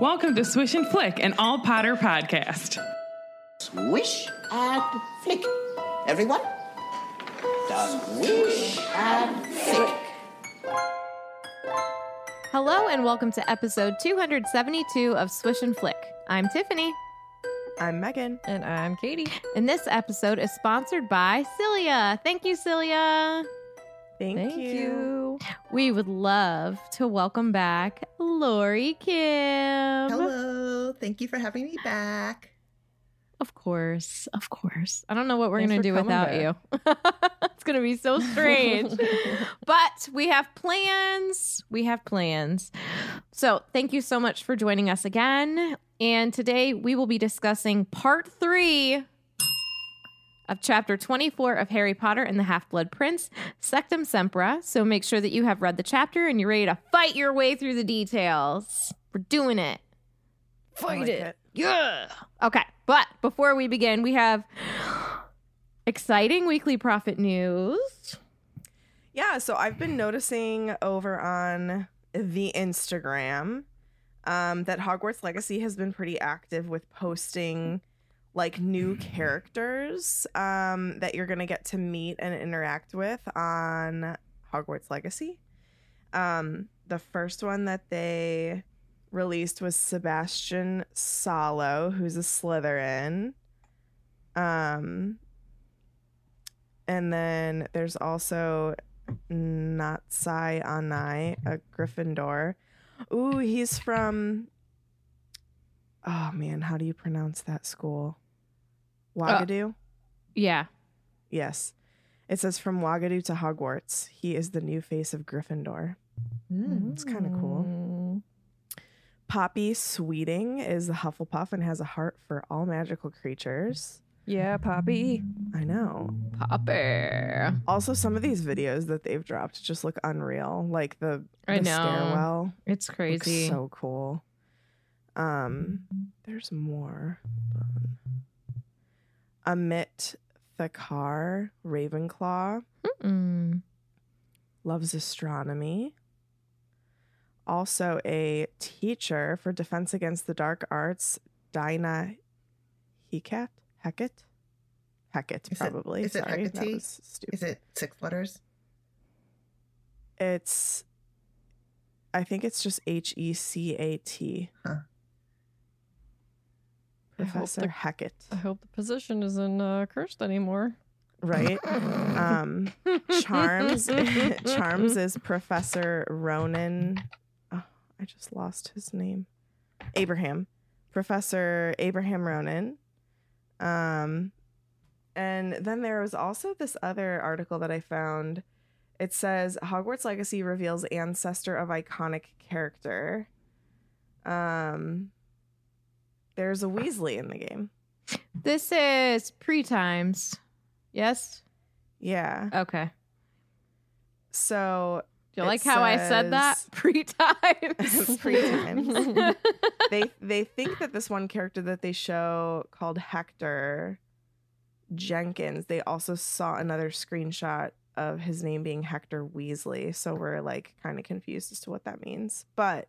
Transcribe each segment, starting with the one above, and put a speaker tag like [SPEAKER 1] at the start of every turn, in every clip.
[SPEAKER 1] Welcome to Swish and Flick, an all Potter podcast.
[SPEAKER 2] Swish and flick. Everyone? Swish and flick.
[SPEAKER 3] Hello and welcome to episode 272 of Swish and Flick. I'm Tiffany,
[SPEAKER 4] I'm Megan.
[SPEAKER 5] And I'm Katie.
[SPEAKER 3] and this episode is sponsored by Cilia. Thank you, Cilia.
[SPEAKER 4] Thank,
[SPEAKER 5] Thank
[SPEAKER 4] you.
[SPEAKER 5] you.
[SPEAKER 3] We would love to welcome back Lorrie Kim.
[SPEAKER 6] Hello. Thank you for having me back.
[SPEAKER 3] Of course, of course. I don't know what we're going to do
[SPEAKER 5] coming
[SPEAKER 3] without you. it's going to be so strange. but we have plans. We have plans. So, thank you so much for joining us again. And today we will be discussing part three of chapter 24 of Harry Potter and the Half Blood Prince, Sectum Sempra. So, make sure that you have read the chapter and you're ready to fight your way through the details. We're doing it.
[SPEAKER 4] Fight like it.
[SPEAKER 3] Yeah. Okay. But before we begin, we have exciting weekly Prophet news.
[SPEAKER 4] Yeah, so I've been noticing over on the Instagram um, that Hogwarts Legacy has been pretty active with posting like new characters um, that you're gonna get to meet and interact with on Hogwarts Legacy. Um, the first one that they released was Sebastian Sallow, who's a Slytherin. Um, and then there's also Natsai Onai, a Gryffindor. Ooh, he's from. Oh man, how do you pronounce that school? Uh, Wagadu?
[SPEAKER 3] Yeah.
[SPEAKER 4] yes. It says from Wagadu to Hogwarts. He is the new face of Gryffindor. Mm, it's kind of cool. Hmm. Poppy Sweeting is the Hufflepuff and has a heart for all magical creatures.
[SPEAKER 5] Yeah, Poppy.
[SPEAKER 4] I know.
[SPEAKER 3] Popper.
[SPEAKER 4] Also, some of these videos that they've dropped just look unreal. Like the,
[SPEAKER 3] I
[SPEAKER 4] the
[SPEAKER 3] know.
[SPEAKER 4] stairwell.
[SPEAKER 3] It's crazy.
[SPEAKER 4] so cool. Um, there's more. Amit Thakkar, Ravenclaw,
[SPEAKER 3] Mm.
[SPEAKER 4] loves astronomy. Also, a teacher for Defense Against the Dark Arts, Dinah Hecat? Heckett? Heckett,
[SPEAKER 6] Is
[SPEAKER 4] probably.
[SPEAKER 6] is it
[SPEAKER 4] Sorry, that
[SPEAKER 6] Hecate? Is it six letters?
[SPEAKER 4] It's, I think it's just H E C A T.
[SPEAKER 6] Huh.
[SPEAKER 5] I
[SPEAKER 4] Professor
[SPEAKER 5] the-
[SPEAKER 4] Heckett,
[SPEAKER 5] I hope the position isn't uh, cursed anymore.
[SPEAKER 4] right? um, Charms, Charms is Professor Ronen. Oh, I just lost his name. Abraham, Professor Abraham Ronen. Um, and then there was also this other article that I found. It says Hogwarts Legacy reveals ancestor of iconic character. Um, there's a Weasley in the game.
[SPEAKER 3] This is pre times. Yes?
[SPEAKER 4] Yeah.
[SPEAKER 3] Okay.
[SPEAKER 4] So
[SPEAKER 3] Do you like how I said that? Pre times.
[SPEAKER 4] Pre-times. they they think that this one character that they show called Hector Jenkins, they also saw another screenshot of his name being Hector Weasley. So we're like kind of confused as to what that means. But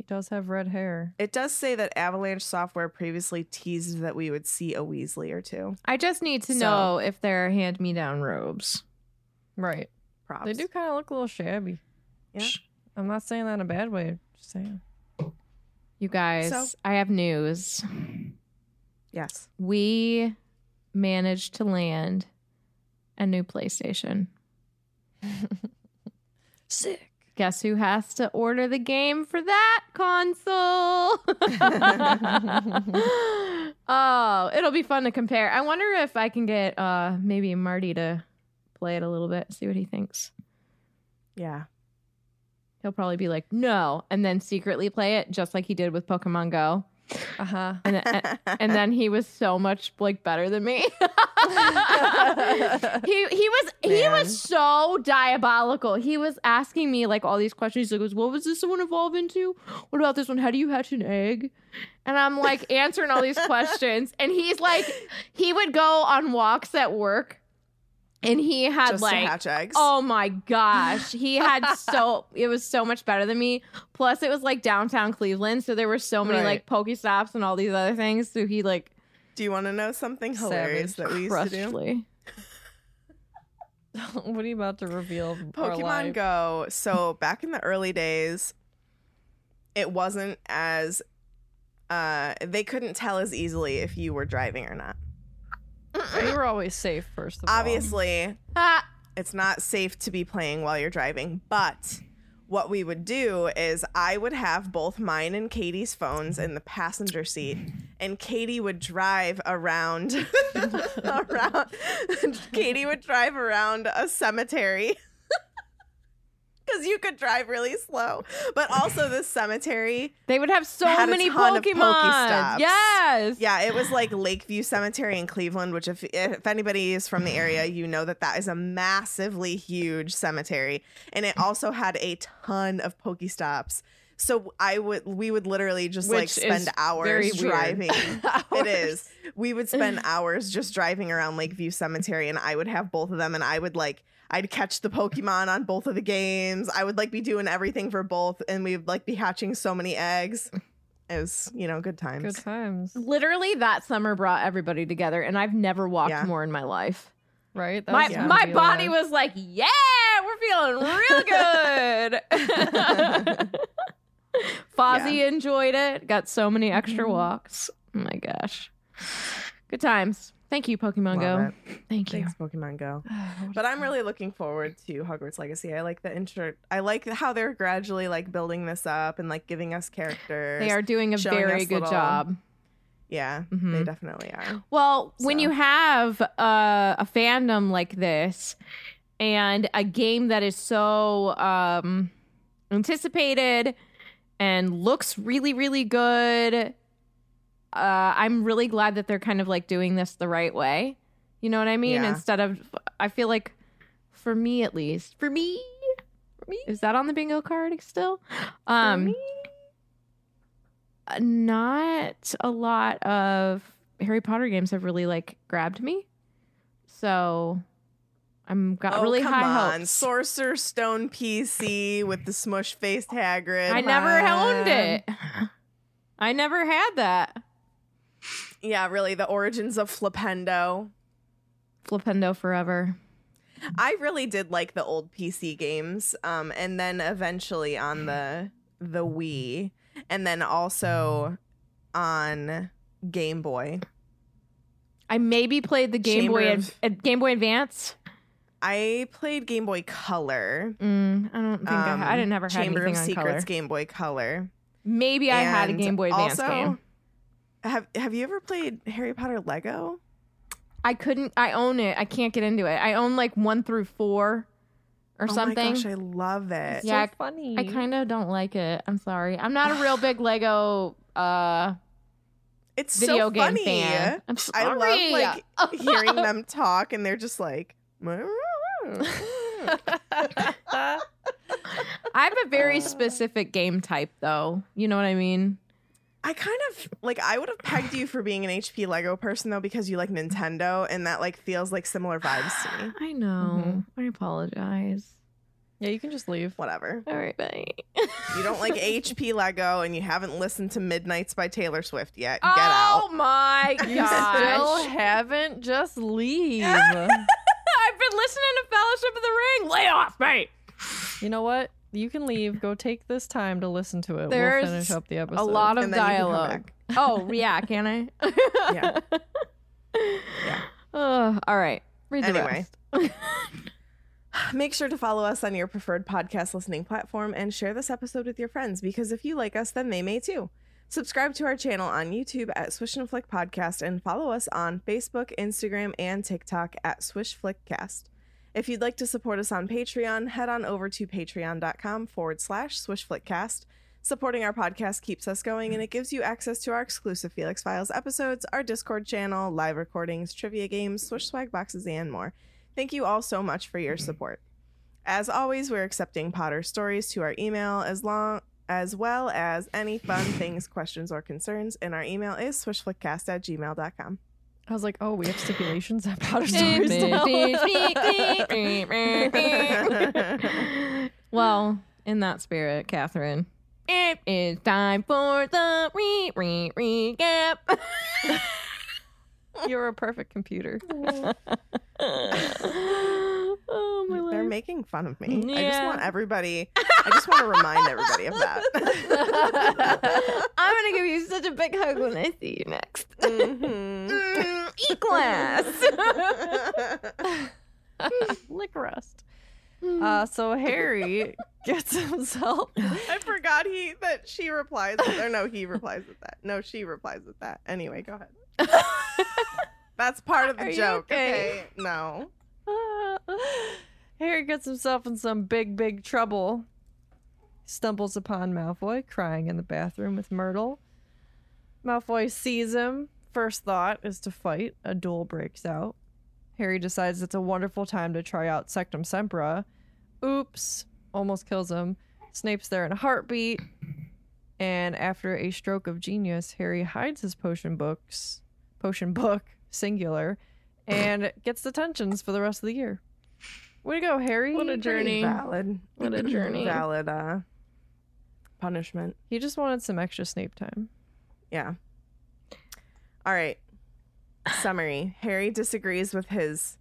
[SPEAKER 5] He does have red hair.
[SPEAKER 4] it does say that Avalanche Software previously teased that we would see a Weasley or two.
[SPEAKER 3] I just need to
[SPEAKER 4] So-
[SPEAKER 3] know if they're hand me down robes.
[SPEAKER 5] Right.
[SPEAKER 4] Props.
[SPEAKER 5] They do kind of look a little shabby.
[SPEAKER 4] Yeah.
[SPEAKER 5] I'm not saying that in a bad way. Just saying.
[SPEAKER 3] You guys,
[SPEAKER 4] So-
[SPEAKER 3] I have news.
[SPEAKER 4] Yes.
[SPEAKER 3] We managed to land a new PlayStation.
[SPEAKER 5] Sick.
[SPEAKER 3] Guess who has to order the game for that console? oh, it'll be fun to compare. I wonder if I can get uh maybe Marty to play it a little bit, see what he thinks.
[SPEAKER 4] Yeah.
[SPEAKER 3] He'll probably be like, "No," and then secretly play it just like he did with Pokemon Go.
[SPEAKER 5] Uh huh.
[SPEAKER 3] And then, and then he was so much like better than me. he he was he was so diabolical. He was asking me like all these questions. He goes, "What was this one evolve into? What about this one? How do you hatch an egg?" And I'm like answering all these questions, and he's like, he would go on walks at work, and he had
[SPEAKER 4] Just
[SPEAKER 3] like
[SPEAKER 4] to hatch eggs.
[SPEAKER 3] Oh my gosh. He had so it was so much better than me. Plus it was like downtown Cleveland, so there were so many
[SPEAKER 4] Right.
[SPEAKER 3] like Pokestops and all these other things. So he like
[SPEAKER 4] Do you want to know something hilarious that we used to do?
[SPEAKER 5] what are you about to reveal? our
[SPEAKER 4] Pokemon
[SPEAKER 5] life?
[SPEAKER 4] Go. So back in the early days, it wasn't as uh they couldn't tell as easily if you were driving or not.
[SPEAKER 5] You were always safe, first of all.
[SPEAKER 4] Obviously,
[SPEAKER 3] Ah,
[SPEAKER 4] it's not safe to be playing while you're driving, but what we would do is I would have both mine and Katie's phones in the passenger seat, and Katie would drive around around Katie would drive around a cemetery. Because you could drive really slow. But also this cemetery
[SPEAKER 3] they would have so many Pokemon. Yes.
[SPEAKER 4] Yeah, it was like Lakeview Cemetery in Cleveland, which if if anybody is from the area, you know that that is a massively huge cemetery, and it also had a ton of Pokestops. So I would we would literally just like spend hours driving. It
[SPEAKER 3] Hours.
[SPEAKER 4] is. We would spend hours just driving around Lakeview Cemetery, and I would have both of them, and I would like I'd catch the Pokemon on both of the games. I would like be doing everything for both, and we'd like be hatching so many eggs. It was you know good times.
[SPEAKER 5] Good times,
[SPEAKER 3] Literally that summer brought everybody together and I've never walked
[SPEAKER 4] Yeah.
[SPEAKER 3] more in my life.
[SPEAKER 5] right? That
[SPEAKER 3] My
[SPEAKER 5] was time
[SPEAKER 3] my body
[SPEAKER 5] alive.
[SPEAKER 3] was like, "Yeah, we're feeling real good." Fozzie enjoyed it. Got so many extra
[SPEAKER 4] Mm-hmm.
[SPEAKER 3] walks. Oh my gosh. Good times. Thank you, Pokemon
[SPEAKER 4] Love
[SPEAKER 3] Go. Thank you.
[SPEAKER 4] Thanks, Pokemon Go. But I'm really looking forward to Hogwarts Legacy. I like the intro. I like how they're gradually like building this up and like giving us characters.
[SPEAKER 3] They are doing a very good
[SPEAKER 4] little-
[SPEAKER 3] job.
[SPEAKER 4] Yeah,
[SPEAKER 3] Mhm.
[SPEAKER 4] they definitely are.
[SPEAKER 3] Well, when you have uh, a fandom like this and a game that is so um, anticipated and looks really, really good, uh, I'm really glad that they're kind of like doing this the right way. You know what I mean?
[SPEAKER 4] Yeah.
[SPEAKER 3] Instead of, I feel like, for me at least, for me, for me, is that on the bingo card still? Um, not a lot of Harry Potter games have really like grabbed me. So I'm got
[SPEAKER 4] oh,
[SPEAKER 3] really
[SPEAKER 4] come
[SPEAKER 3] high
[SPEAKER 4] on.
[SPEAKER 3] hopes.
[SPEAKER 4] Sorcerer's Stone PC with the smush faced Hagrid.
[SPEAKER 3] I never owned it. I never had that.
[SPEAKER 4] Yeah, really. The origins of Flipendo.
[SPEAKER 3] Flipendo forever.
[SPEAKER 4] I really did like the old PC games, um, and then eventually on the the Wii, and then also on Game Boy.
[SPEAKER 3] I maybe played the Game
[SPEAKER 4] Chamber
[SPEAKER 3] Boy
[SPEAKER 4] of-
[SPEAKER 3] Ad- Game Boy Advance.
[SPEAKER 4] I played Game Boy Color.
[SPEAKER 3] Mm, I don't think I,
[SPEAKER 4] um,
[SPEAKER 3] I didn't ever have
[SPEAKER 4] Chamber
[SPEAKER 3] anything
[SPEAKER 4] of
[SPEAKER 3] on
[SPEAKER 4] Secrets
[SPEAKER 3] color.
[SPEAKER 4] Game Boy Color.
[SPEAKER 3] Maybe I had a Game Boy Advance
[SPEAKER 4] also,
[SPEAKER 3] game.
[SPEAKER 4] Have Have you ever played Harry Potter Lego?
[SPEAKER 3] I couldn't. I own it. I can't get into it. I own like one through four or
[SPEAKER 4] Oh
[SPEAKER 3] something.
[SPEAKER 4] my gosh, I love it.
[SPEAKER 3] Yeah,
[SPEAKER 5] so funny.
[SPEAKER 3] I kind of don't like it. I'm sorry. I'm not a real big Lego uh
[SPEAKER 4] It's
[SPEAKER 3] video
[SPEAKER 4] so
[SPEAKER 3] game
[SPEAKER 4] funny.
[SPEAKER 3] fan. I'm sorry.
[SPEAKER 4] I love like hearing them talk, and they're just like.
[SPEAKER 3] I have a very specific game type though. You know what I mean?
[SPEAKER 4] I kind of like I would have pegged you for being an HP Lego person though because you like Nintendo and that like feels like similar vibes to me.
[SPEAKER 3] I know. Mm-hmm. I apologize.
[SPEAKER 5] yeah, you can just leave.
[SPEAKER 4] Whatever.
[SPEAKER 3] All right, bye.
[SPEAKER 4] You don't like HP Lego and you haven't listened to Midnights by Taylor Swift yet. Get
[SPEAKER 3] oh
[SPEAKER 4] out.
[SPEAKER 3] my
[SPEAKER 5] You still haven't. Just leave.
[SPEAKER 3] I've been listening to Fellowship of the Ring. Lay off, mate.
[SPEAKER 5] you know what? You can leave. Go take this time to listen to it.
[SPEAKER 3] There's
[SPEAKER 5] we'll finish up the episode.
[SPEAKER 3] A lot of
[SPEAKER 4] And then you can come
[SPEAKER 3] dialogue. Oh, yeah, can I?
[SPEAKER 4] Yeah.
[SPEAKER 3] yeah. all right. Read the
[SPEAKER 4] Anyway.
[SPEAKER 3] rest.
[SPEAKER 4] Make sure to follow us on your preferred podcast listening platform and share this episode with your friends because if you like us, then they may too. Subscribe to our channel on YouTube at Swish and Flick Podcast and follow us on Facebook, Instagram, and TikTok at Swish Flickcast. If you'd like to support us on Patreon, head on over to patreon.com forward slash swishflickcast. Supporting our podcast keeps us going and it gives you access to our exclusive Felix Files episodes, our Discord channel, live recordings, trivia games, Swish swag boxes, and more. Thank you all so much for your support. As always, we're accepting Potter stories to our email as long as well as any fun things, questions, or concerns. And our email is swishflickcast at gmail.com.
[SPEAKER 5] I was like, oh, we have stipulations at Potter Stories now.
[SPEAKER 3] well, in that spirit, Catherine, it is time for the re re recap.
[SPEAKER 5] You're a perfect computer.
[SPEAKER 3] oh my
[SPEAKER 4] They're
[SPEAKER 3] lord.
[SPEAKER 4] making fun of me. Yeah. I just want everybody, I just want to remind everybody of that.
[SPEAKER 3] I'm gonna give you such a big hug when I see you next.
[SPEAKER 4] Mhm.
[SPEAKER 3] Mm, E class.
[SPEAKER 5] Lick rust. Uh, so Harry gets himself.
[SPEAKER 4] I forgot he that she replies with, or no, he replies with that. No, she replies with that. Anyway, go ahead. That's part of the
[SPEAKER 5] Are you
[SPEAKER 4] joke.
[SPEAKER 5] okay?
[SPEAKER 4] okay? No.
[SPEAKER 5] Harry gets himself in some big, big trouble. Stumbles upon Malfoy crying in the bathroom with Myrtle. Malfoy sees him. First thought is to fight. A duel breaks out. Harry decides it's a wonderful time to try out Sectum Sempra. Oops. Almost kills him. Snape's there in a heartbeat. And after a stroke of genius, Harry hides his potion books, potion book, singular, and gets detentions for the rest of the year. Way to go, Harry.
[SPEAKER 3] What a journey.
[SPEAKER 4] Valid.
[SPEAKER 3] What a journey.
[SPEAKER 4] Valid uh punishment.
[SPEAKER 5] He just wanted some extra Snape time.
[SPEAKER 4] Yeah. All right. Summary. Harry disagrees with his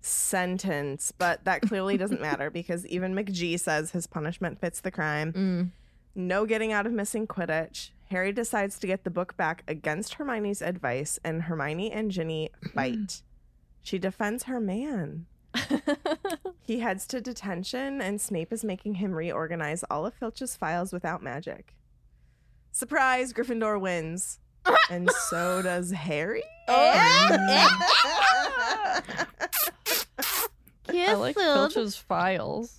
[SPEAKER 4] sentence, but that clearly doesn't matter because even McGee says his punishment fits the crime.
[SPEAKER 3] Mm.
[SPEAKER 4] No getting out of missing Quidditch. Harry decides to get the book back against Hermione's advice, and Hermione and Ginny fight. She defends her man. he heads to detention, and Snape is making him reorganize all of Filch's files without magic. Surprise! Gryffindor wins. and so does Harry.
[SPEAKER 5] I like Filch's files.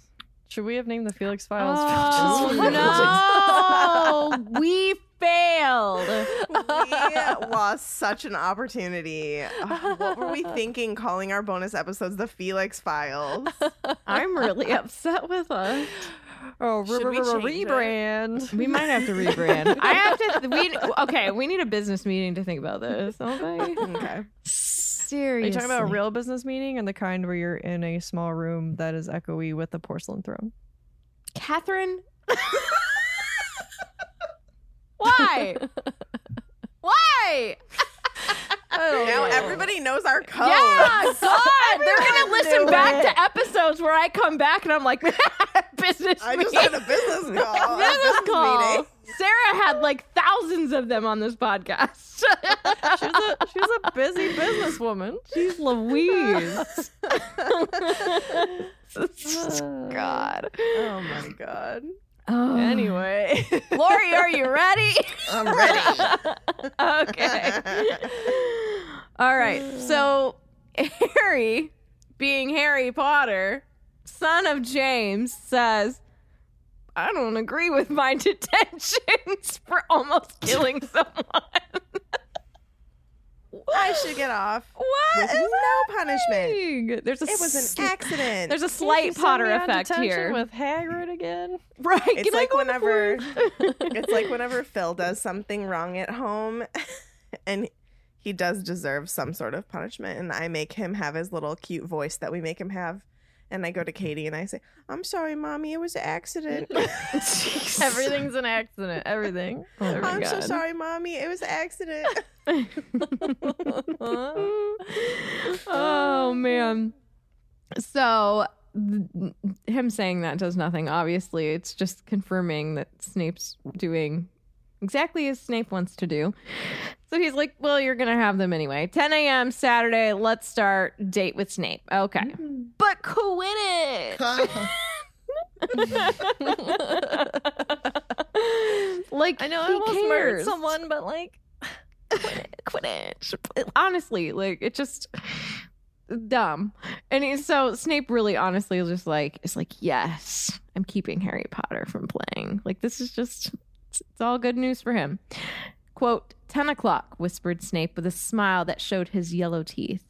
[SPEAKER 5] Should we have named the Felix files
[SPEAKER 3] Oh
[SPEAKER 5] Filch's files?
[SPEAKER 3] no, we failed.
[SPEAKER 4] we lost such an opportunity. Ugh, what were we thinking calling our bonus episodes the Felix Files?
[SPEAKER 3] I'm really upset with us.
[SPEAKER 5] Oh,
[SPEAKER 4] Should we change it?
[SPEAKER 5] rebrand.
[SPEAKER 3] We might have to rebrand. I have to. We okay. We need a business meeting to think about this. Okay.
[SPEAKER 4] Okay.
[SPEAKER 5] Are
[SPEAKER 3] Seriously.
[SPEAKER 5] you talking about a real business meeting and the kind where you're in a small room that is echoey with a porcelain throne?
[SPEAKER 3] Catherine? Why? Why?
[SPEAKER 4] Oh, Now everybody knows our code.
[SPEAKER 3] Yeah, God, they're gonna listen back
[SPEAKER 4] it.
[SPEAKER 3] to episodes where I come back and I'm like, business
[SPEAKER 4] I just
[SPEAKER 3] meeting.
[SPEAKER 4] had a business call. a
[SPEAKER 3] business call.
[SPEAKER 4] meeting.
[SPEAKER 3] Sarah had like thousands of them on this podcast.
[SPEAKER 5] She's a, she's a busy businesswoman.
[SPEAKER 3] She's Louise.
[SPEAKER 5] God.
[SPEAKER 4] Oh my god.
[SPEAKER 3] Oh.
[SPEAKER 5] Anyway.
[SPEAKER 3] Lorrie, are you ready?
[SPEAKER 6] I'm ready.
[SPEAKER 3] okay. All right. So Harry, being Harry Potter, son of James, says, I don't agree with my detentions for almost killing someone.
[SPEAKER 4] I should get off.
[SPEAKER 3] What?
[SPEAKER 4] With no punishment.
[SPEAKER 3] There's a
[SPEAKER 4] It was an accident.
[SPEAKER 3] There's a slight Potter effect here.
[SPEAKER 5] with Hagrid again.
[SPEAKER 3] right.
[SPEAKER 4] it's
[SPEAKER 3] can
[SPEAKER 4] like whenever it's like whenever Phil does something wrong at home and he does deserve some sort of punishment and I make him have his little cute voice that we make him have and I go to Katie and I say, "I'm sorry, mommy, it was an accident."
[SPEAKER 5] Everything's an accident. Everything. Oh
[SPEAKER 4] I'm so sorry, mommy, it was an accident.
[SPEAKER 3] oh man. So th- him saying that does nothing. Obviously, it's just confirming that Snape's doing exactly as Snape wants to do. So he's like, "Well, you're gonna have them anyway. 10 a.m. Saturday. Let's start date with Snape. Okay, mm. but Quidditch." like
[SPEAKER 5] I know I almost murdered someone, but like
[SPEAKER 3] Quidditch. Honestly, like it just dumb. And he, so Snape really honestly is just like, it's like, yes, I'm keeping Harry Potter from playing. Like, this is just, it's, it's all good news for him. Quote, 10 o'clock, whispered Snape with a smile that showed his yellow teeth.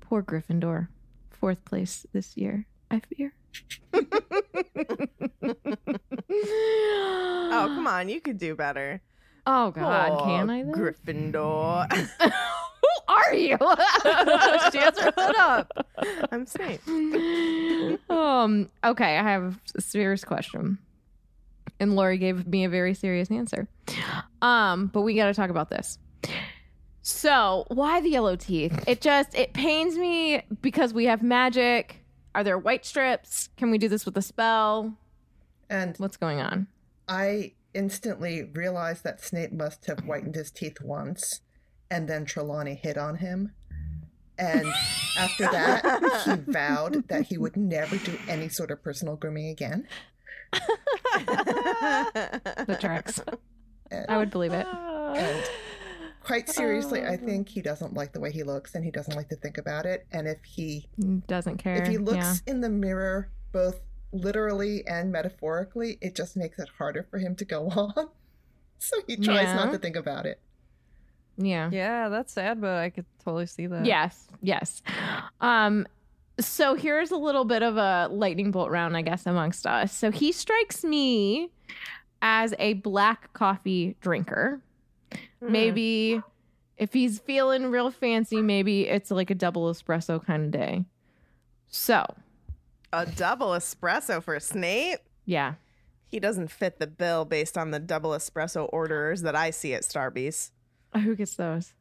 [SPEAKER 3] Poor Gryffindor. Fourth place this year, I fear.
[SPEAKER 4] Oh, come on. You could do better.
[SPEAKER 3] Oh, God, can I? Then?
[SPEAKER 4] Gryffindor.
[SPEAKER 3] Who are you?
[SPEAKER 5] she has her hood up.
[SPEAKER 4] I'm Snape.
[SPEAKER 3] um. Okay, I have a serious question, and Lorrie gave me a very serious answer. Um, but we got to talk about this. So, why the yellow teeth? It just it pains me because we have magic. Are there white strips? Can we do this with a spell?
[SPEAKER 6] And
[SPEAKER 3] What's going on?
[SPEAKER 6] I instantly realized that Snape must have whitened his teeth once, and then Trelawney hit on him. And after that, he vowed that he would never do any sort of personal grooming again.
[SPEAKER 3] The tracks. I would believe it.
[SPEAKER 6] And quite seriously, I think he doesn't like the way he looks, and he doesn't like to think about it. And if he
[SPEAKER 3] Doesn't care.
[SPEAKER 6] if he looks
[SPEAKER 3] yeah.
[SPEAKER 6] in the mirror, both literally and metaphorically, it just makes it harder for him to go on. So he tries
[SPEAKER 3] Yeah.
[SPEAKER 6] not to think about it.
[SPEAKER 3] Yeah.
[SPEAKER 5] Yeah, that's sad, but I could totally see that.
[SPEAKER 3] Yes, yes. Um, so here's a little bit of a lightning bolt round, I guess, amongst us. So he strikes me as a black coffee drinker. Maybe if he's feeling real fancy, maybe it's like a double espresso kind of day. So,
[SPEAKER 4] A double espresso for Snape?
[SPEAKER 3] yeah.
[SPEAKER 4] He doesn't fit the bill based on the double espresso orders that I see at Starbucks.
[SPEAKER 3] Who gets those?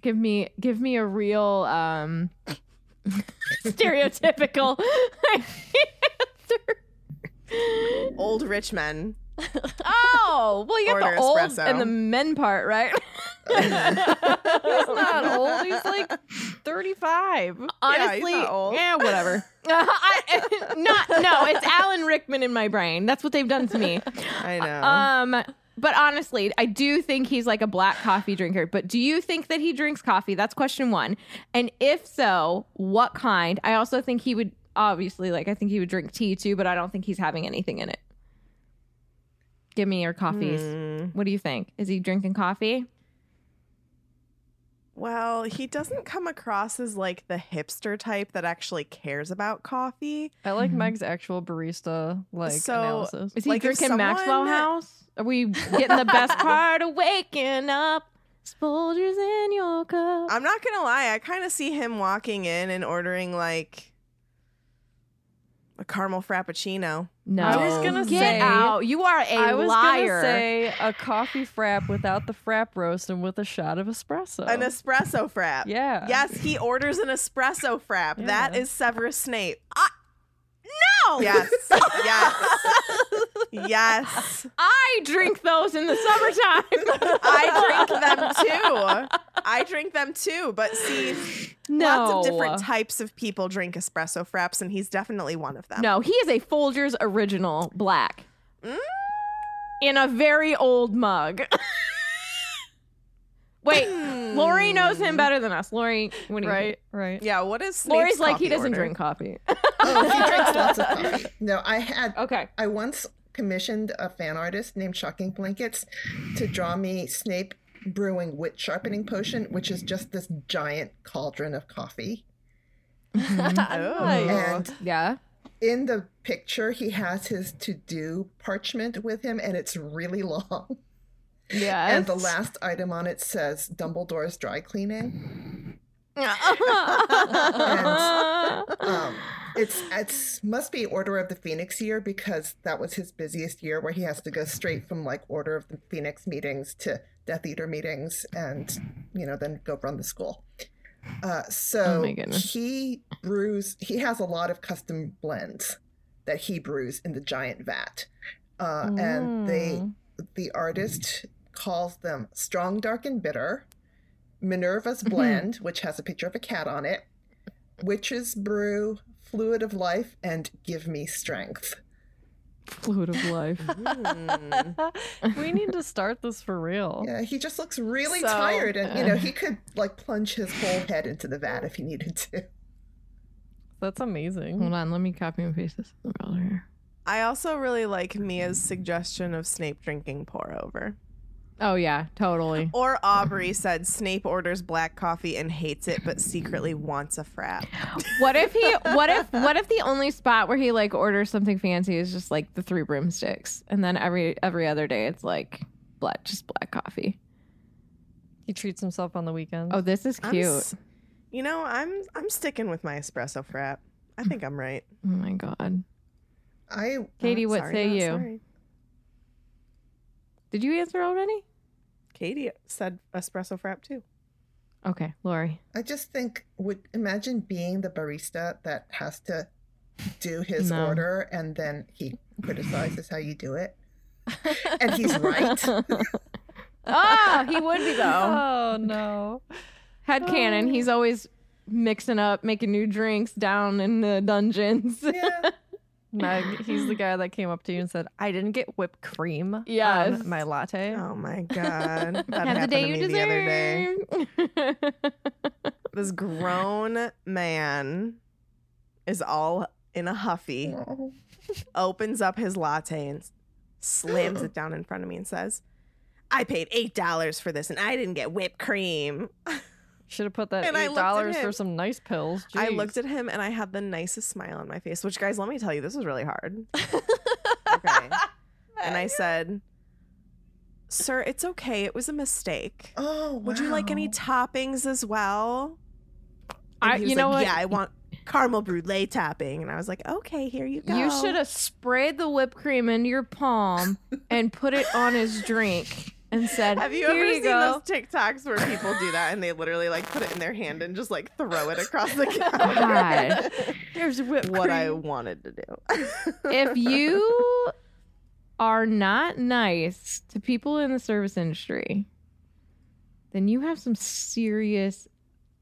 [SPEAKER 3] Give me give me a real um stereotypical.
[SPEAKER 4] Old rich men.
[SPEAKER 3] Oh, well, you got the old
[SPEAKER 4] espresso.
[SPEAKER 3] and the men part, right?
[SPEAKER 5] He's not old. He's like 35.
[SPEAKER 3] Honestly, yeah, whatever. I, not no, it's Alan Rickman in my brain. That's what they've done to me.
[SPEAKER 4] I know.
[SPEAKER 3] Um, but honestly, I do think he's like a black coffee drinker. But do you think that he drinks coffee? That's question one. And if so, what kind? I also think he would obviously like. I think he would drink tea too, but I don't think he's having anything in it. Give me your coffees.
[SPEAKER 4] Hmm.
[SPEAKER 3] What do you think? Is he drinking coffee?
[SPEAKER 4] Well, he doesn't come across as like the hipster type that actually cares about coffee.
[SPEAKER 5] I like mm-hmm. Meg's actual barista like
[SPEAKER 4] So-
[SPEAKER 5] analysis.
[SPEAKER 3] Is he
[SPEAKER 4] Like, if
[SPEAKER 3] drinking Maxwell House? Are we getting the best part of waking up? Folgers in your cup.
[SPEAKER 4] I'm not gonna lie, I kind of see him walking in and ordering like a caramel frappuccino.
[SPEAKER 3] No,
[SPEAKER 5] I was gonna
[SPEAKER 3] get
[SPEAKER 5] say-
[SPEAKER 3] out. You are a
[SPEAKER 5] I was
[SPEAKER 3] liar.
[SPEAKER 5] gonna say a coffee frap without the frap roast and with a shot of espresso.
[SPEAKER 4] An espresso frap.
[SPEAKER 5] Yeah.
[SPEAKER 4] Yes, he orders an espresso frap. That
[SPEAKER 5] Yeah.
[SPEAKER 4] is Severus Snape.
[SPEAKER 3] No.
[SPEAKER 4] Yes. yes. Yes.
[SPEAKER 3] I drink those in the summertime.
[SPEAKER 4] I drink them too. I drink them too. But see,
[SPEAKER 3] no.
[SPEAKER 4] lots of different types of people drink espresso fraps, and he's definitely one of them.
[SPEAKER 3] No, he is a Folgers original black mm. in a very old mug. Wait, hmm. Lorrie knows him better than us. Lorrie, what do you
[SPEAKER 5] right,
[SPEAKER 3] think?
[SPEAKER 5] right.
[SPEAKER 4] Yeah, what is Snape's
[SPEAKER 3] Lorrie's like he
[SPEAKER 4] coffee
[SPEAKER 3] doesn't
[SPEAKER 4] order?
[SPEAKER 3] drink coffee.
[SPEAKER 6] Oh, he drinks lots of coffee. No, I had.
[SPEAKER 3] okay.
[SPEAKER 6] I once commissioned a fan artist named Shocking Blankets to draw me Snape brewing wit sharpening potion, which is just this giant cauldron of coffee.
[SPEAKER 4] Oh.
[SPEAKER 6] And
[SPEAKER 3] Yeah.
[SPEAKER 6] in the picture, he has his to do parchment with him, and it's really long.
[SPEAKER 3] Yeah.
[SPEAKER 6] And the last item on it says Dumbledore's dry cleaning. Um, it's it's must be Order of the Phoenix year because that was his busiest year where he has to go straight from like Order of the Phoenix meetings to Death Eater meetings and you know then go run the school. Uh, so
[SPEAKER 3] Oh
[SPEAKER 6] he brews. He has a lot of custom blends that he brews in the giant vat, uh, and they the artist calls them strong, dark, and bitter. Minerva's mm-hmm. blend, which has a picture of a cat on it, Witch's Brew, Fluid of Life, and Give Me Strength.
[SPEAKER 3] Fluid of life. Hmm.
[SPEAKER 5] we need to start this for real.
[SPEAKER 6] Yeah, he just looks really
[SPEAKER 4] So-
[SPEAKER 6] tired, and you know he could like plunge his whole head into the vat if he needed to.
[SPEAKER 5] That's amazing.
[SPEAKER 3] Hold on, let me copy and paste this in the browser here.
[SPEAKER 4] I also really like Mia's suggestion of Snape drinking pour over.
[SPEAKER 3] Oh yeah, totally.
[SPEAKER 4] Or Aubrey said Snape orders black coffee and hates it, but secretly wants a frap.
[SPEAKER 3] What if he? What if? What if the only spot where he like orders something fancy is just like the three broomsticks, and then every every other day it's like black, just black coffee.
[SPEAKER 5] He treats himself on the weekends.
[SPEAKER 3] Oh, this is
[SPEAKER 4] I'm
[SPEAKER 3] cute.
[SPEAKER 4] s- you know, I'm I'm sticking with my espresso frap. I think I'm right.
[SPEAKER 3] Oh my god,
[SPEAKER 6] I
[SPEAKER 3] Katie,
[SPEAKER 4] Oh,
[SPEAKER 3] what
[SPEAKER 4] sorry,
[SPEAKER 3] say
[SPEAKER 4] not
[SPEAKER 3] you?
[SPEAKER 4] sorry.
[SPEAKER 3] Did you answer already?
[SPEAKER 4] Katie said espresso frap too.
[SPEAKER 3] Okay, Lorrie.
[SPEAKER 6] I just think would imagine being the barista that has to do his
[SPEAKER 3] No.
[SPEAKER 6] order and then he criticizes how you do it. and he's right.
[SPEAKER 3] Ah, he would be though.
[SPEAKER 5] Oh no.
[SPEAKER 3] Head canon. He's always mixing up, making new drinks down in the dungeons.
[SPEAKER 6] yeah.
[SPEAKER 5] Meg, he's the guy that came up to you and said, "I didn't get whipped cream um,
[SPEAKER 3] Yes.
[SPEAKER 5] on my latte."
[SPEAKER 4] Oh my god. That
[SPEAKER 3] Have the day
[SPEAKER 4] to
[SPEAKER 3] you
[SPEAKER 4] me the other day.
[SPEAKER 3] deserve.
[SPEAKER 4] This grown man is all in a huffy,
[SPEAKER 6] Oh.
[SPEAKER 4] opens up his latte and slams it down in front of me and says, I paid eight dollars for this and I didn't get whipped cream.
[SPEAKER 5] Should have put that
[SPEAKER 4] And I
[SPEAKER 5] eight dollars for some nice pills.
[SPEAKER 4] I looked at him and I had the nicest smile on my face, which guys, let me tell you, this was really hard. okay. And I said, Sir, it's okay. It was a mistake.
[SPEAKER 6] Oh,
[SPEAKER 4] Would you like any toppings as well? And
[SPEAKER 3] I-
[SPEAKER 4] he was
[SPEAKER 3] you know what?
[SPEAKER 4] Yeah, I want caramel brulee topping. And I was like, okay, here you go.
[SPEAKER 3] You should have sprayed the whipped cream into your palm and put it on his drink and said,
[SPEAKER 4] Have you
[SPEAKER 3] Here
[SPEAKER 4] ever
[SPEAKER 3] you
[SPEAKER 4] seen
[SPEAKER 3] go.
[SPEAKER 4] those TikToks where people do that and they literally like put it in their hand and just like throw it across the
[SPEAKER 3] God.
[SPEAKER 4] counter?
[SPEAKER 5] Here's whipped
[SPEAKER 4] what I wanted to do.
[SPEAKER 3] if you are not nice to people in the service industry, then you have some serious,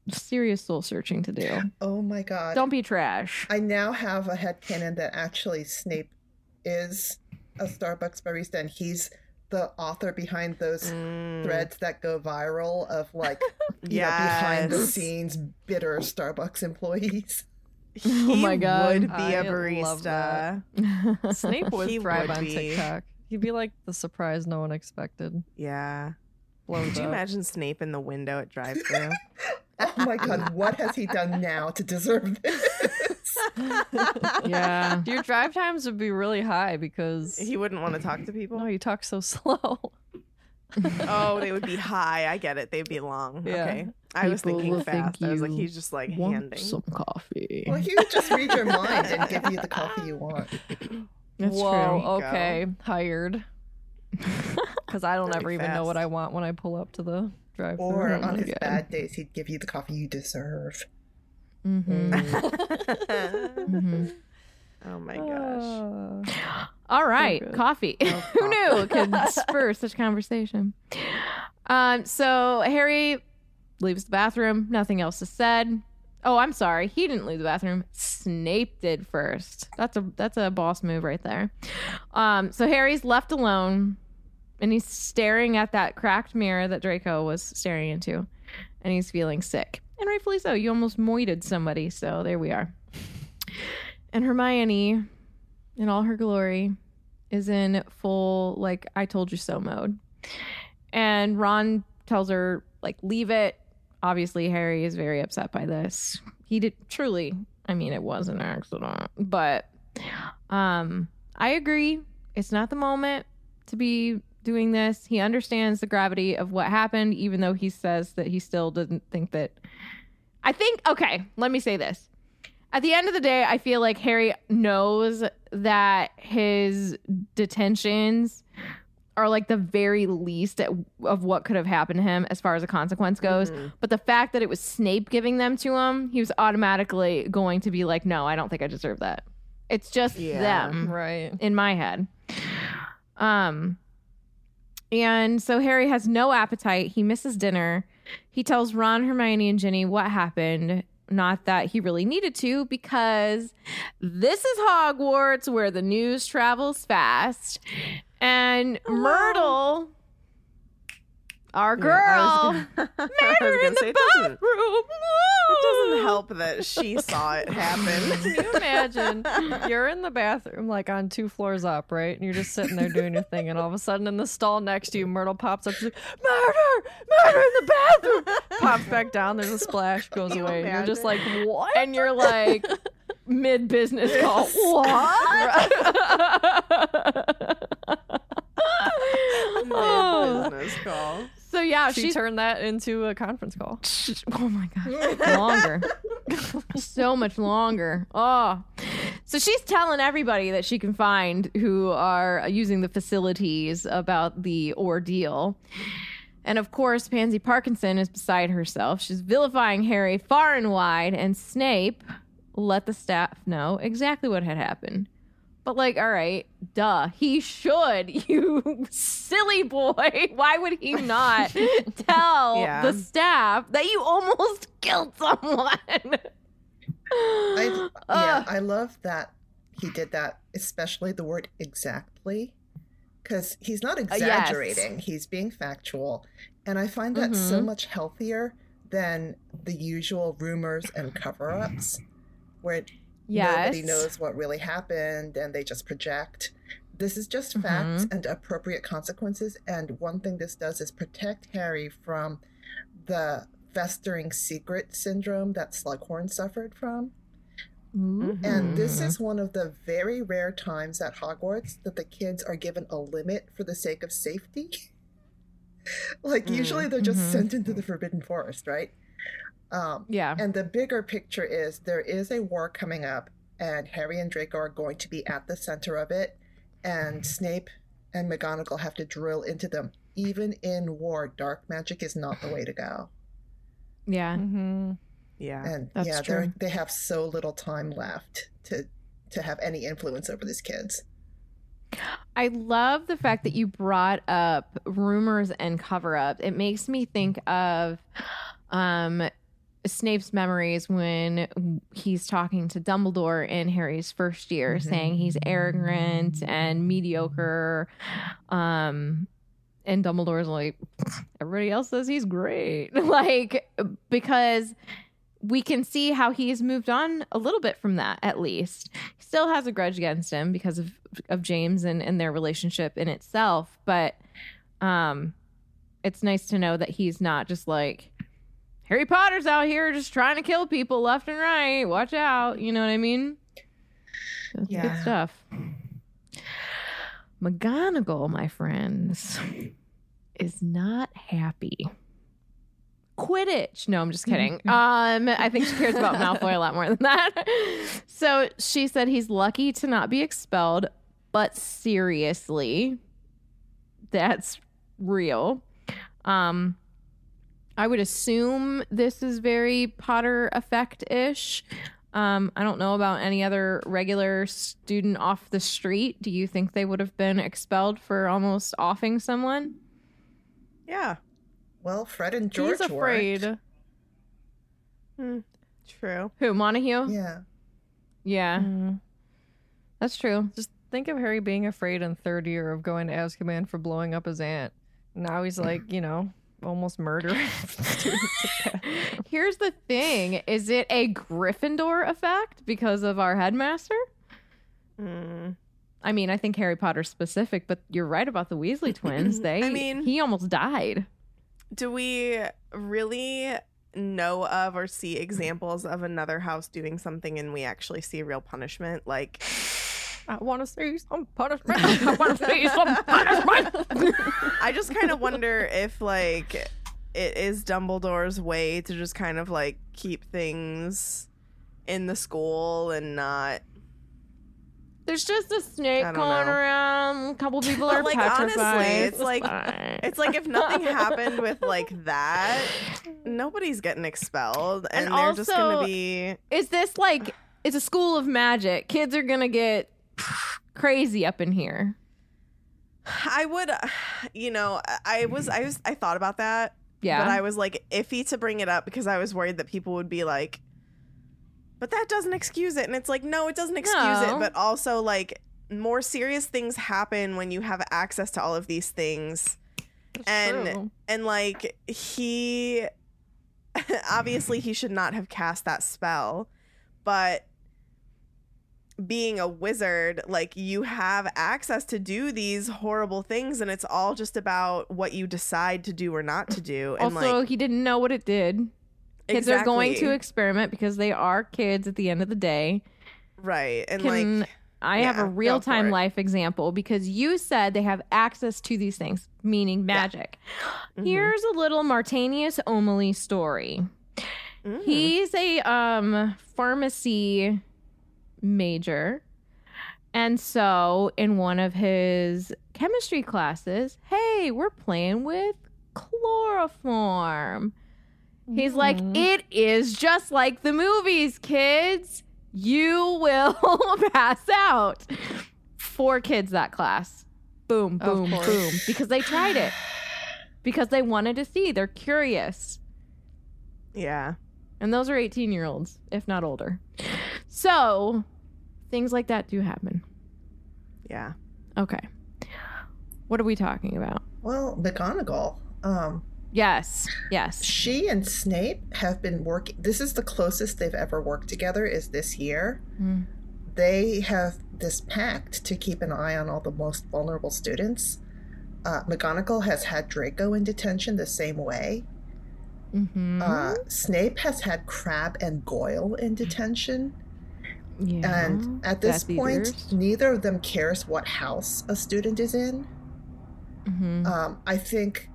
[SPEAKER 3] serious soul searching to do.
[SPEAKER 6] Oh my god.
[SPEAKER 3] Don't be trash.
[SPEAKER 6] I now have a head headcanon that actually Snape is a Starbucks barista and he's the author behind those
[SPEAKER 4] Mm.
[SPEAKER 6] threads that go viral of like you know, behind the scenes bitter Starbucks employees.
[SPEAKER 3] Oh my God.
[SPEAKER 4] would be
[SPEAKER 5] I
[SPEAKER 4] a
[SPEAKER 5] love that.
[SPEAKER 4] barista.
[SPEAKER 5] Snape would
[SPEAKER 4] He
[SPEAKER 5] thrive
[SPEAKER 4] would
[SPEAKER 5] on
[SPEAKER 4] be.
[SPEAKER 5] TikTok. He'd be like the surprise no one expected.
[SPEAKER 4] Yeah.
[SPEAKER 5] Blows
[SPEAKER 4] Could you
[SPEAKER 5] up.
[SPEAKER 4] imagine Snape in the window at drive-thru?
[SPEAKER 6] Oh my god, what has he done now to deserve this?
[SPEAKER 3] yeah.
[SPEAKER 5] Your drive times would be really high because
[SPEAKER 4] he wouldn't want to talk to people.
[SPEAKER 5] no, you talk so slow.
[SPEAKER 4] Oh, they would be high. I get it. They'd be long.
[SPEAKER 5] Yeah.
[SPEAKER 4] Okay. I was
[SPEAKER 3] People
[SPEAKER 4] thinking
[SPEAKER 3] will think
[SPEAKER 4] fast. I was like,
[SPEAKER 3] you
[SPEAKER 4] he's just like
[SPEAKER 3] Want
[SPEAKER 4] handing.
[SPEAKER 3] some coffee.
[SPEAKER 6] Well, he would just read your mind and give you the coffee you want.
[SPEAKER 3] That's
[SPEAKER 5] Whoa,
[SPEAKER 4] There you go.
[SPEAKER 5] okay, hired. Because I don't
[SPEAKER 4] Very
[SPEAKER 5] ever even know what
[SPEAKER 4] fast.
[SPEAKER 5] I want when I pull up to the drive
[SPEAKER 6] Or on his
[SPEAKER 3] God.
[SPEAKER 6] bad days, he'd give you the coffee you deserve.
[SPEAKER 3] Hmm hmm
[SPEAKER 4] oh my gosh.
[SPEAKER 3] All right,
[SPEAKER 5] good.
[SPEAKER 3] coffee. Who knew it could spur such conversation? Um, so Harry leaves the bathroom. Nothing else is said. Oh, I'm sorry. He didn't leave the bathroom. Snape did first. That's a that's a boss move right there. Um, so Harry's left alone, and he's staring at that cracked mirror that Draco was staring into, and he's feeling sick, and rightfully so. You almost moited somebody, so there we are. And Hermione, in all her glory, is in full like I told you so mode. And Ron tells her like leave it. Obviously Harry is very upset by this. He did truly, I mean it was an accident, but um I agree. It's not the moment to be doing this. He understands the gravity of what happened even though he says that he still doesn't think that I think okay, let me say this at the end of the day, I feel like Harry knows that his detentions are like the very least at, of what could have happened to him as far as a consequence goes. But the fact that it was Snape giving them to him, he was automatically going to be like, no, I don't think I deserve that. It's just
[SPEAKER 4] Yeah.
[SPEAKER 3] them
[SPEAKER 5] Right.
[SPEAKER 3] in my head. Um and so Harry has no appetite. He misses dinner. He tells Ron, Hermione, and Ginny what happened. Not that he really needed to, because this is Hogwarts where the news travels fast. And Myrtle, our girl, met
[SPEAKER 4] gonna
[SPEAKER 3] her in the
[SPEAKER 4] it doesn't.
[SPEAKER 3] bathroom.
[SPEAKER 4] It doesn't help that she saw it happen.
[SPEAKER 5] Can you imagine? You're in the bathroom, like on two floors up, right? And you're just sitting there doing your thing, and all of a sudden, in the stall next to you, Myrtle pops up. She's like, "Murder! Murder in the bathroom!" Pops back down. There's a splash, goes
[SPEAKER 4] you
[SPEAKER 5] away. And you're just like, "What?"
[SPEAKER 3] and you're like mid business call. What?
[SPEAKER 4] Mid business call.
[SPEAKER 3] So yeah,
[SPEAKER 5] she
[SPEAKER 3] she
[SPEAKER 5] turned that into a conference call.
[SPEAKER 3] Oh my god, longer, so much longer. Oh, so she's telling everybody that she can find who are using the facilities about the ordeal. And of course, Pansy Parkinson is beside herself. She's vilifying Harry far and wide, and Snape let the staff know exactly what had happened. But, like, all right, duh, he should, you silly boy. Why would he not tell
[SPEAKER 4] Yeah.
[SPEAKER 3] the staff that you almost killed someone?
[SPEAKER 6] I, yeah,
[SPEAKER 3] Ugh.
[SPEAKER 6] I love that he did that, especially the word exactly, because he's not
[SPEAKER 3] yes.
[SPEAKER 6] exaggerating, he's being factual. And I find that so
[SPEAKER 3] Mhm.
[SPEAKER 6] much healthier than the usual rumors and cover ups where nobody knows what really happened and they just project. This is just facts
[SPEAKER 3] Mm-hmm.
[SPEAKER 6] and appropriate consequences. And one thing this does is protect Harry from the festering secret syndrome that Slughorn suffered from. And this
[SPEAKER 3] Mm-hmm.
[SPEAKER 6] is one of the very rare times at Hogwarts that the kids are given a limit for the sake of safety. like, usually they're just
[SPEAKER 3] Mhm.
[SPEAKER 6] sent into the Forbidden Forest, right? Um,
[SPEAKER 3] Yeah.
[SPEAKER 6] and the bigger picture is there is a war coming up, and Harry and Draco are going to be at the center of it, and Snape and McGonagall have to drill into them. Even in war, dark magic is not the way to go.
[SPEAKER 3] Yeah.
[SPEAKER 5] Mm-hmm.
[SPEAKER 4] Yeah.
[SPEAKER 6] And
[SPEAKER 3] That's
[SPEAKER 6] yeah,
[SPEAKER 3] true.
[SPEAKER 6] they're have so little time left to to have any influence over these kids.
[SPEAKER 3] I love the fact that you brought up rumors and cover up. It makes me think of um Snape's memories when he's talking to Dumbledore in Harry's first year, saying he's arrogant and mediocre. Um and Dumbledore's like, everybody else says he's great. like, because we can see how he's moved on a little bit from that, at least. He still has a grudge against him because of of James and, and their relationship in itself, but um it's nice to know that he's not just like Harry Potter's out here just trying to kill people left and right. Watch out. You know what I mean? That's good stuff. McGonagall, my friends, is not happy. Quidditch. No, I'm just kidding. Um, I think she cares about Malfoy a lot more than that. So she said he's lucky to not be expelled, but seriously, that's real. Um, I would assume this is very Potter effect ish. Um, I don't know about any other regular student off the street. Do you think they would have been expelled for almost offing someone?
[SPEAKER 4] Yeah.
[SPEAKER 6] Well, Fred and George
[SPEAKER 5] He's afraid.
[SPEAKER 6] weren't.
[SPEAKER 4] Hmm. True.
[SPEAKER 3] Who, Montague?
[SPEAKER 6] Yeah.
[SPEAKER 3] Yeah,
[SPEAKER 5] Mm.
[SPEAKER 3] that's true.
[SPEAKER 5] Just think of Harry being afraid in third year of going to Azkaban for blowing up his aunt. Now he's like, you know, almost murdering students.
[SPEAKER 3] Here's the thing is it a Gryffindor effect because of our headmaster?
[SPEAKER 4] Mm.
[SPEAKER 3] I mean, I think Harry Potter specific, but you're right about the Weasley twins. They, I
[SPEAKER 4] mean-
[SPEAKER 3] he almost died.
[SPEAKER 4] Do we really know of or see examples of another house doing something and we actually see real punishment? Like,
[SPEAKER 5] I want to see some punishment. I want to see some punishment.
[SPEAKER 4] I just kind of wonder if, like, it is Dumbledore's way to just kind of like keep things in the school and not.
[SPEAKER 3] There's just a snake going
[SPEAKER 4] know.
[SPEAKER 3] around. A couple people are
[SPEAKER 4] like,
[SPEAKER 3] petrified.
[SPEAKER 4] honestly, it's like-
[SPEAKER 3] fine.
[SPEAKER 4] It's like if nothing happened with like that, nobody's getting expelled, and,
[SPEAKER 3] And
[SPEAKER 4] they're just gonna be.
[SPEAKER 3] is this like it's a school of magic? Kids are gonna get crazy up in here.
[SPEAKER 4] I would, uh, you know, I was, I was, I thought about that,
[SPEAKER 3] Yeah.
[SPEAKER 4] but I was like iffy to bring it up because I was worried that people would be like, but that doesn't excuse it, and it's like, no, it doesn't excuse
[SPEAKER 3] No.
[SPEAKER 4] it, but also like more serious things happen when you have access to all of these things, and
[SPEAKER 5] True.
[SPEAKER 4] and like he obviously he should not have cast that spell, but being a wizard, like you have access to do these horrible things, and it's all just about what you decide to do or not to do. And
[SPEAKER 3] also,
[SPEAKER 4] like,
[SPEAKER 3] he didn't know what it did. Kids are going to experiment because they are kids at the end of the day.
[SPEAKER 4] right, and
[SPEAKER 3] Can
[SPEAKER 4] like,
[SPEAKER 3] I have a real time life example because you said they have access to these things, meaning magic.
[SPEAKER 4] Mm-hmm.
[SPEAKER 3] Here's a little Martanius O'Malley story.
[SPEAKER 4] Mm.
[SPEAKER 3] He's a um pharmacy major. And so in one of his chemistry classes, hey, we're playing with chloroform. He's like, mm-hmm. it is just like the movies, kids. You will pass out. Four kids that class. Boom, boom, boom. Because they tried it. Because they wanted to see. They're curious.
[SPEAKER 4] yeah,
[SPEAKER 3] And those are 18 year olds, if not older. So things like that do happen.
[SPEAKER 4] yeah.
[SPEAKER 3] Okay. What are we talking about?
[SPEAKER 6] Well, McGonagall. Um,
[SPEAKER 3] Yes. Yes.
[SPEAKER 6] she and Snape have been working. This is the closest they've ever worked together. Is this year?
[SPEAKER 3] Mm.
[SPEAKER 6] They have this pact to keep an eye on all the most vulnerable students. Uh, McGonagall has had Draco in detention the same way.
[SPEAKER 3] Mm-hmm.
[SPEAKER 6] Uh, Snape has had Crabbe and Goyle in detention.
[SPEAKER 3] Yeah.
[SPEAKER 6] And at this point, neither of them cares what house a student is in.
[SPEAKER 3] Mhm.
[SPEAKER 6] Um, I think,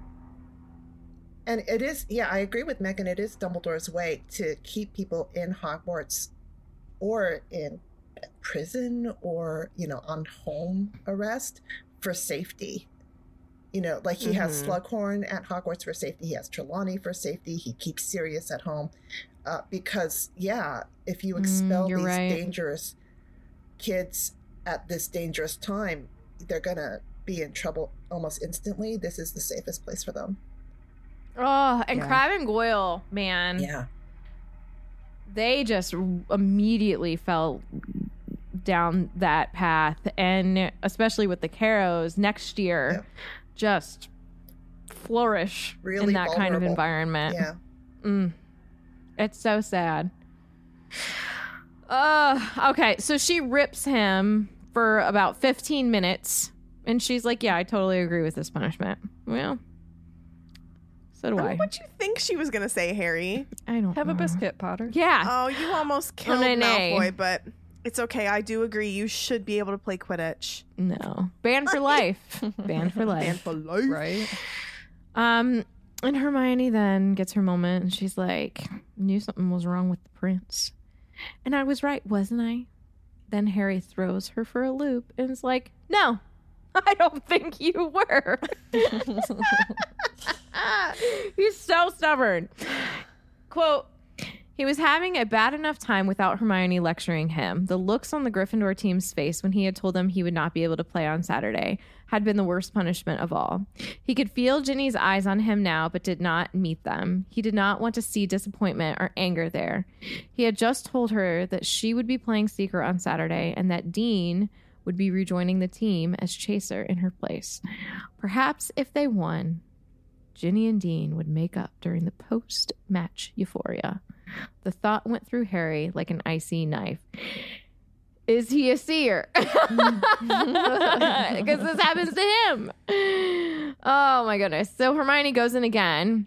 [SPEAKER 6] and it is, yeah, I agree with Megan. It is Dumbledore's way to keep people in Hogwarts or in prison or, you know, on home arrest for safety. You know, like he has
[SPEAKER 4] Mhm.
[SPEAKER 6] Slughorn at Hogwarts for safety, he has Trelawney for safety, he keeps Sirius at home. Uh, because, yeah, if you
[SPEAKER 3] Mm,
[SPEAKER 6] expel
[SPEAKER 3] you're
[SPEAKER 6] these
[SPEAKER 3] right.
[SPEAKER 6] dangerous kids at this dangerous time, they're gonna be in trouble almost instantly. This is the safest place for them.
[SPEAKER 3] Oh, and
[SPEAKER 4] Yeah.
[SPEAKER 3] Crabbe and Goyle, man.
[SPEAKER 6] Yeah.
[SPEAKER 3] they just immediately fell down that path and especially with the Carrows next year
[SPEAKER 6] Yeah.
[SPEAKER 3] just flourish
[SPEAKER 6] Really
[SPEAKER 3] in that kind of environment
[SPEAKER 6] Yeah.
[SPEAKER 3] Mm. It's so sad uh okay so she rips him for about 15 minutes and she's like yeah i totally agree with this punishment well so do
[SPEAKER 4] I
[SPEAKER 3] i
[SPEAKER 4] don't what you think she was gonna say, Harry.
[SPEAKER 3] i don't
[SPEAKER 5] Have a biscuit, Potter.
[SPEAKER 3] yeah
[SPEAKER 4] Oh, you almost killed
[SPEAKER 3] nay, nay.
[SPEAKER 4] Malfoy, but it's okay. I do agree. You should be able to play Quidditch.
[SPEAKER 3] No. Banned for life. Banned for life.
[SPEAKER 4] And for life.
[SPEAKER 5] Right?
[SPEAKER 3] Um and Hermione then gets her moment and she's like, knew something was wrong with the prince. And I was right, wasn't I? Then Harry throws her for a loop and is like, No, I don't think you were. He's so stubborn. Quote he was having a bad enough time without Hermione lecturing him. The looks on the Gryffindor team's face when he had told them he would not be able to play on Saturday had been the worst punishment of all. He could feel Ginny's eyes on him now, but did not meet them. He did not want to see disappointment or anger there. He had just told her that she would be playing Seeker on Saturday and that Dean would be rejoining the team as Chaser in her place. Perhaps if they won, Ginny and Dean would make up during the post match euphoria. The thought went through Harry like an icy knife. Is he a seer? Because this happens to him. Oh my goodness. So Hermione goes in again.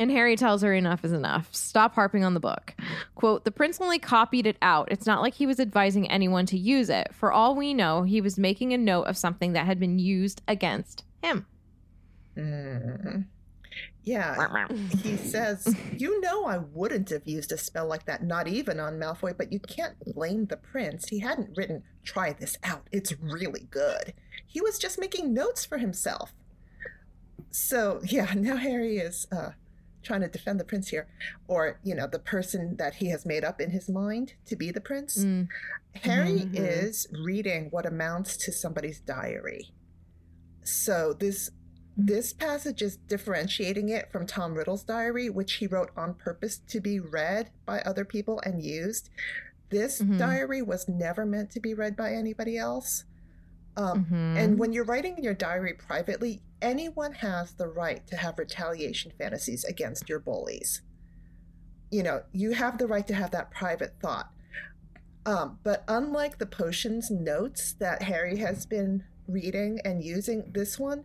[SPEAKER 3] And Harry tells her enough is enough. Stop harping on the book. Quote, the prince only copied it out. It's not like he was advising anyone to use it. For all we know, he was making a note of something that had been used against him.
[SPEAKER 6] Mm. Yeah. He says, You know, I wouldn't have used a spell like that, not even on Malfoy, but you can't blame the prince. He hadn't written, Try this out. It's really good. He was just making notes for himself. So, yeah, now Harry is uh, trying to defend the prince here, or, you know, the person that he has made up in his mind to be the prince.
[SPEAKER 3] Mm.
[SPEAKER 6] Harry
[SPEAKER 4] Mhm.
[SPEAKER 6] is reading what amounts to somebody's diary. So this this passage is differentiating it from Tom Riddle's diary, which he wrote on purpose to be read by other people and used. This
[SPEAKER 3] Mhm.
[SPEAKER 6] diary was never meant to be read by anybody else. Um,
[SPEAKER 3] Mhm.
[SPEAKER 6] And when you're writing your diary privately, anyone has the right to have retaliation fantasies against your bullies. you know, you have the right to have that private thought. Um, but unlike the potions notes that Harry has been reading and using, this one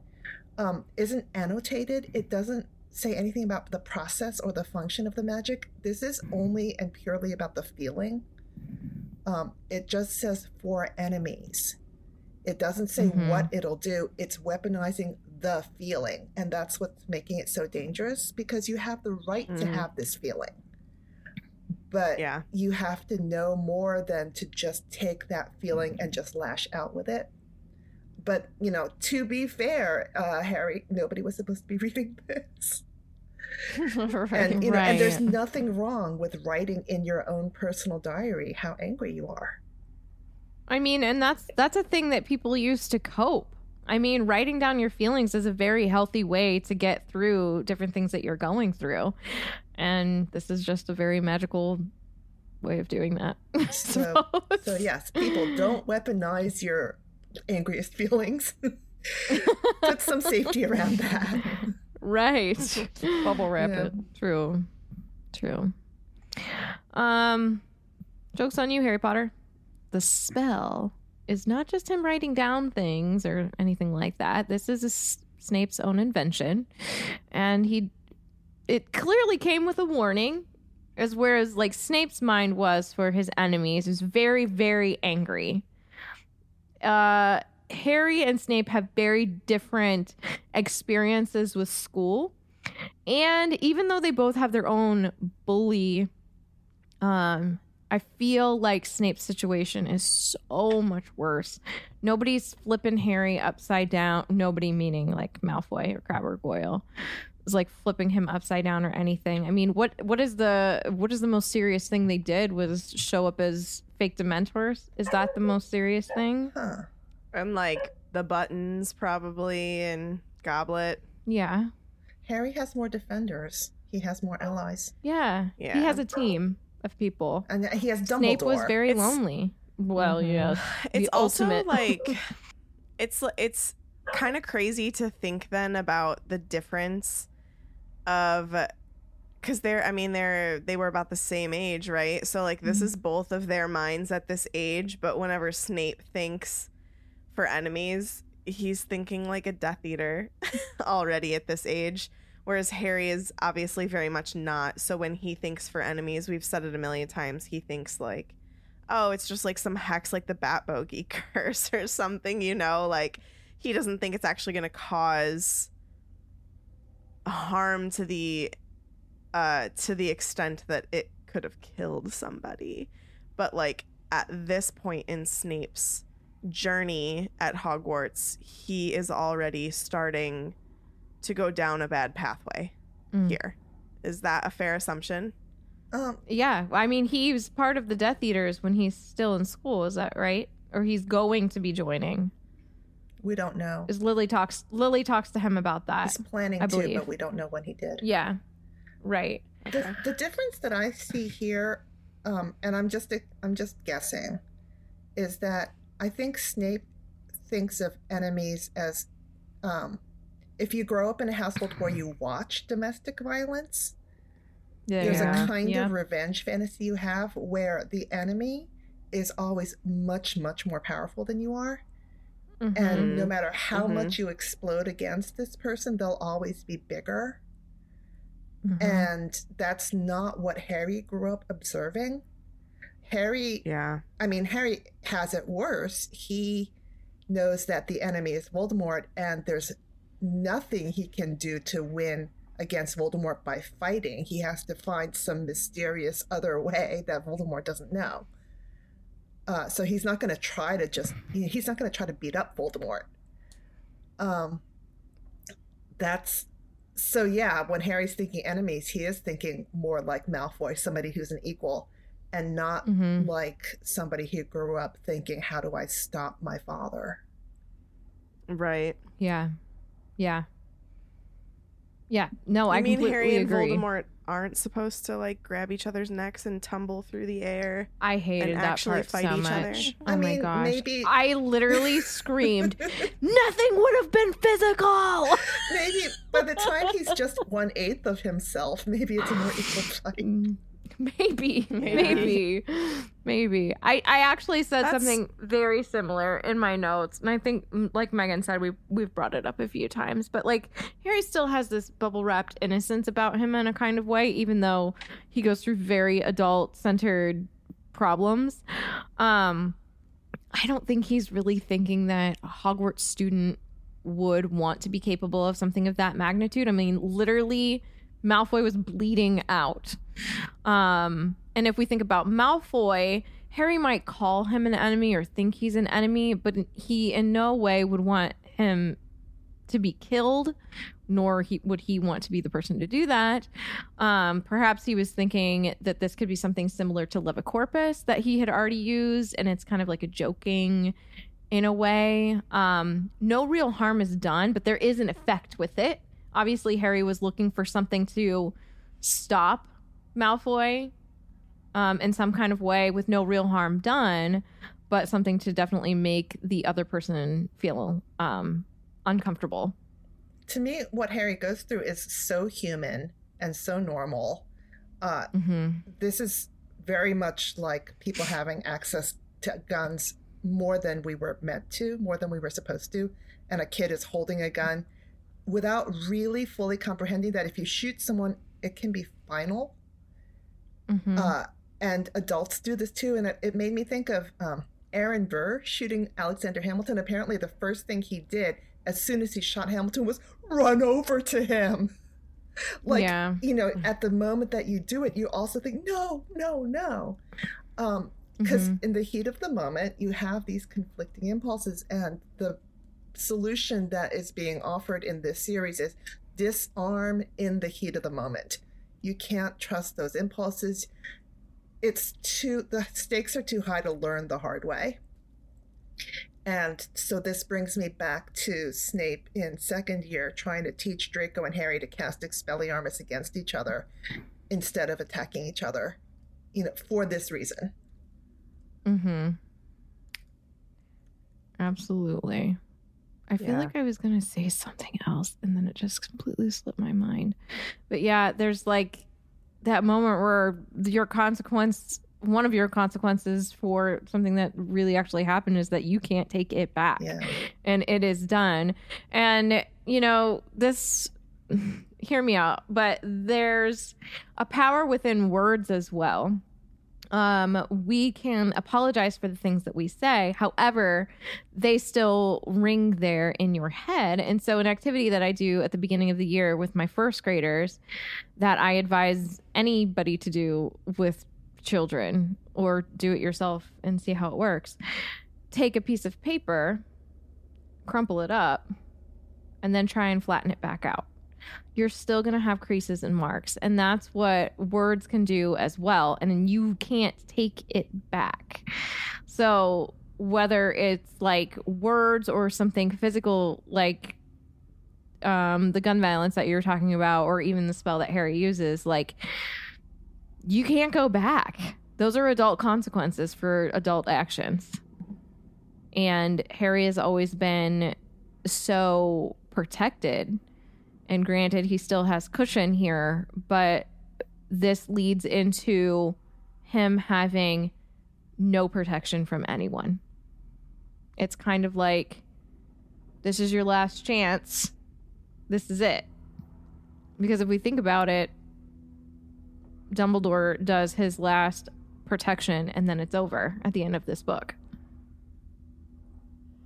[SPEAKER 6] um, isn't annotated. It doesn't say anything about the process or the function of the magic. This is only and purely about the feeling. Um, it just says for enemies. It doesn't say
[SPEAKER 3] Mhm.
[SPEAKER 6] what it'll do. It's weaponizing the feeling. And that's what's making it so dangerous because you have the right to
[SPEAKER 4] Mhm.
[SPEAKER 6] have this feeling. But
[SPEAKER 4] Yeah.
[SPEAKER 6] you have to know more than to just take that feeling and just lash out with it. But, you know, to be fair, uh, Harry, nobody was supposed to be reading this.
[SPEAKER 5] right.
[SPEAKER 6] And, you know, and there's nothing wrong with writing in your own personal diary how angry you are.
[SPEAKER 3] I mean, and that's that's a thing that people use to cope. I mean, writing down your feelings is a very healthy way to get through different things that you're going through. And this is just a very magical way of doing that.
[SPEAKER 6] So, so yes, people don't weaponize your angriest feelings. Put some safety around that.
[SPEAKER 3] Right.
[SPEAKER 5] Bubble wrap
[SPEAKER 6] Yeah.
[SPEAKER 5] it.
[SPEAKER 3] True. True. Um jokes on you, Harry Potter. The spell is not just him writing down things or anything like that. This is a S- Snape's own invention. And he it clearly came with a warning. As whereas like Snape's mind was for his enemies, was very, very angry. Uh Harry and Snape have very different experiences with school. And even though they both have their own bully, um, I feel like Snape's situation is so much worse. Nobody's flipping Harry upside down. Nobody meaning like Malfoy or Crabbe or Goyle is like flipping him upside down or anything. I mean, what what is the what is the most serious thing they did was show up as fake dementors? Is that the most serious thing?
[SPEAKER 6] Huh.
[SPEAKER 4] And like the buttons probably and goblet.
[SPEAKER 3] Yeah.
[SPEAKER 6] Harry has more defenders. He has more allies.
[SPEAKER 3] Yeah.
[SPEAKER 4] Yeah.
[SPEAKER 3] He has a team of people.
[SPEAKER 6] And he has Dumbledore.
[SPEAKER 3] Snape was very
[SPEAKER 4] It's-
[SPEAKER 3] lonely. Well,
[SPEAKER 5] Mhm.
[SPEAKER 3] yeah.
[SPEAKER 4] It's
[SPEAKER 3] The
[SPEAKER 4] also
[SPEAKER 3] ultimate.
[SPEAKER 4] like it's it's kind of crazy to think then about the difference of because they're i mean they're they were about the same age right? So like this is mm-hmm. both of their minds at this age but whenever snape thinks for enemies he's thinking like a death eater already at this age whereas harry is obviously very much not. So when he thinks for enemies we've said it a million times he thinks like oh it's just like some hex like the bat bogey curse or something you know? Like he doesn't think it's actually going to cause harm to the uh to the extent that it could have killed somebody but like at this point in Snape's journey at Hogwarts he is already starting to go down a bad pathway
[SPEAKER 3] Mm.
[SPEAKER 4] here is that a fair assumption
[SPEAKER 6] Um,
[SPEAKER 3] Yeah. I mean, he was part of the Death Eaters when he's still in school. Is that right? Or he's going to be joining.
[SPEAKER 6] we don't know.
[SPEAKER 3] Is Lily talks Lily talks to him about that.
[SPEAKER 6] He's planning
[SPEAKER 3] I
[SPEAKER 6] to,
[SPEAKER 3] believe.
[SPEAKER 6] but we don't know when he did.
[SPEAKER 3] Yeah. Right.
[SPEAKER 6] The, the difference that I see here, um, and I'm just I'm just guessing, is that I think Snape thinks of enemies as, um, if you grow up in a household where you watch domestic violence,
[SPEAKER 3] Yeah.
[SPEAKER 6] there's
[SPEAKER 3] yeah.
[SPEAKER 6] a kind
[SPEAKER 3] yeah.
[SPEAKER 6] of revenge fantasy you have where the enemy is always much much more powerful than you are
[SPEAKER 3] Mhm.
[SPEAKER 6] and no matter how
[SPEAKER 4] Mhm.
[SPEAKER 6] much you explode against this person they'll always be bigger
[SPEAKER 3] Mhm.
[SPEAKER 6] and that's not what harry grew up observing. Harry
[SPEAKER 4] yeah.
[SPEAKER 6] I mean harry has it worse. He knows that the enemy is voldemort and there's nothing he can do to win against voldemort by fighting. He has to find some mysterious other way that voldemort doesn't know. Uh, so he's not going to try to just, he's not going to try to beat up voldemort. Um that's so yeah when harry's thinking enemies he is thinking more like malfoy somebody who's an equal and not
[SPEAKER 3] Mhm.
[SPEAKER 6] like somebody who grew up thinking how do i stop my father
[SPEAKER 4] right
[SPEAKER 3] Yeah. Yeah. Yeah. No, I
[SPEAKER 4] I mean,
[SPEAKER 3] completely
[SPEAKER 4] Harry and
[SPEAKER 3] agree.
[SPEAKER 4] Voldemort aren't supposed to like grab each other's necks and tumble through the air.
[SPEAKER 3] I hated
[SPEAKER 4] and
[SPEAKER 3] that
[SPEAKER 4] actually
[SPEAKER 3] part
[SPEAKER 4] fight
[SPEAKER 3] so
[SPEAKER 4] each other.
[SPEAKER 3] much.
[SPEAKER 6] I
[SPEAKER 3] oh my
[SPEAKER 6] mean,
[SPEAKER 3] gosh.
[SPEAKER 6] maybe-
[SPEAKER 3] I literally screamed, nothing would have been physical.
[SPEAKER 6] maybe by the time he's just one eighth of himself maybe it's a more equal fight mm.
[SPEAKER 3] maybe, maybe, maybe. I, I actually said
[SPEAKER 4] That's-
[SPEAKER 3] something very similar in my notes, and I think, like Megan said, we we've brought it up a few times. But like Harry still has this bubble wrapped innocence about him in a kind of way, even though he goes through very adult centered problems. Um, I don't think he's really thinking that a Hogwarts student would want to be capable of something of that magnitude. I mean, literally, Malfoy was bleeding out. Um, and if we think about Malfoy, Harry might call him an enemy or think he's an enemy, but he in no way would want him to be killed, nor he would he want to be the person to do that. Um, perhaps he was thinking that this could be something similar to Levicorpus that he had already used, and it's kind of like a joking in a way. Um, no real harm is done, but there is an effect with it. Obviously, Harry was looking for something to stop Malfoy um, in some kind of way with no real harm done, but something to definitely make the other person feel um, uncomfortable.
[SPEAKER 6] To me, what Harry goes through is so human and so normal. Uh,
[SPEAKER 3] hmm
[SPEAKER 6] this is very much like people having access to guns more than we were meant to, more than we were supposed to, and a kid is holding a gun without really fully comprehending that if you shoot someone, it can be final.
[SPEAKER 3] hmm
[SPEAKER 6] Uh, and adults do this too. And it, it made me think of um, Aaron Burr shooting Alexander Hamilton. Apparently, the first thing he did as soon as he shot Hamilton was run over to him. like,
[SPEAKER 3] Yeah.
[SPEAKER 6] you know, at the moment that you do it, you also think, no, no, no. Um, because
[SPEAKER 3] Mhm.
[SPEAKER 6] in the heat of the moment, you have these conflicting impulses, and the solution that is being offered in this series is disarm in the heat of the moment. You can't trust those impulses. It's too, the stakes are too high to learn the hard way. And so this brings me back to Snape in second year trying to teach Draco and Harry to cast Expelliarmus against each other instead of attacking each other, you know, for this reason.
[SPEAKER 3] Mm hmm. Absolutely. I feel
[SPEAKER 5] Yeah.
[SPEAKER 3] like I was going to say something else and then it just completely slipped my mind. But yeah, there's like that moment where your consequence, one of your consequences for something that really actually happened is that you can't take it back.
[SPEAKER 6] Yeah.
[SPEAKER 3] And it is done. And, you know, this, hear me out, but there's a power within words as well um, we can apologize for the things that we say. However, they still ring there in your head. And so, an activity that I do at the beginning of the year with my first graders that I advise anybody to do with children or do it yourself and see how it works take a piece of paper, crumple it up, and then try and flatten it back out you're still going to have creases and marks. And that's what words can do as well. And you can't take it back. So, whether it's like words or something physical, like um, the gun violence that you're talking about, or even the spell that Harry uses, like you can't go back. Those are adult consequences for adult actions. And Harry has always been so protected and granted, he still has cushion here, but this leads into him having no protection from anyone. It's kind of like this is your last chance. This is it. Because if we think about it, Dumbledore does his last protection and then it's over at the end of this book.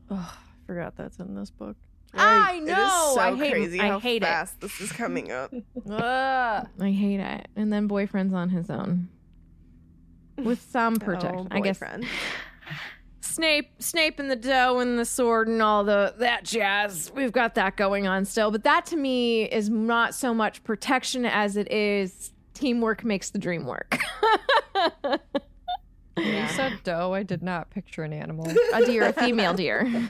[SPEAKER 5] Oh, I forgot that's in this book.
[SPEAKER 3] I
[SPEAKER 4] It is
[SPEAKER 3] know.
[SPEAKER 4] so
[SPEAKER 3] I hate,
[SPEAKER 4] crazy
[SPEAKER 3] I
[SPEAKER 4] how
[SPEAKER 3] hate it.
[SPEAKER 4] fast this is coming up.
[SPEAKER 3] I hate it. And then boyfriend's on his own. With some protection.
[SPEAKER 4] Oh,
[SPEAKER 3] I guess
[SPEAKER 4] boyfriend.
[SPEAKER 3] Snape Snape and the dough and the sword and all the that jazz. We've got that going on still. But that to me is not so much protection as it is teamwork makes the dream work.
[SPEAKER 5] when you said dough. I did not picture an animal.
[SPEAKER 3] a deer, a female deer.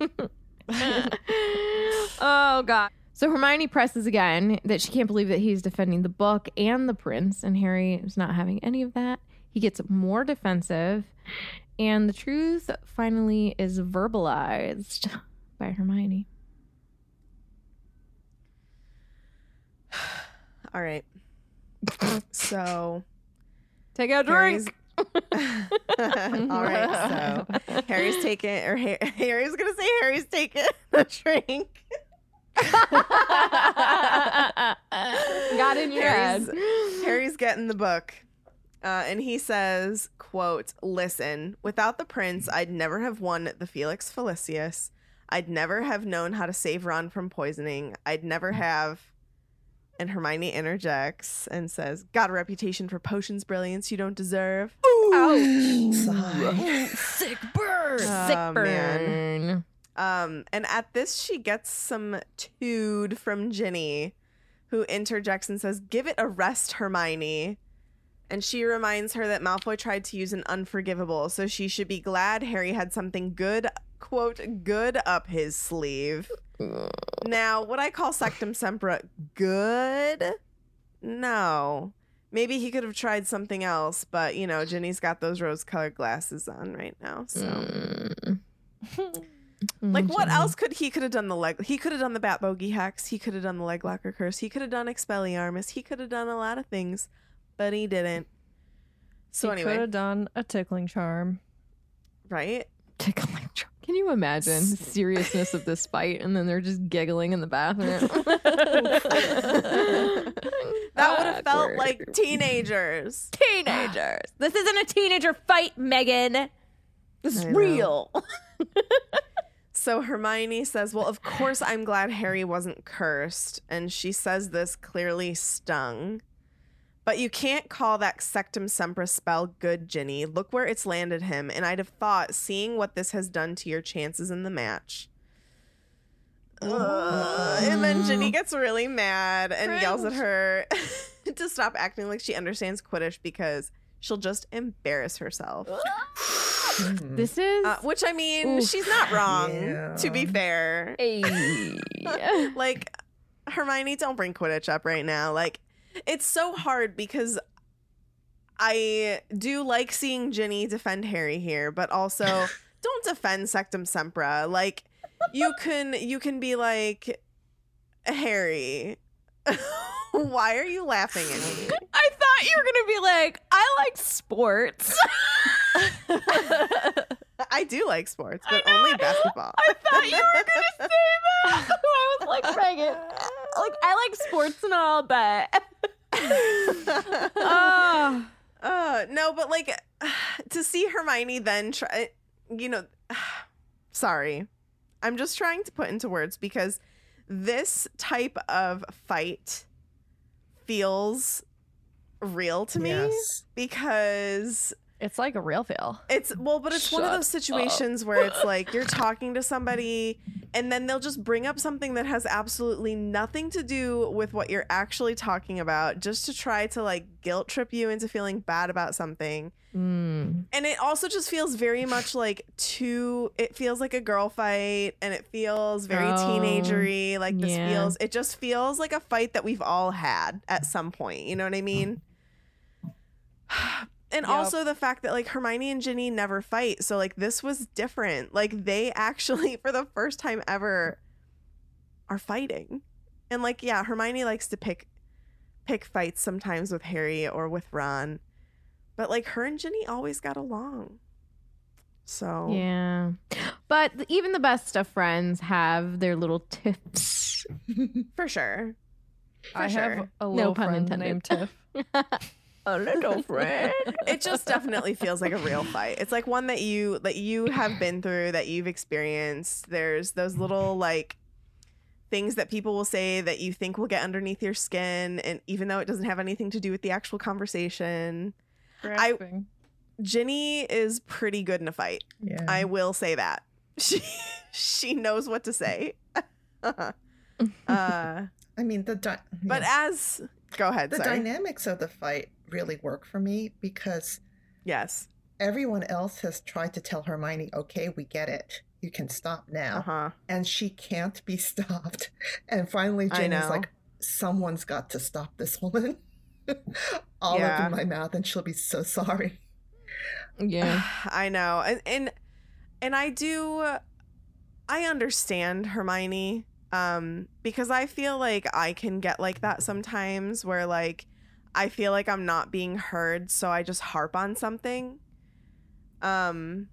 [SPEAKER 3] oh god. So Hermione presses again that she can't believe that he's defending the book and the prince, and Harry is not having any of that. He gets more defensive, and the truth finally is verbalized by Hermione.
[SPEAKER 4] All right. so
[SPEAKER 3] Take a
[SPEAKER 4] Harry's-
[SPEAKER 3] drink.
[SPEAKER 4] All right, so Harry's taking, or Ha- Harry's gonna say Harry's taking a drink.
[SPEAKER 3] Got in your
[SPEAKER 4] Harry's,
[SPEAKER 3] head.
[SPEAKER 4] Harry's getting the book. Uh, and he says, quote, listen, without the prince, I'd never have won the Felix Felicis. I'd never have known how to save Ron from poisoning. I'd never have. And Hermione interjects and says, Got a reputation for potions brilliance you don't deserve.
[SPEAKER 6] Sigh.
[SPEAKER 5] Sick bird.
[SPEAKER 3] Sick
[SPEAKER 4] Oh, man.
[SPEAKER 3] burn.
[SPEAKER 4] Um, and at this, she gets some tood from Ginny, who interjects and says, Give it a rest, Hermione. And she reminds her that Malfoy tried to use an unforgivable, so she should be glad Harry had something good, quote, good up his sleeve. Now, what I call Sectumsempra good? No. Maybe he could have tried something else, but you know, Ginny's got those rose colored glasses on right now, so.
[SPEAKER 3] Mm.
[SPEAKER 4] Like what else could he could have done the leg? He could have done the bat bogey hex. He could have done the leg locker curse. He could have done expelliarmus. He could have done a lot of things, but he didn't. So
[SPEAKER 5] he could have done a tickling charm.
[SPEAKER 4] right?
[SPEAKER 3] Tickling charm. Can you imagine the seriousness of this fight and then they're just giggling in the bathroom?
[SPEAKER 4] That would have felt
[SPEAKER 3] Awkward.
[SPEAKER 4] like teenagers.
[SPEAKER 3] teenagers. This isn't a teenager fight, Megan. This is
[SPEAKER 4] I know.
[SPEAKER 3] real.
[SPEAKER 4] So Hermione says, "Well, of course I'm glad Harry wasn't cursed." And she says this clearly stung. But you can't call that Sectumsempra spell good, Ginny. Look where it's landed him, and I'd have thought, seeing what this has done to your chances in the match. Ugh. and then Ginny gets really mad and yells at her to stop acting like she understands Quidditch because she'll just embarrass herself.
[SPEAKER 3] This is
[SPEAKER 4] Uh, which I mean, she's not wrong. To be fair,
[SPEAKER 3] a
[SPEAKER 4] like Hermione, don't bring Quidditch up right now. Like, it's so hard because I do like seeing Ginny defend Harry here, but also don't defend Sectumsempra. Like, you can you can be like Harry. Why are you laughing at me?
[SPEAKER 3] I thought you were gonna be like, I like sports.
[SPEAKER 4] I do like sports, but only basketball.
[SPEAKER 3] I thought you were gonna say that. I was like, Megan, like I like sports and all, but oh,
[SPEAKER 4] Uh, no, but like to see Hermione then try, you know, sorry, I'm just trying to put into words because this type of fight feels real to me
[SPEAKER 6] Yes.
[SPEAKER 4] because
[SPEAKER 5] It's like a real feel.
[SPEAKER 4] it's well, but it's one of those situations where it's like you're talking to somebody and then they'll just bring up something that has absolutely nothing to do with what you're actually talking about just to try to like guilt trip you into feeling bad about something.
[SPEAKER 3] Mm.
[SPEAKER 4] And it also just feels very much like two it feels like a girl fight and it feels very
[SPEAKER 3] Oh,
[SPEAKER 4] teenagery. Like this
[SPEAKER 3] yeah.
[SPEAKER 4] feels it just feels like a fight that we've all had at some point. You know what I mean? And
[SPEAKER 5] Yep.
[SPEAKER 4] also the fact that like Hermione and Ginny never fight. So like this was different. Like they actually for the first time ever are fighting. And like yeah, Hermione likes to pick pick fights sometimes with Harry or with Ron. But like her and Ginny always got along. So
[SPEAKER 3] Yeah. But even the best of friends have their little tips.
[SPEAKER 4] for sure. For
[SPEAKER 5] I
[SPEAKER 4] sure.
[SPEAKER 5] have a little
[SPEAKER 3] pun
[SPEAKER 5] friend
[SPEAKER 3] intended.
[SPEAKER 5] named Tiff.
[SPEAKER 3] A little friend.
[SPEAKER 4] it just definitely feels like a real fight. It's like one that you that you have been through, that you've experienced. There's those little like things that people will say that you think will get underneath your skin and even though it doesn't have anything to do with the actual conversation.
[SPEAKER 5] Grasping.
[SPEAKER 4] Ginny is pretty good in a fight.
[SPEAKER 6] Yeah.
[SPEAKER 4] I will say that. She she knows what to say. uh
[SPEAKER 6] I mean the di-
[SPEAKER 4] but
[SPEAKER 6] yeah.
[SPEAKER 4] as go ahead,
[SPEAKER 6] the
[SPEAKER 4] sorry.
[SPEAKER 6] dynamics of the fight really work for me because
[SPEAKER 4] yes.
[SPEAKER 6] everyone else has tried to tell Hermione, "Okay, we get it. You can stop now."
[SPEAKER 4] Uh-huh.
[SPEAKER 6] And she can't be stopped. And finally
[SPEAKER 4] I
[SPEAKER 6] Ginny's
[SPEAKER 4] know.
[SPEAKER 6] like, "Someone's got to stop this woman." All
[SPEAKER 4] Yeah.
[SPEAKER 6] up in my mouth and she'll be so sorry.
[SPEAKER 3] yeah.
[SPEAKER 4] I know. And and and I do I understand Hermione um because I feel like I can get like that sometimes where like I feel like I'm not being heard, so I just harp on something. Um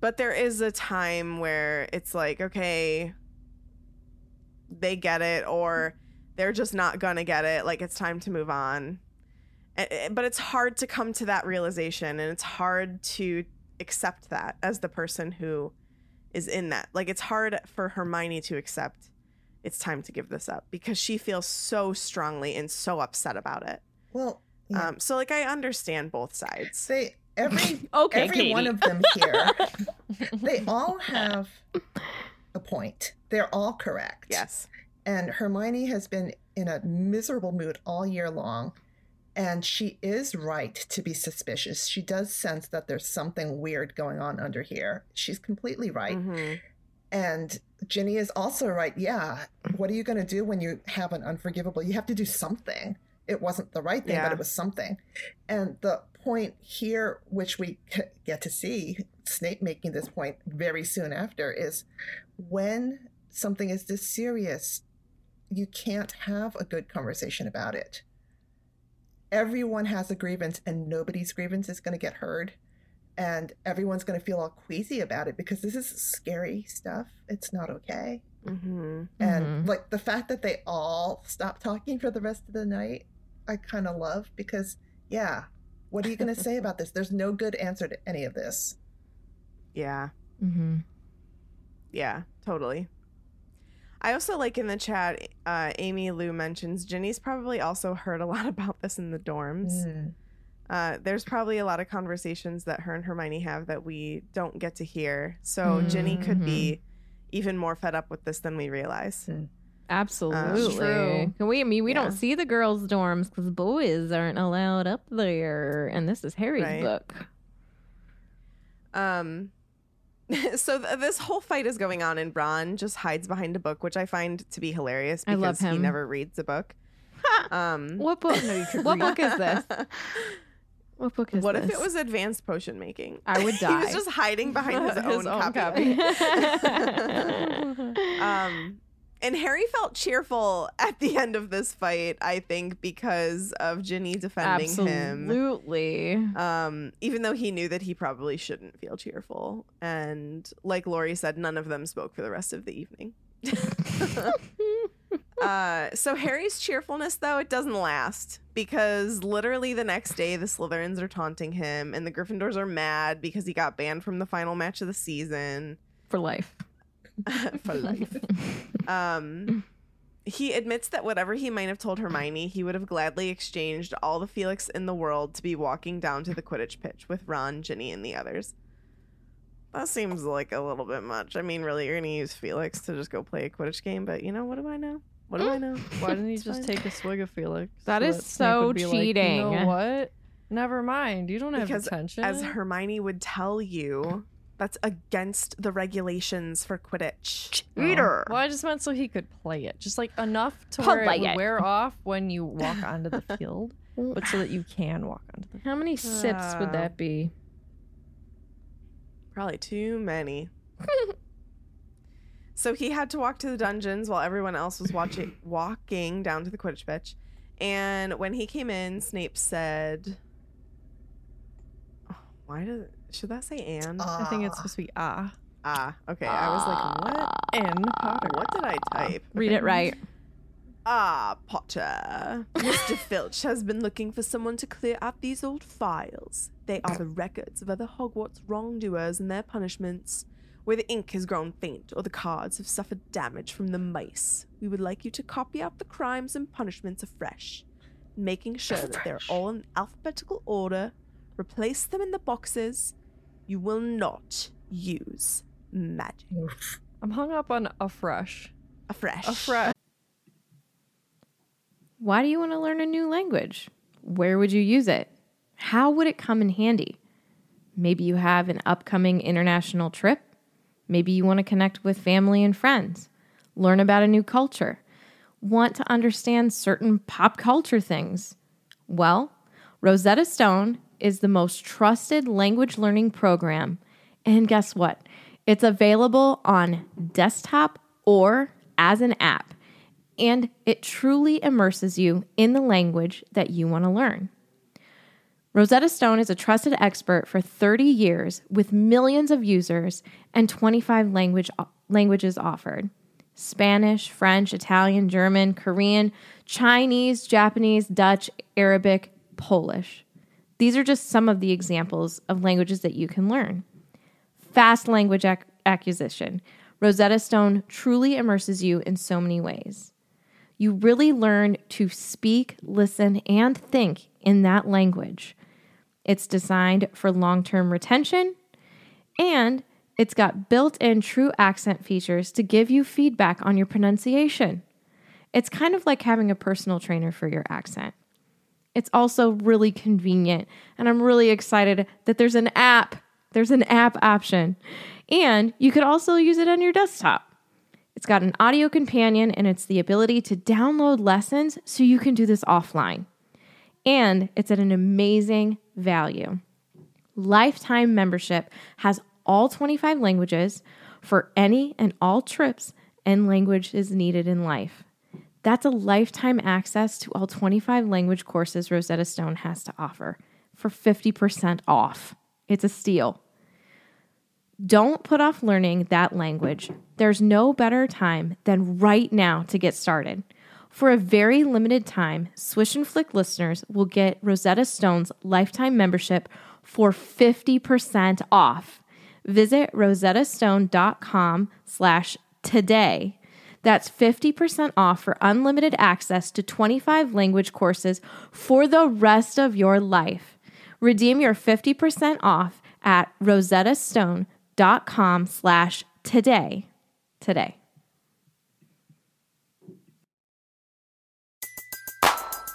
[SPEAKER 4] but there is a time where it's like, okay, they get it or they're just not going to get it, like it's time to move on. But it's hard to come to that realization and it's hard to accept that as the person who is in that. Like it's hard for Hermione to accept it's time to give this up because she feels so strongly and so upset about it.
[SPEAKER 6] Well, yeah.
[SPEAKER 4] Um, so like I understand both sides.
[SPEAKER 6] they every
[SPEAKER 3] Okay,
[SPEAKER 6] every one
[SPEAKER 3] Katie.
[SPEAKER 6] of them here, they all have a point. They're all correct.
[SPEAKER 4] Yes.
[SPEAKER 6] And Hermione has been in a miserable mood all year long. And she is right to be suspicious. She does sense that there's something weird going on under here. She's completely right.
[SPEAKER 4] Mhm.
[SPEAKER 6] And Ginny is also right. Yeah. What are you going to do when you have an unforgivable? You have to do something. It wasn't the right thing,
[SPEAKER 4] Yeah.
[SPEAKER 6] but it was something. And the point here, which we get to see Snape making this point very soon after, is when something is this serious, you can't have a good conversation about it. Everyone has a grievance, and nobody's grievance is going to get heard and everyone's going to feel all queasy about it because this is scary stuff. It's not okay.
[SPEAKER 4] Mhm.
[SPEAKER 6] And like the fact that they all stop talking for the rest of the night, I kind of love because, yeah, what are you going to say about this? There's no good answer to any of this.
[SPEAKER 4] Yeah.
[SPEAKER 3] Mm-hmm.
[SPEAKER 4] Yeah, totally. I also like in the chat, uh, Amy Lou mentions Ginny's probably also heard a lot about this in the dorms.
[SPEAKER 6] Mm.
[SPEAKER 4] Uh, there's probably a lot of conversations that her and Hermione have that we don't get to hear. So Ginny could be even more fed up with this than we realize.
[SPEAKER 3] Absolutely.
[SPEAKER 4] true.
[SPEAKER 3] We? I mean, we
[SPEAKER 4] Yeah.
[SPEAKER 3] don't see the girls' dorms because boys aren't allowed up there, and this is Harry's
[SPEAKER 4] Right.
[SPEAKER 3] book.
[SPEAKER 4] Um, so th- this whole fight is going on, and Ron just hides behind a book, which I find to be hilarious
[SPEAKER 3] I
[SPEAKER 4] because
[SPEAKER 3] love
[SPEAKER 4] he never reads a book. um,
[SPEAKER 3] What book? what book is this? What book is
[SPEAKER 4] what
[SPEAKER 3] this?
[SPEAKER 4] if it was advanced potion making?
[SPEAKER 3] I would
[SPEAKER 4] he
[SPEAKER 3] die.
[SPEAKER 4] was just hiding behind his,
[SPEAKER 5] His
[SPEAKER 4] own,
[SPEAKER 5] own
[SPEAKER 4] copy.
[SPEAKER 5] copy.
[SPEAKER 4] um, and Harry felt cheerful at the end of this fight, I think, because of Ginny defending him.
[SPEAKER 3] Absolutely.
[SPEAKER 4] Um, even though he knew that he probably shouldn't feel cheerful. And like Lorrie said, none of them spoke for the rest of the evening. Uh, so Harry's cheerfulness, though, it doesn't last because literally the next day the Slytherins are taunting him and the Gryffindors are mad because he got banned from the final match of the season
[SPEAKER 3] For life.
[SPEAKER 4] for life. um, he admits that whatever he might have told Hermione, he would have gladly exchanged all the Felix in the world to be walking down to the Quidditch pitch with Ron, Ginny, and the others. That seems like a little bit much. I mean, really, you're going to use Felix to just go play a Quidditch game, but you know, what do I know? What do I know?
[SPEAKER 5] Why didn't he just
[SPEAKER 4] fine.
[SPEAKER 5] take a swig of Felix?
[SPEAKER 3] That is
[SPEAKER 5] Snape
[SPEAKER 3] so
[SPEAKER 5] would be like, you
[SPEAKER 3] cheating.
[SPEAKER 5] know what? Never mind. You don't have
[SPEAKER 4] Because
[SPEAKER 5] attention.
[SPEAKER 4] As Hermione would tell you, that's against the regulations for Quidditch.
[SPEAKER 5] Oh. Well, I just meant so he could play it, just like enough to where
[SPEAKER 3] Play
[SPEAKER 5] it would
[SPEAKER 3] it.
[SPEAKER 5] wear off when you walk onto the field, but so that you can walk onto the.
[SPEAKER 3] How many sips would
[SPEAKER 4] Uh,
[SPEAKER 3] that be?
[SPEAKER 4] Probably too many. so he had to walk to the dungeons while everyone else was watching walking down to the Quidditch pitch. And when he came in, Snape said, oh, "Why did should that say Anne?"
[SPEAKER 5] I think it's supposed to be ah
[SPEAKER 4] ah, okay. I was like, "What?
[SPEAKER 5] in Potter.
[SPEAKER 4] What did I type?"
[SPEAKER 3] Read it right.
[SPEAKER 4] Ah, Potter. Mr. Filch has been looking for someone to clear out these old files. They are the records of other Hogwarts wrongdoers and their punishments. Where the ink has grown faint or the cards have suffered damage from the mice, we would like you to copy out the crimes and punishments afresh, making sure that they're all in alphabetical order. Replace them in the boxes. You will not use magic.
[SPEAKER 5] I'm hung up on afresh.
[SPEAKER 4] Afresh.
[SPEAKER 5] Afresh.
[SPEAKER 3] Why do you want to learn a new language? Where would you use it? How would it come in handy? Maybe you have an upcoming international trip. Maybe you want to connect with family and friends, learn about a new culture, want to understand certain pop culture things. Well, Rosetta Stone is the most trusted language learning program. And guess what? It's available on desktop or as an app. and it truly immerses you in the language that you want to learn. Rosetta Stone is a trusted expert for 30 years with millions of users and 25 language, languages offered Spanish, French, Italian, German, Korean, Chinese, Japanese, Dutch, Arabic, Polish. These are just some of the examples of languages that you can learn. Fast language ac- acquisition. Rosetta Stone truly immerses you in so many ways. You really learn to speak, listen, and think in that language. It's designed for long term retention, and it's got built in true accent features to give you feedback on your pronunciation. It's kind of like having a personal trainer for your accent. It's also really convenient, and I'm really excited that there's an app. There's an app option, and you could also use it on your desktop. It's got an audio companion and it's the ability to download lessons so you can do this offline. And it's at an amazing value. Lifetime membership has all 25 languages for any and all trips and languages needed in life. That's a lifetime access to all 25 language courses Rosetta Stone has to offer for 50% off. It's a steal. Don't put off learning that language. There's no better time than right now to get started. For a very limited time, Swish and Flick listeners will get Rosetta Stone's lifetime membership for 50% off. Visit rosettastone.com slash today. That's 50% off for unlimited access to 25 language courses for the rest of your life. Redeem your 50% off at rosettastone.com slash today today.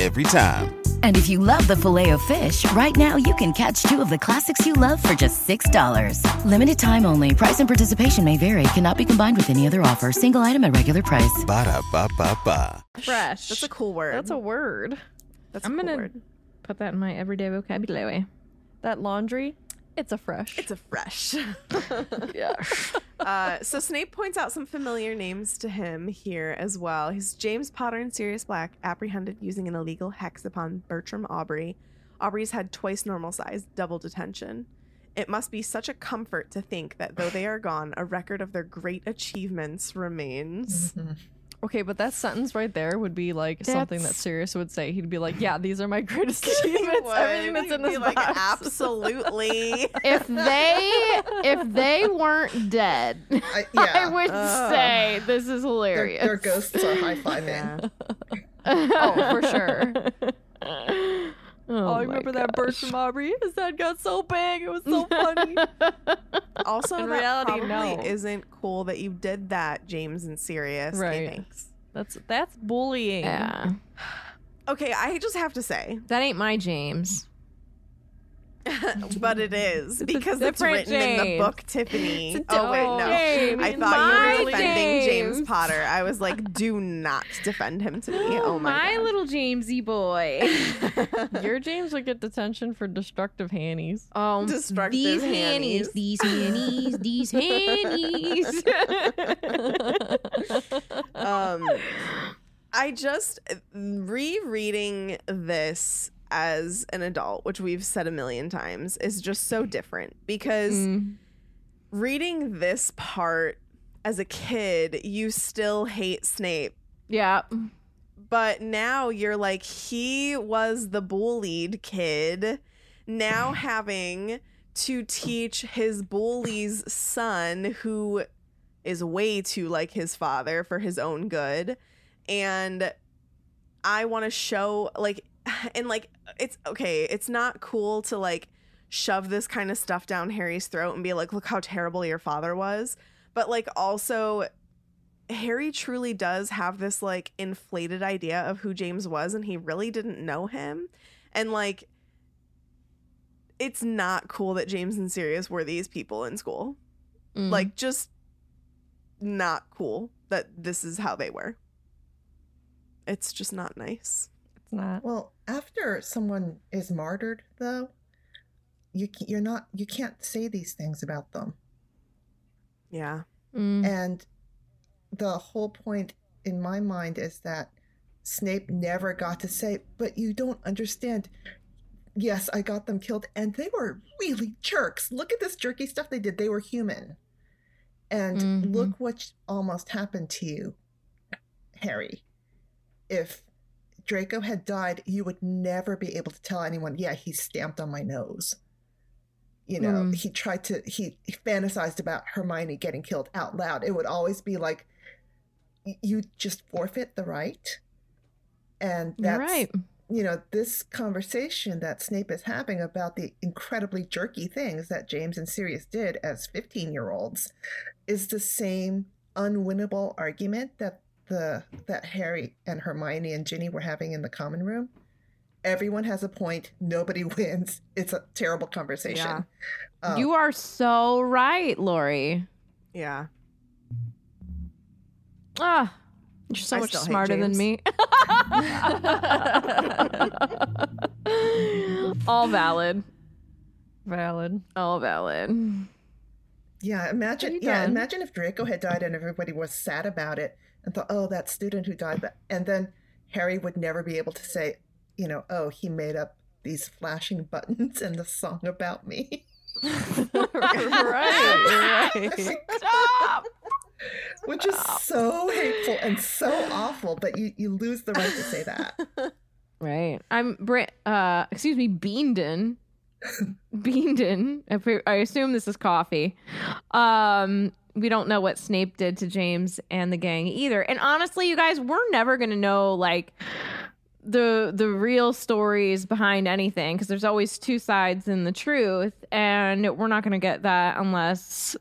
[SPEAKER 7] every time.
[SPEAKER 8] And if you love the filet of fish, right now you can catch two of the classics you love for just $6. Limited time only. Price and participation may vary. Cannot be combined with any other offer. Single item at regular price.
[SPEAKER 7] Ba da ba ba ba.
[SPEAKER 3] Fresh.
[SPEAKER 4] That's a cool word.
[SPEAKER 5] That's a word.
[SPEAKER 4] That's
[SPEAKER 3] I'm
[SPEAKER 4] a cool
[SPEAKER 3] gonna
[SPEAKER 4] word.
[SPEAKER 3] put that in my everyday vocabulary.
[SPEAKER 5] That laundry, it's a fresh.
[SPEAKER 4] It's a fresh.
[SPEAKER 5] yeah.
[SPEAKER 4] uh, so Snape points out some familiar names to him here as well. He's James Potter and Sirius Black apprehended using an illegal hex upon Bertram Aubrey. Aubrey's had twice normal size, double detention. It must be such a comfort to think that though they are gone, a record of their great achievements remains.
[SPEAKER 5] Okay, but that sentence right there would be like something that Sirius would say. He'd be like, "Yeah, these are my greatest achievements. Everything that's in
[SPEAKER 4] He'd
[SPEAKER 5] this
[SPEAKER 4] be like, absolutely.
[SPEAKER 3] If they if they weren't dead,
[SPEAKER 6] I,
[SPEAKER 3] I would
[SPEAKER 4] Ugh.
[SPEAKER 3] say this is hilarious.
[SPEAKER 6] their ghosts are high fiving.
[SPEAKER 5] oh, for sure.
[SPEAKER 3] Oh,
[SPEAKER 5] Oh, I
[SPEAKER 3] my
[SPEAKER 5] remember that
[SPEAKER 3] gosh.
[SPEAKER 5] from Aubrey. His head got so big. It was so funny.
[SPEAKER 4] Also,
[SPEAKER 5] In
[SPEAKER 4] that
[SPEAKER 5] reality,
[SPEAKER 4] probably
[SPEAKER 5] no.
[SPEAKER 4] isn't cool that you did that, James and Sirius.
[SPEAKER 5] Right.
[SPEAKER 4] thanks.
[SPEAKER 5] that's that's bullying.
[SPEAKER 3] Yeah.
[SPEAKER 4] Okay, I just have to say,
[SPEAKER 3] That ain't my James.
[SPEAKER 4] but it is because it's
[SPEAKER 3] different
[SPEAKER 4] written in the book, Tiffany. Oh wait, no,
[SPEAKER 3] James.
[SPEAKER 4] I thought you were defending James.
[SPEAKER 3] James.
[SPEAKER 4] Potter. I was like, do not defend him to me. Oh my, God.
[SPEAKER 3] little Jamesy boy.
[SPEAKER 5] Your James would get detention for destructive hannies.
[SPEAKER 3] Oh,
[SPEAKER 4] Destructive
[SPEAKER 3] these
[SPEAKER 4] hannies.
[SPEAKER 3] hannies, these hannies, these hannies.
[SPEAKER 4] um i just rereading this as an adult which we've said a million times is just so different because
[SPEAKER 3] Mm.
[SPEAKER 4] reading this part as a kid you still hate snape
[SPEAKER 3] yeah.
[SPEAKER 4] but now you're like he was the bullied kid now having to teach his bully's son who is way too like his father for his own good and i want to show like and like it's okay it's not cool to like shove this kind of stuff down harry's throat and be like look how terrible your father was but like also Harry truly does have this like inflated idea of who James was and he really didn't know him. And like it's not cool that James and Sirius were these people in school.
[SPEAKER 3] Mm.
[SPEAKER 4] Like just not cool that this is how they were. It's just not nice.
[SPEAKER 5] It's not.
[SPEAKER 6] Well, after someone is martyred, though, you you're not you can't say these things about them.
[SPEAKER 4] Yeah.
[SPEAKER 3] Mm.
[SPEAKER 6] And the whole point in my mind is that Snape never got to say, but you don't understand. Yes, I got them killed, and they were really jerks. Look at this jerky stuff they did. They were human. And
[SPEAKER 3] Mhm.
[SPEAKER 6] look what almost happened to you, Harry. If Draco had died, you would never be able to tell anyone, yeah, he stamped on my nose. You know,
[SPEAKER 3] Mm.
[SPEAKER 6] he tried to, he, he fantasized about Hermione getting killed out loud. It would always be like, you just forfeit the right. And that's,
[SPEAKER 3] right.
[SPEAKER 6] you know, this conversation that Snape is having about the incredibly jerky things that James and Sirius did as 15 year olds is the same unwinnable argument that the that Harry and Hermione and Ginny were having in the common room. Everyone has a point. Nobody wins. It's a terrible conversation.
[SPEAKER 4] Yeah.
[SPEAKER 6] Um,
[SPEAKER 3] you are so right, Lorrie.
[SPEAKER 4] Yeah.
[SPEAKER 3] Ah, you're so
[SPEAKER 4] I
[SPEAKER 3] much smarter than me. All valid.
[SPEAKER 5] Valid.
[SPEAKER 3] All valid.
[SPEAKER 6] Yeah, imagine. Yeah, imagine if Draco had died and everybody was sad about it and thought, "Oh, that student who died," but and then Harry would never be able to say, you know, "Oh, he made up these flashing buttons and the song about me,"
[SPEAKER 5] right. Right.
[SPEAKER 3] Stop.
[SPEAKER 6] which is so hateful and so awful. But you you lose the right to say that.
[SPEAKER 3] Right. I'm Bra- uh excuse me, Beandon. Beandon. I I assume this is coffee. Um we don't know what Snape did to James and the gang either. And honestly, you guys, we're never going to know like the the real stories behind anything because there's always two sides in the truth and we're not going to get that unless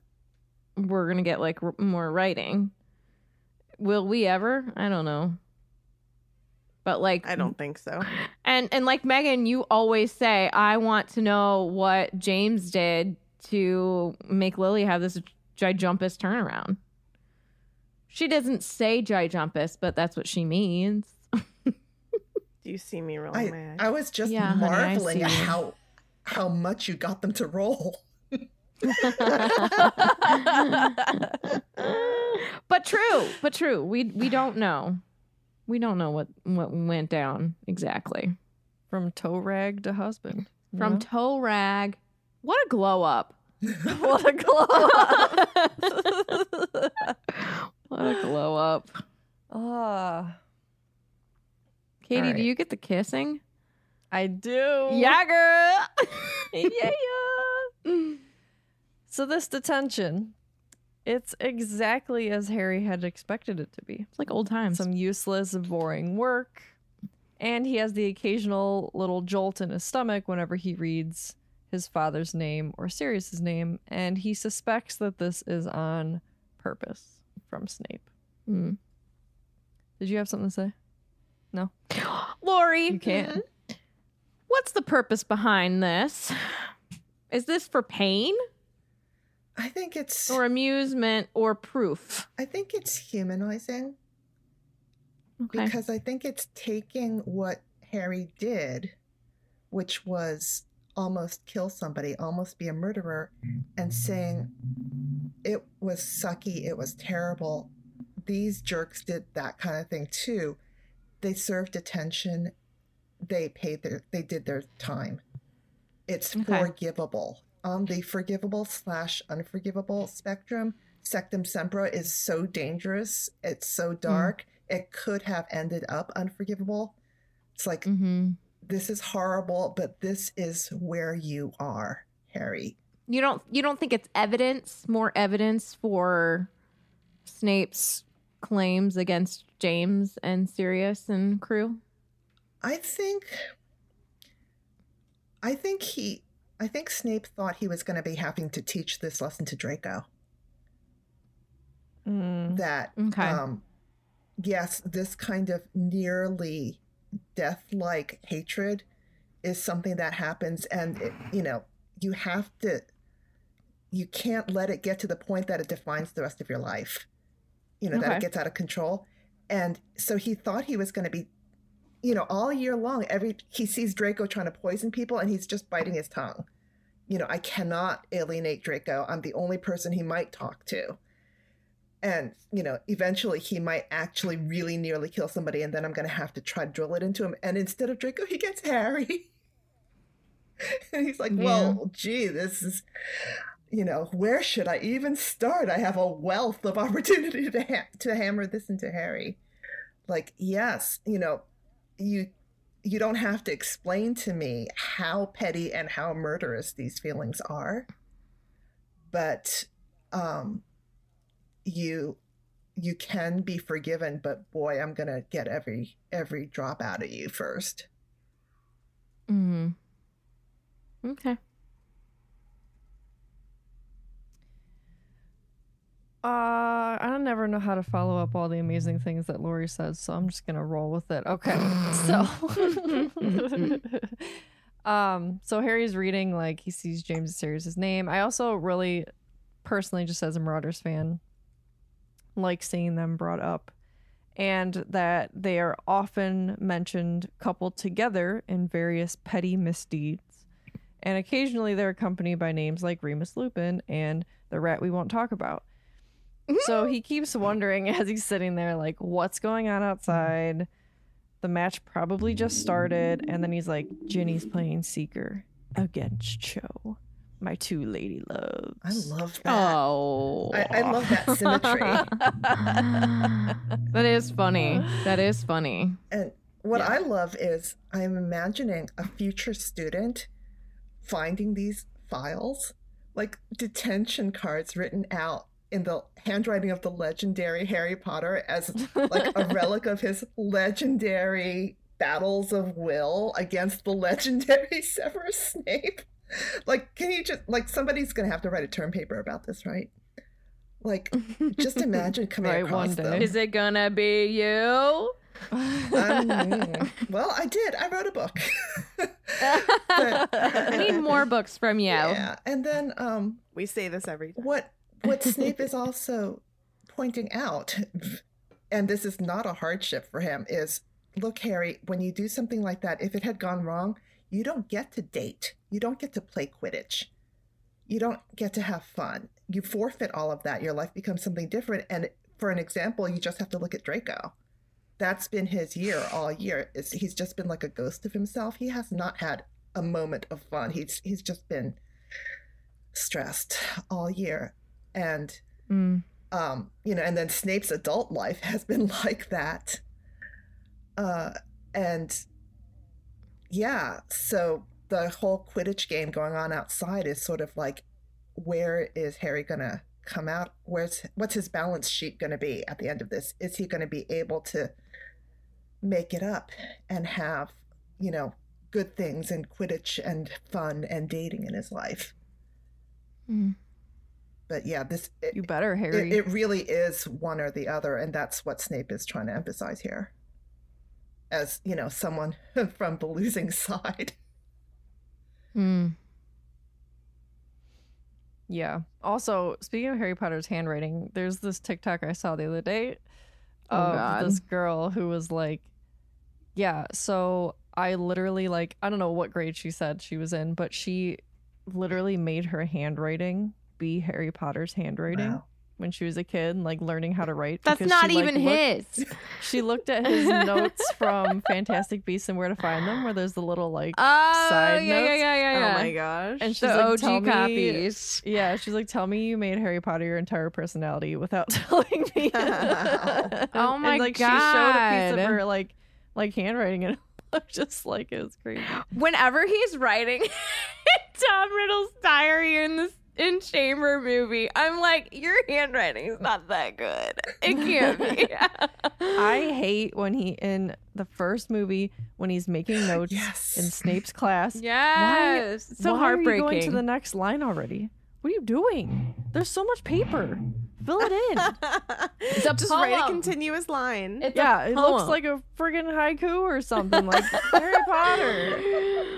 [SPEAKER 3] we're going to get like r- more writing. Will we ever? I don't know. But like
[SPEAKER 4] I don't think so.
[SPEAKER 3] and and like Megan, you always say, I want to know what James did to make Lily have this gijumpus turnaround. She doesn't say gijumpus, but that's what she means.
[SPEAKER 4] Do you see me rolling my
[SPEAKER 6] I
[SPEAKER 4] eyes?
[SPEAKER 6] I was just
[SPEAKER 3] Yeah,
[SPEAKER 6] marveling
[SPEAKER 3] see
[SPEAKER 6] at how how much you got them to roll.
[SPEAKER 3] but true, but true. We we don't know. We don't know what what went down exactly.
[SPEAKER 5] From toe rag to husband.
[SPEAKER 3] From
[SPEAKER 5] know?
[SPEAKER 3] toe rag. What a glow up.
[SPEAKER 5] What a glow up.
[SPEAKER 3] What a glow up.
[SPEAKER 5] Ah,
[SPEAKER 3] Katie,
[SPEAKER 5] All
[SPEAKER 3] do you get the kissing?
[SPEAKER 5] I do.
[SPEAKER 3] Yeah, girl.
[SPEAKER 5] yeah, yeah. So this detention, it's exactly as Harry had expected it to be.
[SPEAKER 3] It's like old times.
[SPEAKER 5] Some useless, boring work. And he has the occasional little jolt in his stomach whenever he reads his father's name or Sirius's name, and he suspects that this is on purpose from Snape.
[SPEAKER 3] Hmm.
[SPEAKER 5] Did you have something to say? No.
[SPEAKER 3] Lorrie,
[SPEAKER 5] You can't.
[SPEAKER 3] what's the purpose behind this? Is this for pain
[SPEAKER 6] I think it's
[SPEAKER 3] or amusement or proof?
[SPEAKER 6] I think it's humanizing.
[SPEAKER 3] Okay.
[SPEAKER 6] because I think it's taking what Harry did, which was almost kill somebody, almost be a murderer, and saying it was sucky, it was terrible. These jerks did that kind of thing too. They served detention. They paid their they did their time. It's
[SPEAKER 3] Okay.
[SPEAKER 6] forgivable. On the forgivable slash unforgivable spectrum, Sectumsempra is so dangerous. It's so dark. It could have ended up unforgivable. It's like
[SPEAKER 3] mm-hmm.
[SPEAKER 6] This is horrible, but this is where you are, Harry.
[SPEAKER 3] You don't you don't think it's evidence, more evidence for Snape's claims against James and Sirius and crew?
[SPEAKER 6] I think I think he I think Snape thought he was going to be having to teach this lesson to Draco.
[SPEAKER 5] Mm.
[SPEAKER 6] That
[SPEAKER 3] Okay.
[SPEAKER 6] um yes, this kind of nearly death-like hatred is something that happens and it, you know, you have to you can't let it get to the point that it defines the rest of your life. you know, that it gets out of control. And so he thought he was going to be, you know, all year long, every he sees Draco trying to poison people and he's just biting his tongue. You know, I cannot alienate Draco. I'm the only person he might talk to. And, you know, eventually he might actually really nearly kill somebody and then I'm going to have to try to drill it into him. And instead of Draco, he gets Harry. and he's like, well, gee, this is, you know, where should I even start? I have a wealth of opportunity to ha- to hammer this into Harry. Like, yes, you know, you you don't have to explain to me how petty and how murderous these feelings are, but um, you you can be forgiven. But boy, I'm gonna get every every drop out of you first.
[SPEAKER 3] Mm. Okay.
[SPEAKER 5] Uh, I don't never know how to follow up all the amazing things that Lorrie says, so I'm just gonna roll with it. Okay, so, um, so Harry's reading like he sees James Sirius's name. I also really, personally, just as a Marauders fan, like seeing them brought up, and that they are often mentioned coupled together in various petty misdeeds, and occasionally they're accompanied by names like Remus Lupin and the rat we won't talk about. Mm-hmm. So he keeps wondering as he's sitting there, like, what's going on outside? The match probably just started. And then he's like, Ginny's playing Seeker against Cho, my two lady loves.
[SPEAKER 6] I love that.
[SPEAKER 3] Oh.
[SPEAKER 6] I, I love that symmetry.
[SPEAKER 3] that is funny. That is funny.
[SPEAKER 6] And what I love is I'm imagining a future student finding these files, like detention cards written out in the handwriting of the legendary Harry Potter as like a relic of his legendary battles of will against the legendary Severus Snape. Like, can you just like somebody's gonna have to write a term paper about this, right? Like, just imagine coming
[SPEAKER 5] Right,
[SPEAKER 6] across
[SPEAKER 5] one day.
[SPEAKER 6] them.
[SPEAKER 3] Is it gonna be you?
[SPEAKER 6] Um, well, I did. I wrote a book.
[SPEAKER 3] I need more books from you.
[SPEAKER 6] Yeah, and then um,
[SPEAKER 4] We say this every time.
[SPEAKER 6] what what Snape is also pointing out, and this is not a hardship for him, is look, Harry, when you do something like that, if it had gone wrong, you don't get to date, you don't get to play Quidditch, you don't get to have fun. You forfeit all of that. Your life becomes something different. And for an example, you just have to look at Draco. That's been his year all year. Is he's just been like a ghost of himself. He has not had a moment of fun. He's he's just been stressed all year and
[SPEAKER 3] Mm.
[SPEAKER 6] um you know and then snape's adult life has been like that uh and yeah so the whole quidditch game going on outside is sort of like where is harry gonna come out where's what's his balance sheet gonna be at the end of this is he gonna be able to make it up and have you know good things and quidditch and fun and dating in his life
[SPEAKER 3] Mm.
[SPEAKER 6] but yeah this it,
[SPEAKER 5] You better, Harry.
[SPEAKER 6] it, it really is one or the other, and that's what Snape is trying to emphasize here. As you know, someone from the losing side.
[SPEAKER 3] Mm.
[SPEAKER 5] Yeah. Also, speaking of Harry Potter's handwriting, there's this TikTok I saw the other day
[SPEAKER 3] Oh,
[SPEAKER 5] of
[SPEAKER 3] God.
[SPEAKER 5] this girl who was like, "Yeah, so I literally like I don't know what grade she said she was in, but she literally made her handwriting be Harry Potter's handwriting
[SPEAKER 6] Wow.
[SPEAKER 5] When she was a kid, and, like learning how to write.
[SPEAKER 3] That's
[SPEAKER 5] because
[SPEAKER 3] not
[SPEAKER 5] she, like,
[SPEAKER 3] even
[SPEAKER 5] looked-
[SPEAKER 3] his.
[SPEAKER 5] She looked at his notes from Fantastic Beasts and Where to Find Them, where there's the little like
[SPEAKER 3] Oh,
[SPEAKER 5] Side
[SPEAKER 3] yeah, yeah,
[SPEAKER 5] notes?
[SPEAKER 3] yeah, yeah, oh yeah.
[SPEAKER 4] Oh my gosh.
[SPEAKER 5] and she's
[SPEAKER 3] the
[SPEAKER 5] like,
[SPEAKER 3] OG
[SPEAKER 5] "Tell me- Yeah, she's like, tell me you made Harry Potter your entire personality without telling me.
[SPEAKER 3] Oh my
[SPEAKER 5] and, like, She showed a piece of her like like handwriting, and I'm just like it was crazy.
[SPEAKER 3] Whenever he's writing Tom Riddle's diary in this in Chamber movie, I'm like, your handwriting is not that good. It can't be.
[SPEAKER 5] I hate when he in the first movie when he's making notes
[SPEAKER 6] Yes.
[SPEAKER 5] in Snape's class.
[SPEAKER 3] yes, so
[SPEAKER 5] why
[SPEAKER 3] heartbreaking.
[SPEAKER 5] Are you going to the next line already. What are you doing? There's so much paper. Fill it in.
[SPEAKER 3] It's a
[SPEAKER 4] Just write a continuous line.
[SPEAKER 3] It's
[SPEAKER 5] yeah, it looks like a friggin' haiku or something like Harry Potter.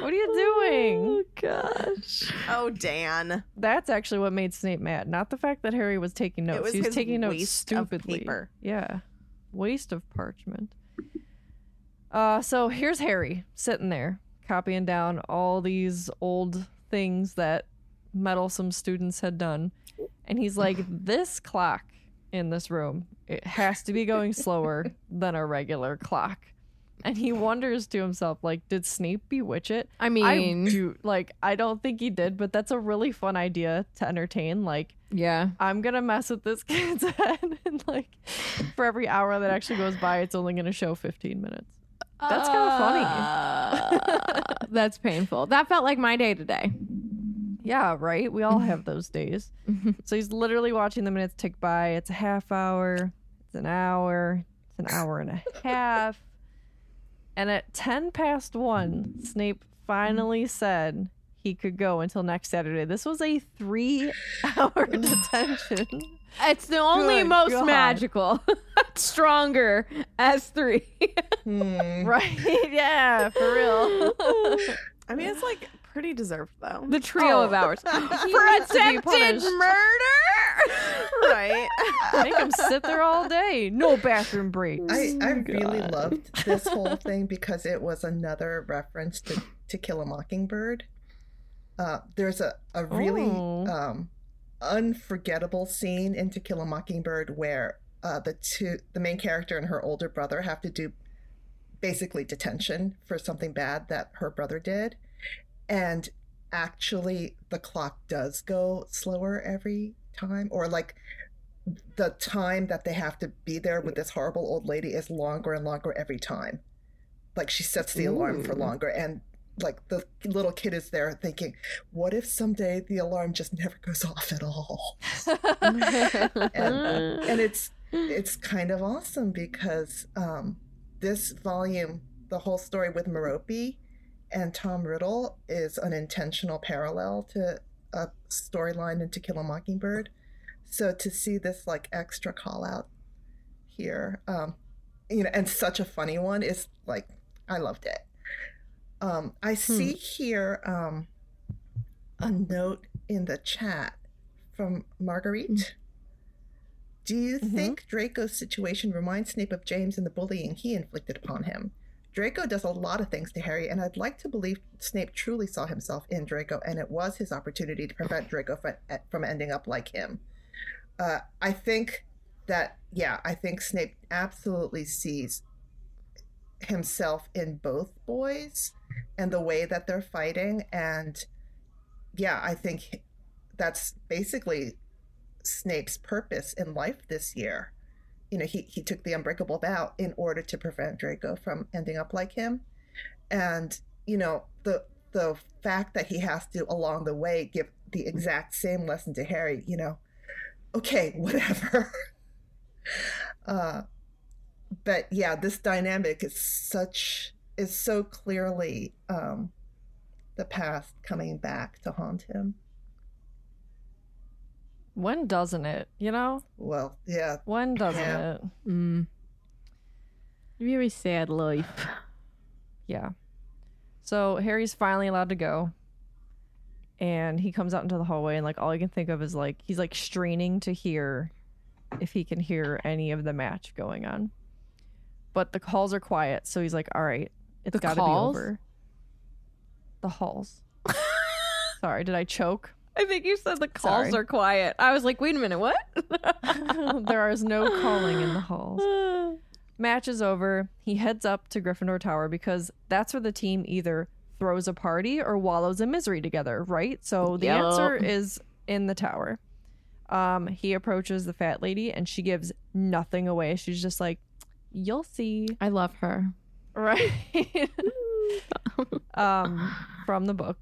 [SPEAKER 5] What are you doing?
[SPEAKER 3] gosh.
[SPEAKER 4] oh, Dan.
[SPEAKER 5] That's actually what made Snape mad. Not the fact that Harry was taking notes.
[SPEAKER 4] was
[SPEAKER 5] he was taking notes
[SPEAKER 4] waste
[SPEAKER 5] stupidly. Yeah. Waste of parchment. Uh so here's Harry sitting there copying down all these old things that meddlesome students had done. And he's like, This clock in this room, it has to be going slower than a regular clock. And he wonders to himself, like, did Snape bewitch it?
[SPEAKER 3] I mean,
[SPEAKER 5] I do like I don't think he did, but that's a really fun idea to entertain. Like
[SPEAKER 3] yeah.
[SPEAKER 5] I'm gonna mess with this kid's head and like for every hour that actually goes by, it's only gonna show 15 minutes. That's kind of funny.
[SPEAKER 3] Uh, that's painful. That felt like my day today.
[SPEAKER 5] Yeah, right. We all have those days. so he's literally watching the minutes tick by. It's a half hour. It's an hour. It's an hour and a half. And at 10 past one, Snape finally said he could go until next Saturday. This was a three hour detention.
[SPEAKER 3] It's the only
[SPEAKER 5] Good
[SPEAKER 3] most
[SPEAKER 5] God.
[SPEAKER 3] magical, stronger as three.
[SPEAKER 6] Hmm.
[SPEAKER 5] right? Yeah, for real.
[SPEAKER 4] I mean, it's like pretty deserved though.
[SPEAKER 3] the trio
[SPEAKER 5] Oh.
[SPEAKER 3] of ours
[SPEAKER 5] He
[SPEAKER 3] for
[SPEAKER 5] needs to be
[SPEAKER 3] attempted murder.
[SPEAKER 4] right.
[SPEAKER 5] Make him sit there all day. No bathroom breaks.
[SPEAKER 6] I, I really loved this whole thing because it was another reference to To Kill a Mockingbird. Uh, there's a, a really
[SPEAKER 5] Oh.
[SPEAKER 6] um, unforgettable scene in To Kill a Mockingbird where uh, the two the main character and her older brother have to do basically detention for something bad that her brother did, and actually the clock does go slower every time, or like the time that they have to be there with this horrible old lady is longer and longer every time. Like she sets the alarm for longer and like the little kid is there thinking, what if someday the alarm just never goes off at all? and, and it's it's kind of awesome because um, this volume, the whole story with Merope and Tom Riddle is an intentional parallel to a storyline in To Kill a Mockingbird. So to see this like extra call out here, um, you know, and such a funny one is like I loved it. Um, I see here um, a note in the chat from Marguerite. Do you think Draco's situation reminds Snape of James and the bullying he inflicted upon him? Draco does a lot of things to Harry, and I'd like to believe Snape truly saw himself in Draco, and it was his opportunity to prevent Draco from, from ending up like him. Uh, I think that, yeah, I think Snape absolutely sees himself in both boys and the way that they're fighting. And yeah, I think that's basically Snape's purpose in life this year. You know, he, he took the unbreakable vow in order to prevent Draco from ending up like him. And, you know, the the fact that he has to along the way give the exact same lesson to Harry, you know, okay, whatever. uh but yeah, this dynamic is such is so clearly um the past coming back to haunt him.
[SPEAKER 5] When doesn't it? You know?
[SPEAKER 6] Well, yeah,
[SPEAKER 5] When doesn't
[SPEAKER 6] Yeah.
[SPEAKER 5] it?
[SPEAKER 3] Mm. Very sad life.
[SPEAKER 5] Yeah. So Harry's finally allowed to go. And he comes out into the hallway and like all he can think of is like he's like straining to hear if he can hear any of the match going on. But the calls are quiet, so he's like, All right, it's
[SPEAKER 3] The
[SPEAKER 5] gotta be over. The halls. Sorry, did I choke?
[SPEAKER 3] I think you said the calls
[SPEAKER 5] Sorry.
[SPEAKER 3] are quiet. I was like, wait a minute, what?
[SPEAKER 5] there is no calling in the halls. Match is over. He heads up to Gryffindor Tower because that's where the team either throws a party or wallows in misery together, right? So the
[SPEAKER 3] Yup.
[SPEAKER 5] answer is in the tower. Um, he approaches the fat lady and she gives nothing away. She's just like, "You'll see."
[SPEAKER 3] I love her.
[SPEAKER 5] Right. um, from the book.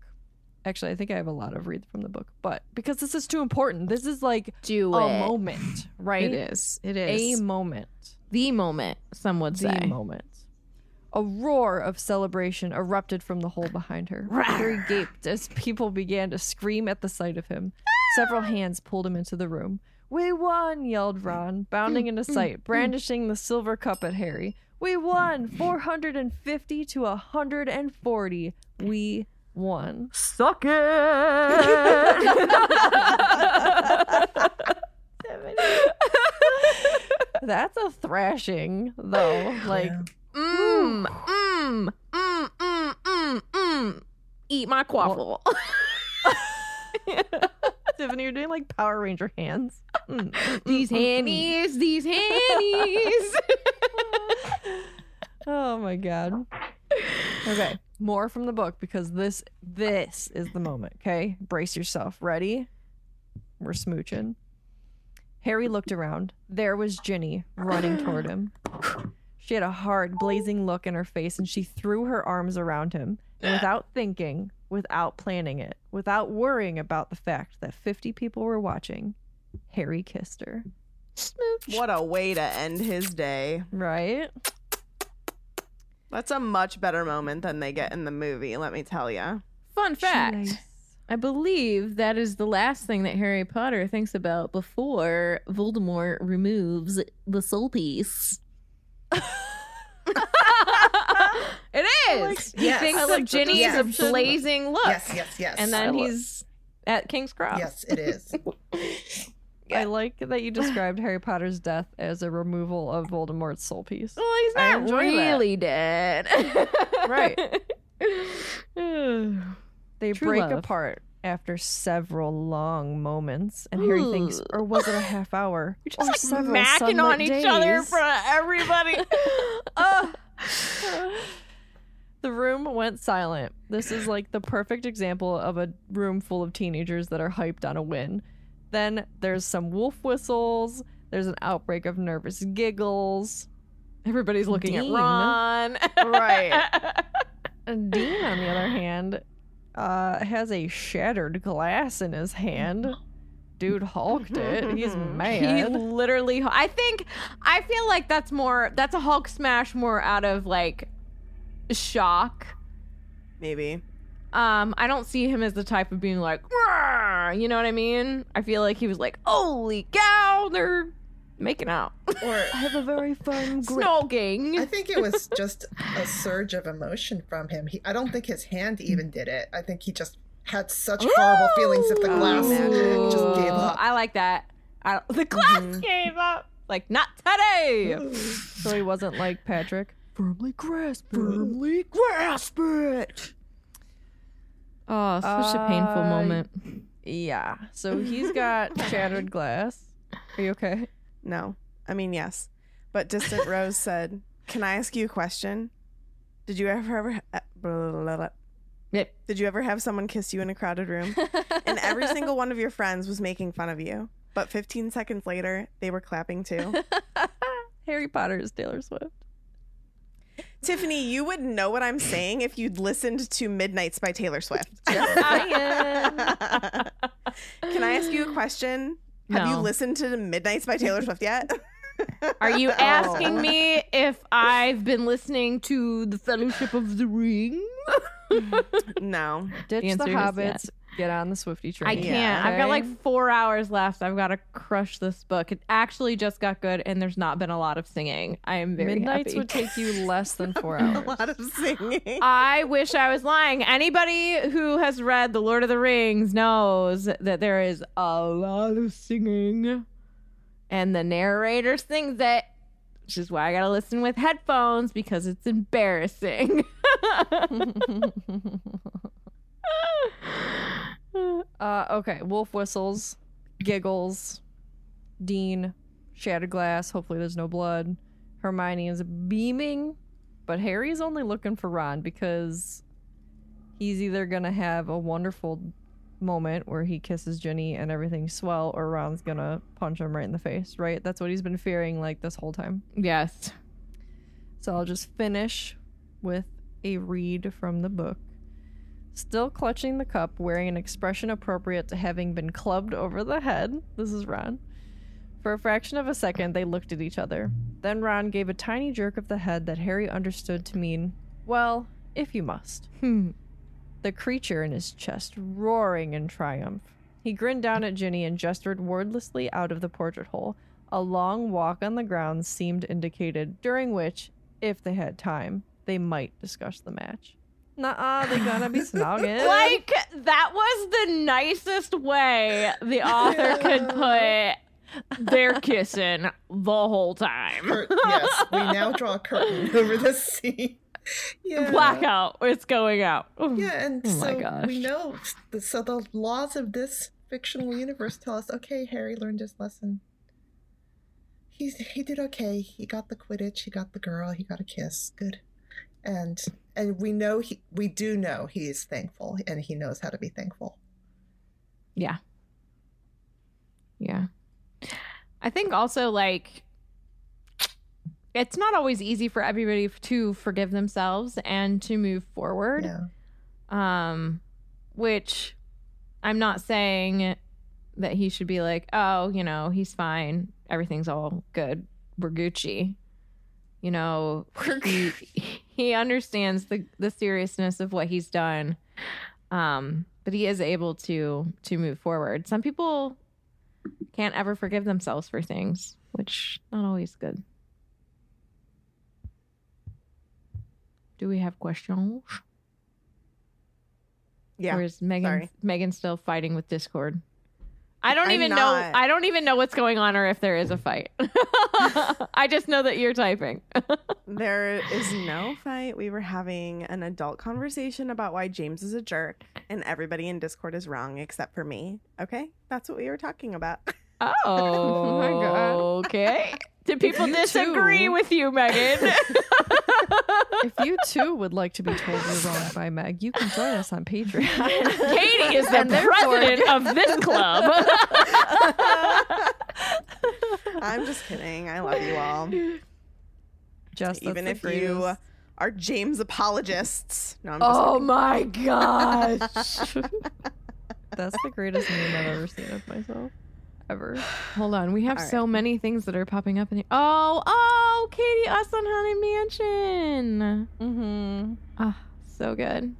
[SPEAKER 5] Actually, I think I have a lot of reads from the book, but because this is too important, this is like
[SPEAKER 3] Do
[SPEAKER 5] a
[SPEAKER 3] it.
[SPEAKER 5] moment, right?
[SPEAKER 3] It is. It is.
[SPEAKER 5] A moment.
[SPEAKER 3] the moment, some would
[SPEAKER 5] The
[SPEAKER 3] say.
[SPEAKER 5] moment. A roar of celebration erupted from the hole behind her. Harry gaped as people began to scream at the sight of him. Several hands pulled him into the room. We won, yelled Ron, bounding into sight, brandishing the silver cup at Harry. We won 450 to 140. We won.
[SPEAKER 3] Suck it.
[SPEAKER 5] That's a thrashing, though. Like,
[SPEAKER 3] mm, mm, mm, mm, mm, mm. Eat my quaffle.
[SPEAKER 5] Tiffany, you're doing like Power Ranger hands. Mm, mm,
[SPEAKER 3] these
[SPEAKER 5] mm, mm, mm.
[SPEAKER 3] handies, these handies.
[SPEAKER 5] Oh my god. Okay, more from the book because this this is the moment, okay? Brace yourself. Ready? We're smooching. Harry looked around. There was Ginny running toward him. She had a hard, blazing look in her face and she threw her arms around him. And without thinking, without planning it, without worrying about the fact that 50 people were watching, Harry kissed her. Smooch.
[SPEAKER 4] What a way to end his day.
[SPEAKER 5] Right?
[SPEAKER 4] That's a much better moment than they get in the movie, let me tell you.
[SPEAKER 3] Fun fact.
[SPEAKER 5] Nice.
[SPEAKER 3] I believe that is the last thing that Harry Potter thinks about before Voldemort removes the soul piece. it is. he
[SPEAKER 6] yes.
[SPEAKER 3] thinks
[SPEAKER 6] I
[SPEAKER 3] of
[SPEAKER 6] like the
[SPEAKER 3] Ginny's
[SPEAKER 6] description.
[SPEAKER 3] blazing look.
[SPEAKER 6] Yes, yes, yes.
[SPEAKER 3] And then he's at King's Cross.
[SPEAKER 6] yes, it is.
[SPEAKER 5] I like that you described Harry Potter's death as a removal of Voldemort's soul piece.
[SPEAKER 3] Well, he's not
[SPEAKER 5] enjoy that.
[SPEAKER 3] really dead.
[SPEAKER 5] Right. They
[SPEAKER 3] True
[SPEAKER 5] break
[SPEAKER 3] love.
[SPEAKER 5] apart after several long moments, and Harry thinks, or was it a half hour?
[SPEAKER 3] You're Just
[SPEAKER 5] or
[SPEAKER 3] like
[SPEAKER 5] several
[SPEAKER 3] macking on
[SPEAKER 5] sunlit
[SPEAKER 3] each other in front of everybody. Ugh.
[SPEAKER 5] The room went silent. This is like the perfect example of a room full of teenagers that are hyped on a win. Then there's some wolf whistles. There's an outbreak of nervous giggles.
[SPEAKER 3] Everybody's looking
[SPEAKER 5] Dean.
[SPEAKER 3] at Ron.
[SPEAKER 5] Right. And Dean, on the other hand, uh, has a shattered glass in his hand. Dude hulked it. He's
[SPEAKER 3] He literally. I think. I feel like that's more. That's a Hulk smash more out of like shock.
[SPEAKER 4] Maybe.
[SPEAKER 3] Um, I don't see him as the type of being like, "Rah!" you know what I mean? I feel like he was like, "Holy cow, they're making out,
[SPEAKER 6] Or
[SPEAKER 5] I have a very fun grip.
[SPEAKER 6] I think it was just a surge of emotion from him. He, I don't think his hand even did it. I think he just had such horrible feelings that the glass just gave up.
[SPEAKER 3] I like that. I, the glass mm-hmm. gave up. Like not today.
[SPEAKER 5] So he wasn't like Patrick. Firmly grasp. Mm-hmm.
[SPEAKER 3] Firmly grasp it. Oh, ah, such a painful
[SPEAKER 5] Uh,
[SPEAKER 3] moment.
[SPEAKER 5] Yeah. So he's got shattered glass. Are you okay?
[SPEAKER 4] No. I mean, yes. But Distant Rose said, Can I ask you a question? Did you ever ever uh, blah, blah, blah, blah.
[SPEAKER 3] Yep.
[SPEAKER 4] Did you ever have someone kiss you in a crowded room? and every single one of your friends was making fun of you. But 15 seconds later, they were clapping too.
[SPEAKER 5] Harry Potter is Taylor Swift.
[SPEAKER 4] Tiffany, you would know what I'm saying if you'd listened to Midnights by Taylor Swift. Can I ask you a question? Have you listened to Midnights by Taylor Swift yet?
[SPEAKER 3] Are you asking oh. me if I've been listening to the Fellowship of the Ring?
[SPEAKER 4] no.
[SPEAKER 5] Ditch the,
[SPEAKER 3] answer is
[SPEAKER 5] hobbits. Get on the Swifty train.
[SPEAKER 3] I can't.
[SPEAKER 4] Yeah.
[SPEAKER 3] I've got like four hours left. I've got to crush this book. It actually just got good, and there's not been a lot of singing. I am very
[SPEAKER 5] Midnights
[SPEAKER 3] happy.
[SPEAKER 5] would take you less than four hours.
[SPEAKER 4] A lot of singing.
[SPEAKER 3] I wish I was lying. Anybody who has read The Lord of the Rings knows that there is a lot of singing. And the narrator sings it, which is why I gotta listen with headphones because it's embarrassing.
[SPEAKER 5] Uh, okay, wolf whistles, giggles, Dean, shattered glass. Hopefully, there's no blood. Hermione is beaming, but Harry's only looking for Ron because he's either gonna have a wonderful moment where he kisses Ginny and everything's swell, or Ron's gonna punch him right in the face. Right? That's what he's been fearing like this whole time.
[SPEAKER 3] yes.
[SPEAKER 5] So I'll just finish with a read from the book. Still clutching the cup, wearing an expression appropriate to having been clubbed over the head. This is Ron. For a fraction of a second, they looked at each other. Then Ron gave a tiny jerk of the head that Harry understood to mean, well, if you must.
[SPEAKER 3] Hmm.
[SPEAKER 5] The creature in his chest roaring in triumph. He grinned down at Ginny and gestured wordlessly out of the portrait hole. A long walk on the grounds seemed indicated, during which, if they had time, they might discuss the match. Nuh-uh, they gonna be snogging.
[SPEAKER 3] Like that was the nicest way the author could put they're kissing the whole time.
[SPEAKER 6] Cur- yes, we now draw a curtain over this scene. Yeah.
[SPEAKER 3] Blackout. It's going out.
[SPEAKER 6] Yeah, and
[SPEAKER 3] Oh my
[SPEAKER 6] so
[SPEAKER 3] gosh.
[SPEAKER 6] we know. So the laws of this fictional universe tell us, okay, Harry learned his lesson. He's he did okay. He got the Quidditch. He got the girl. He got a kiss. Good. And and we know he we do know he is thankful and he knows how to be thankful.
[SPEAKER 3] Yeah. Yeah. I think also like it's not always easy for everybody to forgive themselves and to move forward.
[SPEAKER 6] Yeah.
[SPEAKER 3] Um which I'm not saying that he should be like, "Oh, you know, he's fine. Everything's all good. We're Gucci." You know, he, he understands the the seriousness of what he's done. Um, but he is able to to move forward. Some people can't ever forgive themselves for things, which not always good. Do we have questions?
[SPEAKER 4] Yeah.
[SPEAKER 3] Or is Megan
[SPEAKER 4] sorry.
[SPEAKER 3] Megan still fighting with Discord? I don't
[SPEAKER 4] I'm
[SPEAKER 3] even know. I don't even know what's going on or if there is a fight. I just know that you're typing.
[SPEAKER 4] There is no fight. We were having an adult conversation about why James is a jerk and everybody in Discord is wrong except for me. Okay? That's what we were talking about.
[SPEAKER 3] Oh, oh,
[SPEAKER 5] my God.
[SPEAKER 3] Okay. Did people
[SPEAKER 5] You
[SPEAKER 3] disagree
[SPEAKER 5] too.
[SPEAKER 3] with you, Megan?
[SPEAKER 5] if you too would like to be told you're wrong by Meg, you can join us on Patreon.
[SPEAKER 3] Katie is the
[SPEAKER 5] And therefore-
[SPEAKER 3] president of this club.
[SPEAKER 4] I'm just kidding. I love you all.
[SPEAKER 5] Just
[SPEAKER 4] Even if
[SPEAKER 5] the
[SPEAKER 4] you are James apologists. No, I'm just
[SPEAKER 3] oh
[SPEAKER 4] kidding.
[SPEAKER 3] my gosh.
[SPEAKER 5] That's the greatest meme I've ever seen of myself. Ever.
[SPEAKER 3] Hold on. We have
[SPEAKER 4] All
[SPEAKER 3] so many things that are popping up in here. Oh, oh, Katie, us on Haunted Mansion.
[SPEAKER 5] Mm-hmm.
[SPEAKER 3] Oh, so good.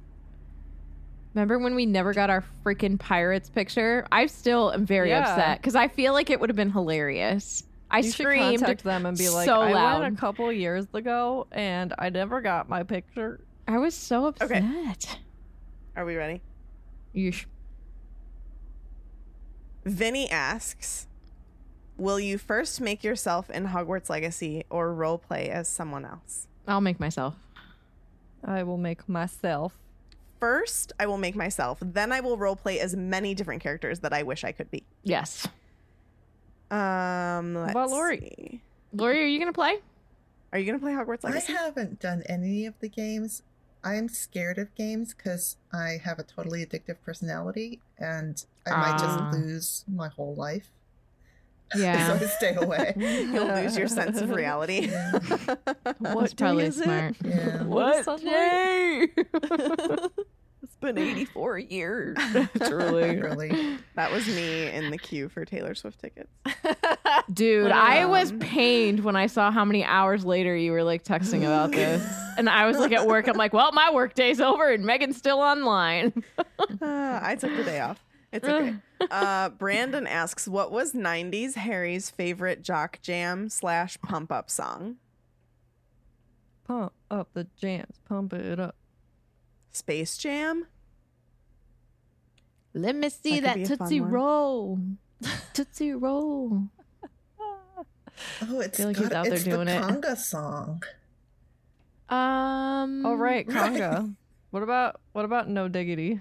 [SPEAKER 3] Remember when we never got our freaking pirates picture? I still am very
[SPEAKER 5] Yeah.
[SPEAKER 3] upset because I feel like it would have been hilarious. I
[SPEAKER 5] you should
[SPEAKER 3] screamed
[SPEAKER 5] contact them and be like,
[SPEAKER 3] so
[SPEAKER 5] I
[SPEAKER 3] loud.
[SPEAKER 5] went a couple years ago and I never got my picture.
[SPEAKER 3] I was so upset.
[SPEAKER 4] Okay. Are we ready?
[SPEAKER 3] You sh-
[SPEAKER 4] Vinny asks, "Will you first make yourself in Hogwarts Legacy or role play as someone else?"
[SPEAKER 3] I'll make myself.
[SPEAKER 5] I will make myself.
[SPEAKER 4] First, I will make myself. Then I will role play as many different characters that I wish I could be.
[SPEAKER 3] Yes.
[SPEAKER 4] Um, let's
[SPEAKER 5] about Lorrie?
[SPEAKER 4] see.
[SPEAKER 3] Lorrie, are you gonna play?
[SPEAKER 4] Are you gonna play Hogwarts Legacy?
[SPEAKER 6] I
[SPEAKER 4] Legacy?
[SPEAKER 6] haven't done any of the games. I'm scared of games because I have a totally addictive personality and I might
[SPEAKER 3] Ah.
[SPEAKER 6] just lose my whole life. so
[SPEAKER 3] Yeah.
[SPEAKER 6] I stay away.
[SPEAKER 4] You'll lose your sense of reality.
[SPEAKER 6] Yeah.
[SPEAKER 3] That's probably smart.
[SPEAKER 6] Yeah.
[SPEAKER 5] What,
[SPEAKER 3] Jay?
[SPEAKER 5] It's been 84 years.
[SPEAKER 3] Truly.
[SPEAKER 6] Really.
[SPEAKER 4] that was me in the queue for Taylor Swift tickets.
[SPEAKER 3] Dude, I was
[SPEAKER 4] Um,
[SPEAKER 3] pained when I saw how many hours later you were like texting about this. And I was like at work, I'm like, well, my work day's over and Megan's still online.
[SPEAKER 4] Uh, I took the day off. It's okay. Uh, Brandon asks, "What was '90s Harry's favorite jock jam slash pump up song?"
[SPEAKER 5] Pump up the jams. Pump it up.
[SPEAKER 4] Space Jam.
[SPEAKER 3] Let me see
[SPEAKER 4] That
[SPEAKER 3] that,
[SPEAKER 4] could be a fun
[SPEAKER 3] Tootsie. Roll. Tootsie Roll.
[SPEAKER 6] Oh, it's,
[SPEAKER 3] feel like he's
[SPEAKER 6] got-
[SPEAKER 3] out there doing
[SPEAKER 6] the
[SPEAKER 3] it.
[SPEAKER 6] conga song.
[SPEAKER 3] Um.
[SPEAKER 5] Oh right,
[SPEAKER 6] Right.
[SPEAKER 5] conga. what about what about no diggity?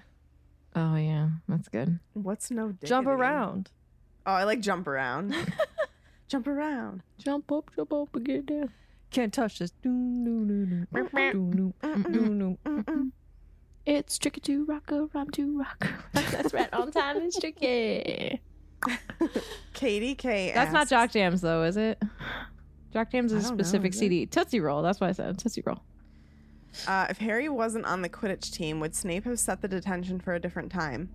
[SPEAKER 3] Oh yeah, that's good.
[SPEAKER 4] What's no diggity?
[SPEAKER 5] Jump around.
[SPEAKER 4] Oh, I like jump around. jump around.
[SPEAKER 3] Jump up, jump up, and get down.
[SPEAKER 5] Can't touch this.
[SPEAKER 3] It's tricky to rock a rhyme to rock. That's right on time. It's tricky.
[SPEAKER 4] Katie K.
[SPEAKER 3] That's not
[SPEAKER 4] asks-
[SPEAKER 3] Jock Jams though, is it? Jock Jams is a
[SPEAKER 4] I don't know,
[SPEAKER 3] specific
[SPEAKER 4] is it?
[SPEAKER 3] CD. Tootsie Roll. That's what I said. Tootsie Roll.
[SPEAKER 4] Uh, if Harry wasn't on the Quidditch team, would Snape have set the detention for a different time?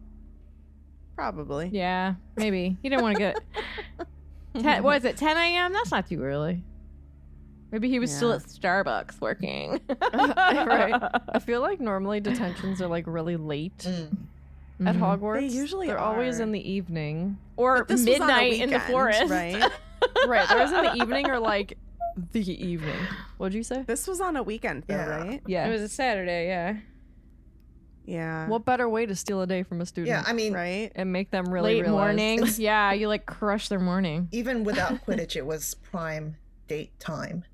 [SPEAKER 4] Probably.
[SPEAKER 3] Yeah, maybe he didn't want to get. Ten, what is it? 10 a.m. That's not too early. Maybe he was still at Starbucks working.
[SPEAKER 5] right. I feel like normally detentions are like really late.
[SPEAKER 6] Mm.
[SPEAKER 5] at
[SPEAKER 3] Mhm.
[SPEAKER 5] Hogwarts.
[SPEAKER 4] They usually
[SPEAKER 5] They're always in the evening.
[SPEAKER 3] Or
[SPEAKER 4] But this was on a
[SPEAKER 3] midnight in the forest.
[SPEAKER 4] right?
[SPEAKER 5] right. They're always in the evening or like the evening. What'd you say?
[SPEAKER 4] This was on a weekend, though,
[SPEAKER 6] Yeah.
[SPEAKER 4] right?
[SPEAKER 5] Yeah.
[SPEAKER 3] It was a Saturday, yeah.
[SPEAKER 4] Yeah.
[SPEAKER 5] what better way to steal a day from a student?
[SPEAKER 6] Yeah, I mean,
[SPEAKER 4] right?
[SPEAKER 5] and make them really
[SPEAKER 3] Late
[SPEAKER 5] realize-
[SPEAKER 3] morning. yeah, you like crush their morning.
[SPEAKER 6] even without Quidditch, it was prime date time.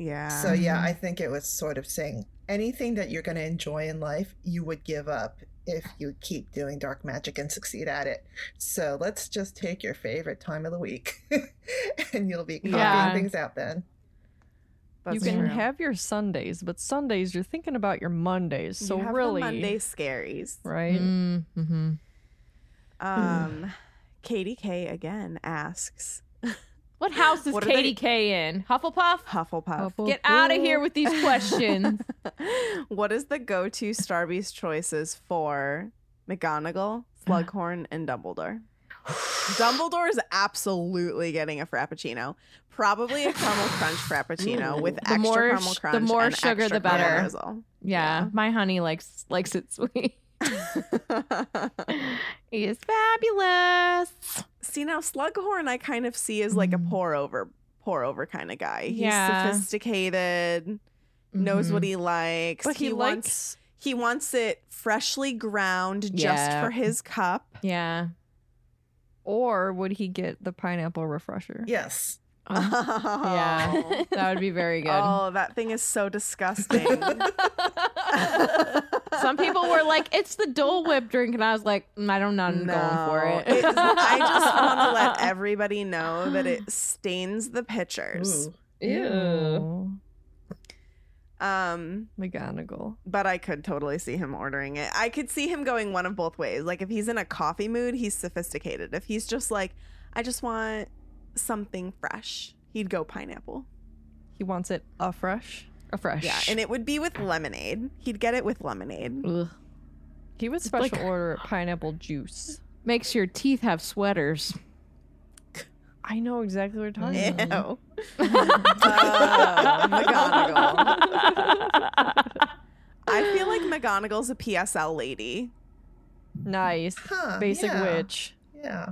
[SPEAKER 4] Yeah.
[SPEAKER 6] So yeah, I think it was sort of saying anything that you're going to enjoy in life, you would give up if you keep doing dark magic and succeed at it. So let's just take your favorite time of the week, and you'll be copying
[SPEAKER 3] Yeah.
[SPEAKER 6] things out then.
[SPEAKER 5] you can
[SPEAKER 4] true.
[SPEAKER 5] have your Sundays, but Sundays you're thinking about your Mondays. So
[SPEAKER 4] You have the
[SPEAKER 5] really,
[SPEAKER 4] Monday scaries.
[SPEAKER 5] right?
[SPEAKER 3] Mm-hmm.
[SPEAKER 4] Um, Katie K again asks
[SPEAKER 3] What house is
[SPEAKER 4] What
[SPEAKER 3] Katie
[SPEAKER 4] they-
[SPEAKER 3] K in? Hufflepuff?
[SPEAKER 4] Hufflepuff.
[SPEAKER 3] Get out of here with these questions.
[SPEAKER 4] what is the go-to Starbeast choices for McGonagall, Slughorn, and Dumbledore? Dumbledore is absolutely getting a frappuccino. Probably a caramel crunch frappuccino with
[SPEAKER 3] The
[SPEAKER 4] extra
[SPEAKER 3] more
[SPEAKER 4] caramel
[SPEAKER 3] sh- the
[SPEAKER 4] crunch.
[SPEAKER 3] more
[SPEAKER 4] and
[SPEAKER 3] sugar,
[SPEAKER 4] extra
[SPEAKER 3] the better.
[SPEAKER 4] drizzle.
[SPEAKER 3] yeah, my honey likes likes it sweet. he is fabulous.
[SPEAKER 4] See now, Slughorn I kind of see as like a pour over, pour over kind of guy. He's
[SPEAKER 3] Yeah.
[SPEAKER 4] sophisticated, knows what
[SPEAKER 3] Mhm.
[SPEAKER 4] he likes.
[SPEAKER 5] But he,
[SPEAKER 4] wants
[SPEAKER 5] likes
[SPEAKER 4] he wants it freshly ground just
[SPEAKER 3] Yeah.
[SPEAKER 4] for his cup.
[SPEAKER 3] Yeah.
[SPEAKER 5] or would he get the pineapple refresher?
[SPEAKER 6] Yes.
[SPEAKER 3] Yeah. That would be very good.
[SPEAKER 4] Oh, that thing is so disgusting.
[SPEAKER 3] Some people were like, "It's the Dole Whip drink," and I was like, mm, "I don't know, I'm going for it."
[SPEAKER 4] It's- I just want to let everybody know that it stains the pictures.
[SPEAKER 6] Ooh.
[SPEAKER 5] Ew.
[SPEAKER 4] Um,
[SPEAKER 5] McGonagall.
[SPEAKER 4] but I could totally see him ordering it. I could see him going one of both ways. Like if he's in a coffee mood, he's sophisticated. If he's just like, I just want something fresh, he'd go pineapple.
[SPEAKER 5] He wants it a fresh. A fresh.
[SPEAKER 4] Yeah, and it would be with lemonade. He'd get it with lemonade.
[SPEAKER 3] Ugh.
[SPEAKER 5] he would special
[SPEAKER 3] like-
[SPEAKER 5] order pineapple juice.
[SPEAKER 3] Makes your teeth have sweaters.
[SPEAKER 5] I know exactly what you're talking
[SPEAKER 4] Ew.
[SPEAKER 5] about.
[SPEAKER 4] Oh, McGonagall. I feel like McGonagall's a PSL lady.
[SPEAKER 5] Nice.
[SPEAKER 6] Huh,
[SPEAKER 5] Basic
[SPEAKER 6] yeah.
[SPEAKER 5] witch.
[SPEAKER 6] Yeah.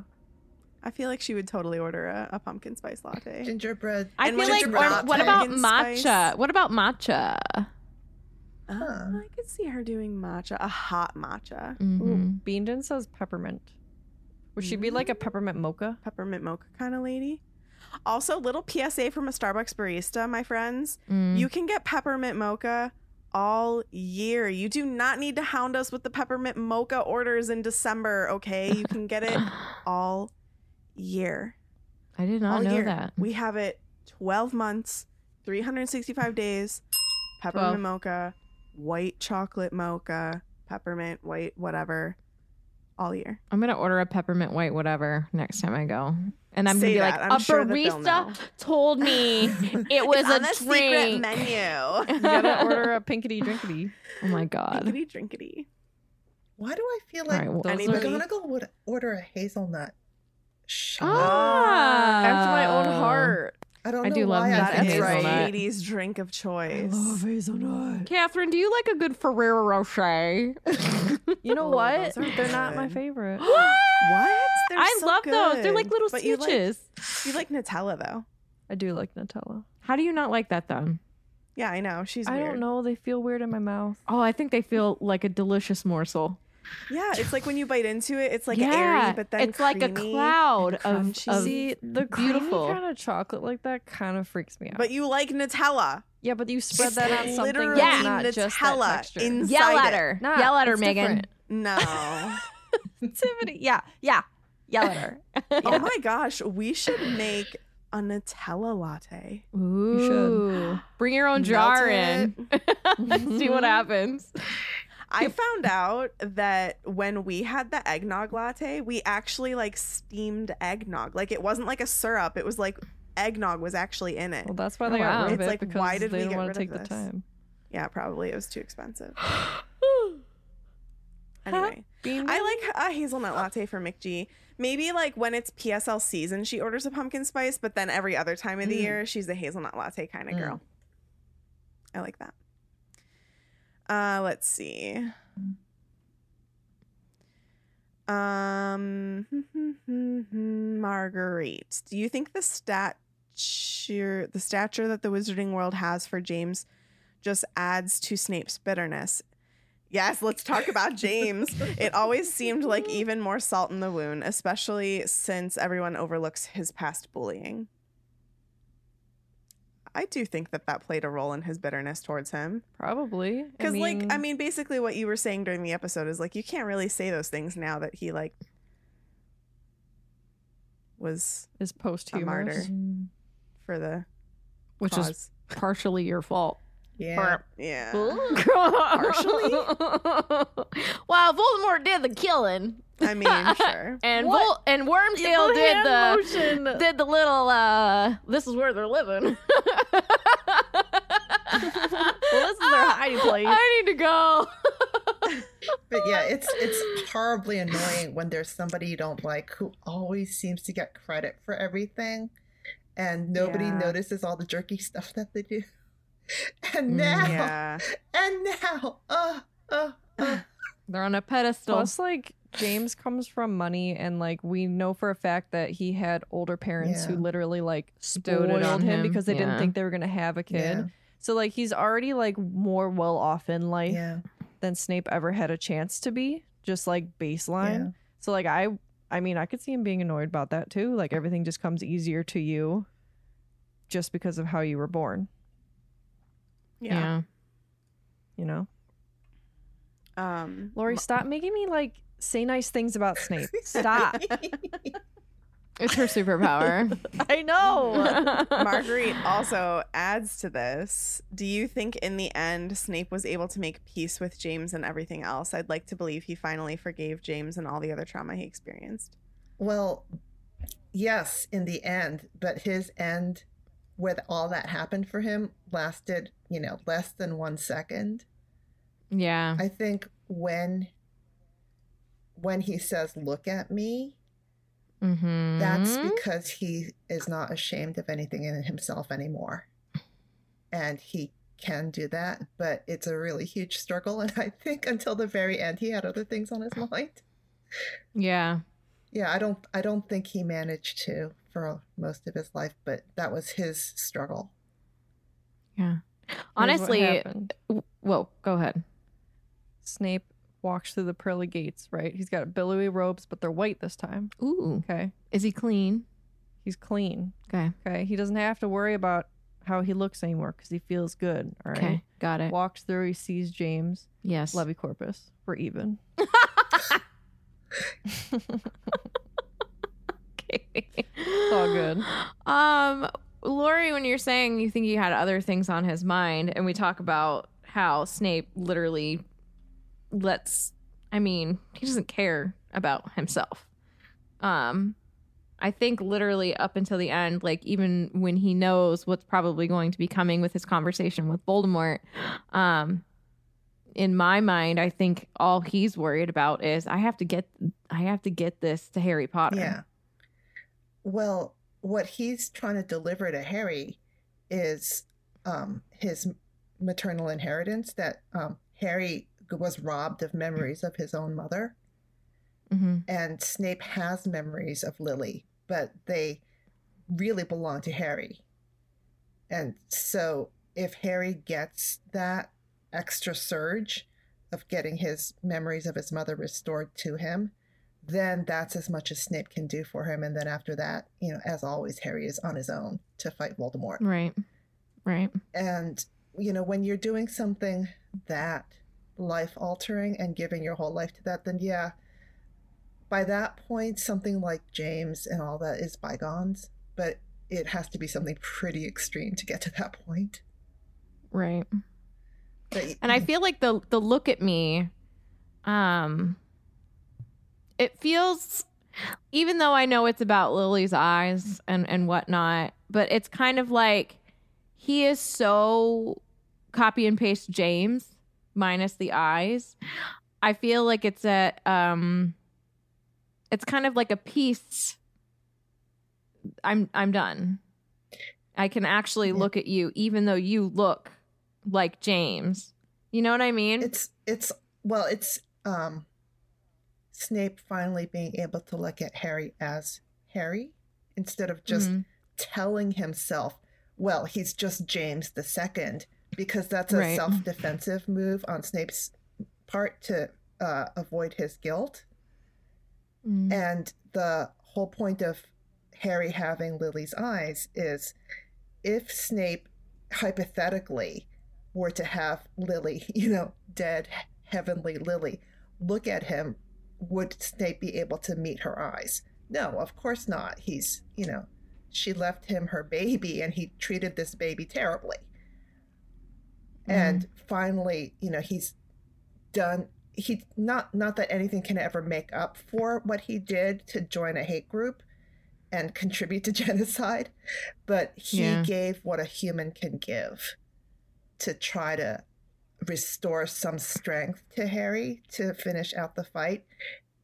[SPEAKER 4] I feel like she would totally order a, a pumpkin spice latte.
[SPEAKER 6] Gingerbread.
[SPEAKER 3] I
[SPEAKER 4] And
[SPEAKER 3] feel like. Or what about matcha?
[SPEAKER 4] spice-
[SPEAKER 3] What about matcha?
[SPEAKER 4] Uh, I could see her doing matcha, a hot matcha,
[SPEAKER 3] Mhm.
[SPEAKER 5] Ooh, says peppermint. Would she be like a peppermint mocha?
[SPEAKER 4] peppermint mocha kind of lady. Also, little PSA from a Starbucks barista, my friends.
[SPEAKER 3] Mm.
[SPEAKER 4] You can get peppermint mocha all year. You do not need to hound us with the peppermint mocha orders in December, okay? You can get it all year.
[SPEAKER 3] I did not
[SPEAKER 4] all
[SPEAKER 3] know
[SPEAKER 4] year.
[SPEAKER 3] that.
[SPEAKER 4] We have it 12 months, 365 days, peppermint
[SPEAKER 3] Twelve.
[SPEAKER 4] mocha, white chocolate mocha, peppermint, white, whatever, all year.
[SPEAKER 3] I'm gonna order a peppermint white whatever next time I go, and I'm
[SPEAKER 4] Say
[SPEAKER 3] gonna be
[SPEAKER 4] that.
[SPEAKER 3] like,
[SPEAKER 4] I'm
[SPEAKER 3] a
[SPEAKER 4] sure that they'll
[SPEAKER 3] barista
[SPEAKER 4] know."
[SPEAKER 3] told me it was
[SPEAKER 4] It's on
[SPEAKER 3] a
[SPEAKER 4] the secret
[SPEAKER 3] drink.
[SPEAKER 4] menu.
[SPEAKER 5] You gotta order a pinkety drinkety.
[SPEAKER 3] Oh my god.
[SPEAKER 4] Drinkity drinkity.
[SPEAKER 6] Why do I feel
[SPEAKER 3] All
[SPEAKER 6] like
[SPEAKER 3] right, well,
[SPEAKER 5] Those
[SPEAKER 4] Anybody?
[SPEAKER 6] McGonagall would order a hazelnut shot?
[SPEAKER 3] Ah,
[SPEAKER 5] After my own heart.
[SPEAKER 6] I don't
[SPEAKER 3] I
[SPEAKER 6] know
[SPEAKER 3] do love
[SPEAKER 6] why
[SPEAKER 3] me
[SPEAKER 4] That
[SPEAKER 6] think
[SPEAKER 4] is
[SPEAKER 3] hazelnut.
[SPEAKER 6] right.
[SPEAKER 4] Katie's drink of choice.
[SPEAKER 5] I love hazelnut.
[SPEAKER 3] Catherine, do you like a good Ferrero Rocher?
[SPEAKER 5] You know
[SPEAKER 4] Oh,
[SPEAKER 5] what?
[SPEAKER 4] those are
[SPEAKER 5] They're not my favorite.
[SPEAKER 4] What? They're
[SPEAKER 3] I
[SPEAKER 4] so
[SPEAKER 3] love those. They're like little
[SPEAKER 4] But you like-
[SPEAKER 3] stitches.
[SPEAKER 4] You like Nutella though.
[SPEAKER 5] I do like Nutella.
[SPEAKER 3] How do you not like that though?
[SPEAKER 4] Yeah, I know. She's
[SPEAKER 5] I
[SPEAKER 4] weird.
[SPEAKER 5] don't know. They feel weird in my mouth.
[SPEAKER 3] Oh, I think they feel like a delicious morsel.
[SPEAKER 4] Yeah, it's like when you bite into it, it's like
[SPEAKER 3] yeah,
[SPEAKER 4] airy, but then
[SPEAKER 3] it's like a cloud of,
[SPEAKER 4] crunchy.
[SPEAKER 3] of
[SPEAKER 5] See, the
[SPEAKER 3] beautiful.
[SPEAKER 5] creamy kind of chocolate like that kind of freaks me out.
[SPEAKER 4] But you like Nutella.
[SPEAKER 5] yeah, but you spread
[SPEAKER 4] It's
[SPEAKER 5] that on something
[SPEAKER 4] literally
[SPEAKER 5] that's not just that
[SPEAKER 4] Nutella
[SPEAKER 5] texture.
[SPEAKER 4] in-
[SPEAKER 3] Yell
[SPEAKER 4] inside
[SPEAKER 3] at
[SPEAKER 4] it.
[SPEAKER 3] her.
[SPEAKER 5] Nah,
[SPEAKER 3] Yell at her, Megan.
[SPEAKER 5] different.
[SPEAKER 4] No.
[SPEAKER 5] Tiffany, yeah, yeah, yell at her.
[SPEAKER 4] Oh my gosh, we should make a Nutella latte.
[SPEAKER 3] Ooh. You should. Bring your own
[SPEAKER 4] Melt
[SPEAKER 3] jar
[SPEAKER 4] it.
[SPEAKER 3] in. See what happens.
[SPEAKER 4] I found out that when we had the eggnog latte, we actually like steamed eggnog. Like it wasn't like a syrup. It was like eggnog was actually in it.
[SPEAKER 5] Well, that's why
[SPEAKER 3] Oh,
[SPEAKER 5] they got
[SPEAKER 3] wow.
[SPEAKER 5] rid of
[SPEAKER 4] It's
[SPEAKER 5] it
[SPEAKER 4] like, why did
[SPEAKER 5] they
[SPEAKER 4] we get
[SPEAKER 5] want
[SPEAKER 4] rid
[SPEAKER 5] to
[SPEAKER 4] of
[SPEAKER 5] take the
[SPEAKER 4] this?
[SPEAKER 5] time.
[SPEAKER 4] Yeah, probably it was too expensive. anyway, I like a hazelnut latte for McG. Maybe like when it's PSL season, she orders a pumpkin spice, but then every other time of the
[SPEAKER 6] Mm.
[SPEAKER 4] year, she's a hazelnut latte kind of
[SPEAKER 6] Mm.
[SPEAKER 4] girl. I like that. Uh, let's see. Um, Marguerite, do you think the stature, the stature that the Wizarding World has for James, just adds to Snape's bitterness? Yes, let's talk about James. it always seemed like even more salt in the wound, especially since everyone overlooks his past bullying. I do think that that played a role in his bitterness towards him.
[SPEAKER 5] Probably.
[SPEAKER 4] Because, like, I mean, basically, what you were saying during the episode is like, you can't really say those things now that he, like, was
[SPEAKER 5] is
[SPEAKER 4] a
[SPEAKER 5] posthumous.
[SPEAKER 4] martyr for the
[SPEAKER 3] Which
[SPEAKER 4] cause.
[SPEAKER 3] is partially your fault.
[SPEAKER 6] Yeah.
[SPEAKER 4] yeah.
[SPEAKER 3] Partially. well, Voldemort did the killing,
[SPEAKER 4] I mean, sure.
[SPEAKER 3] and
[SPEAKER 5] What?
[SPEAKER 3] Vol- and Wormtail
[SPEAKER 5] The
[SPEAKER 3] did the
[SPEAKER 5] motion.
[SPEAKER 3] did the little. uh This is where they're living.
[SPEAKER 5] well, this is their hiding place.
[SPEAKER 3] I need to go.
[SPEAKER 6] But yeah, it's it's horribly annoying when there's somebody you don't like who always seems to get credit for everything, and nobody
[SPEAKER 4] Yeah.
[SPEAKER 6] notices all the jerky stuff that they do. And
[SPEAKER 3] Mm,
[SPEAKER 6] now,
[SPEAKER 4] Yeah.
[SPEAKER 6] and now, uh, uh, uh.
[SPEAKER 3] They're on a pedestal.
[SPEAKER 5] Plus, like James comes from money, and like we know for a fact that he had older parents who literally like
[SPEAKER 3] Doted
[SPEAKER 5] spoiled
[SPEAKER 3] on
[SPEAKER 5] him,
[SPEAKER 3] him,
[SPEAKER 5] because they didn't think they were gonna have a kid.
[SPEAKER 6] Yeah.
[SPEAKER 5] So like he's already like more well off in life
[SPEAKER 6] yeah,
[SPEAKER 5] than Snape ever had a chance to be, just like baseline.
[SPEAKER 6] Yeah.
[SPEAKER 5] So like I I mean I could see him being annoyed about that too. Like everything just comes easier to you just because of how you were born,
[SPEAKER 4] Yeah.
[SPEAKER 5] you know?
[SPEAKER 4] Um,
[SPEAKER 5] Lorrie, stop making me like say nice things about Snape. Stop.
[SPEAKER 3] it's her superpower.
[SPEAKER 5] I know.
[SPEAKER 4] Marguerite also adds to this. Do you think in the end Snape was able to make peace with James and everything else? I'd like to believe he finally forgave James and all the other trauma he experienced.
[SPEAKER 6] Well, yes, in the end, but his end, with all that happened for him, lasted, you know, less than one second.
[SPEAKER 3] yeah.
[SPEAKER 6] I think when when he says, "Look at me,"
[SPEAKER 3] Mm-hmm.
[SPEAKER 6] that's because he is not ashamed of anything in himself anymore, and he can do that. But it's a really huge struggle, and I think until the very end, he had other things on his mind.
[SPEAKER 3] yeah.
[SPEAKER 6] Yeah, I don't I don't think he managed to for most of his life, but that was his struggle.
[SPEAKER 3] Yeah. Honestly,
[SPEAKER 5] happened.
[SPEAKER 3] whoa, go ahead.
[SPEAKER 5] Snape walks through the pearly gates, right? He's got billowy robes, but they're white this time.
[SPEAKER 3] Ooh.
[SPEAKER 5] Okay.
[SPEAKER 3] Is he clean?
[SPEAKER 5] He's clean.
[SPEAKER 3] Okay.
[SPEAKER 5] Okay. He doesn't have to worry about how he looks anymore because he feels good. All right.
[SPEAKER 3] Okay. Got it.
[SPEAKER 5] Walks through, he sees James,
[SPEAKER 3] Yes.
[SPEAKER 5] Levicorpus. We're even.
[SPEAKER 3] okay.
[SPEAKER 5] It's all good.
[SPEAKER 3] Um, Lorrie, when you're saying you think he had other things on his mind, and we talk about how Snape literally lets, I mean, he doesn't care about himself. Um, I think literally up until the end, like even when he knows what's probably going to be coming with his conversation with Voldemort, um, in my mind, I think all he's worried about is I have to get, I have to get this to Harry Potter.
[SPEAKER 6] Yeah. Well, what he's trying to deliver to Harry is um, his maternal inheritance that um, Harry was robbed of memories of his own mother.
[SPEAKER 3] Mm-hmm.
[SPEAKER 6] And Snape has memories of Lily, but they really belong to Harry. And so if Harry gets that extra surge of getting his memories of his mother restored to him, then that's as much as Snape can do for him. And then after that, you know, as always, Harry is on his own to fight Voldemort.
[SPEAKER 3] Right. Right.
[SPEAKER 6] And, you know, when you're doing something that life altering and giving your whole life to that, then yeah, by that point, something like James and all that is bygones. But it has to be something pretty extreme to get to that point.
[SPEAKER 3] Right. And I feel like the the look at me, um, it feels, even though I know it's about Lily's eyes and and whatnot, but it's kind of like he is so copy and paste James minus the eyes. I feel like it's a um, it's kind of like a piece. I'm I'm done. I can actually
[SPEAKER 6] Yeah.
[SPEAKER 3] look at you, even though you look like James. You know what I mean?
[SPEAKER 6] it's it's well, it's um Snape finally being able to look at Harry as Harry instead of just
[SPEAKER 3] Mhm.
[SPEAKER 6] telling himself, well, he's just James the second, because that's a
[SPEAKER 3] Right.
[SPEAKER 6] self defensive move on Snape's part to uh, avoid his guilt.
[SPEAKER 3] Mm.
[SPEAKER 6] And the whole point of Harry having Lily's eyes is if Snape hypothetically were to have Lily, you know, dead heavenly Lily, look at him, would Snape be able to meet her eyes? No, of course not. He's, you know, she left him her baby and he treated this baby terribly. Mm-hmm. And finally, you know, he's done he not not that anything can ever make up for what he did to join a hate group and contribute to genocide, but he
[SPEAKER 3] Yeah.
[SPEAKER 6] gave what a human can give to try to restore some strength to Harry to finish out the fight.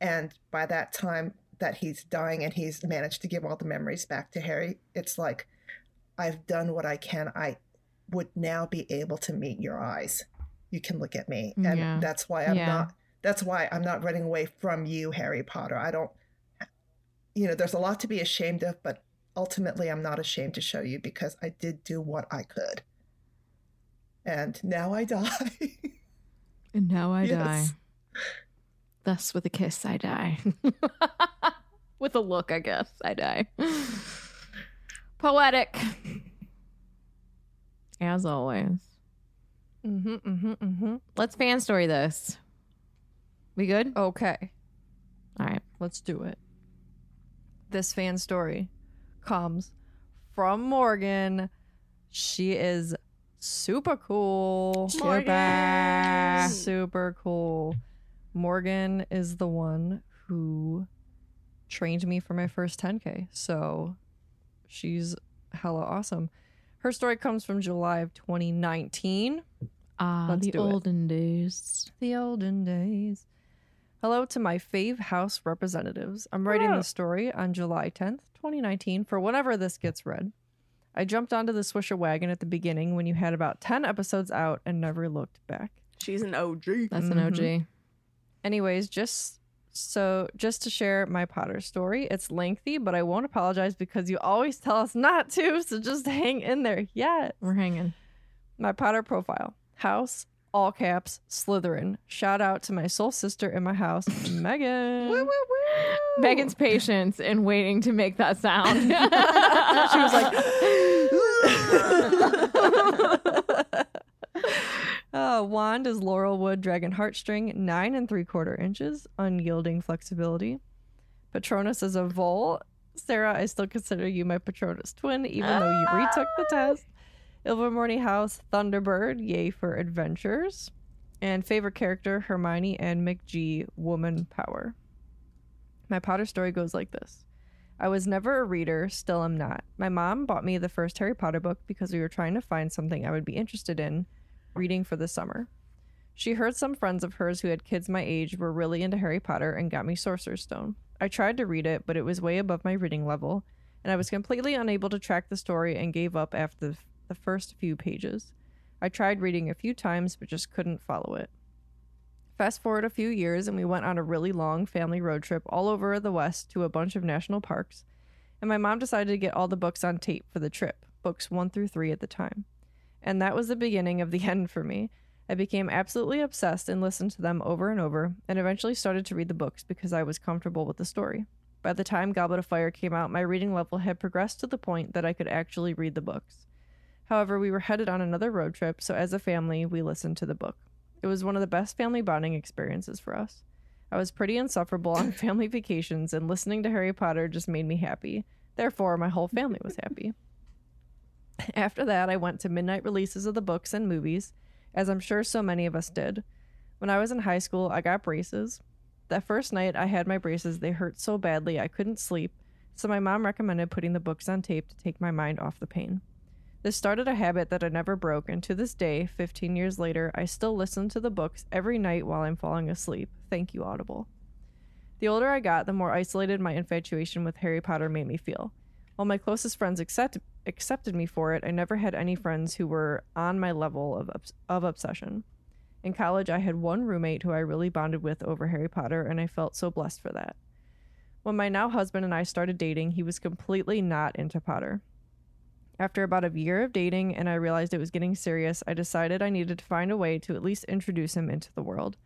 [SPEAKER 6] And by that time that he's dying and he's managed to give all the memories back to Harry, it's like, I've done what I can. I would now be able to meet your eyes. You can look at me. Mm, and
[SPEAKER 3] Yeah.
[SPEAKER 6] that's why I'm
[SPEAKER 3] Yeah.
[SPEAKER 6] not that's why I'm not running away from you, Harry Potter. I don't you know, there's a lot to be ashamed of, but ultimately I'm not ashamed to show you because I did do what I could. And now I die.
[SPEAKER 3] And now I
[SPEAKER 6] Yes.
[SPEAKER 3] die. Thus, with a kiss, I die. with a look, I guess, I die. Poetic. As always.
[SPEAKER 5] Mm-hmm, mm-hmm, mm-hmm.
[SPEAKER 3] Let's fan story this. We good?
[SPEAKER 5] Okay,
[SPEAKER 3] All right.
[SPEAKER 5] let's do it. This fan story comes from Morgan. She is super cool.
[SPEAKER 3] Morgan.
[SPEAKER 5] Super cool. Morgan is the one who trained me for my first 10K. So she's hella awesome. Her story comes from July of 2019.
[SPEAKER 3] Ah,
[SPEAKER 5] Let's
[SPEAKER 3] the
[SPEAKER 5] do it.
[SPEAKER 3] olden days.
[SPEAKER 5] The olden days. Hello to my fave house representatives. I'm writing the story on July 10th, 2019, for whenever this gets read. I jumped onto the Swisher wagon at the beginning when you had about 10 episodes out and never looked back.
[SPEAKER 4] She's an OG.
[SPEAKER 3] That's an
[SPEAKER 5] Mhm.
[SPEAKER 3] OG.
[SPEAKER 5] Anyways, just so just to share my Potter story, it's lengthy, but I won't apologize because you always tell us not to, so just hang in there. Yes.
[SPEAKER 3] We're hanging.
[SPEAKER 5] My Potter profile. House, all caps, Slytherin. Shout out to my soul sister in my house, Megan.
[SPEAKER 3] Megan's patience in waiting to make that sound. she was like,
[SPEAKER 5] uh, wand is laurel wood, Dragon Heartstring, nine and three quarter inches, unyielding flexibility. Patronus is a vole. Sarah, I still consider you my Patronus twin, even though you retook the test. Ilvermorny House, Thunderbird, yay for adventures. And favorite character, Hermione and McG, woman power. My Potter story goes like this. I was never a reader, still am not. My mom bought me the first Harry Potter book because we were trying to find something I would be interested in reading for the summer. She heard some friends of hers who had kids my age were really into Harry Potter and got me Sorcerer's Stone. I tried to read it, but it was way above my reading level, and I was completely unable to track the story and gave up after the, the first few pages. I tried reading a few times, but just couldn't follow it. Fast forward a few years, and we went on a really long family road trip all over the West to a bunch of national parks. And my mom decided to get all the books on tape for the trip, books one through three at the time. And that was the beginning of the end for me. I became absolutely obsessed and listened to them over and over, and eventually started to read the books because I was comfortable with the story. By the time Goblet of Fire came out, my reading level had progressed to the point that I could actually read the books. However, we were headed on another road trip, so as a family, we listened to the book. It was one of the best family bonding experiences for us. I was pretty insufferable on family vacations, and listening to Harry Potter just made me happy. Therefore, my whole family was happy. After that, I went to midnight releases of the books and movies, as I'm sure so many of us did. When I was in high school, I got braces. That first night I had my braces, they hurt so badly I couldn't sleep, so my mom recommended putting the books on tape to take my mind off the pain. This started a habit that I never broke, and to this day, 15 years later, I still listen to the books every night while I'm falling asleep. Thank you, Audible. The older I got, the more isolated my infatuation with Harry Potter made me feel. While my closest friends accept- accepted me for it, I never had any friends who were on my level of, of obsession. In college, I had one roommate who I really bonded with over Harry Potter, and I felt so blessed for that. When my now husband and I started dating, he was completely not into Potter. After about a year of dating and I realized it was getting serious, I decided I needed to find a way to at least introduce him into the world.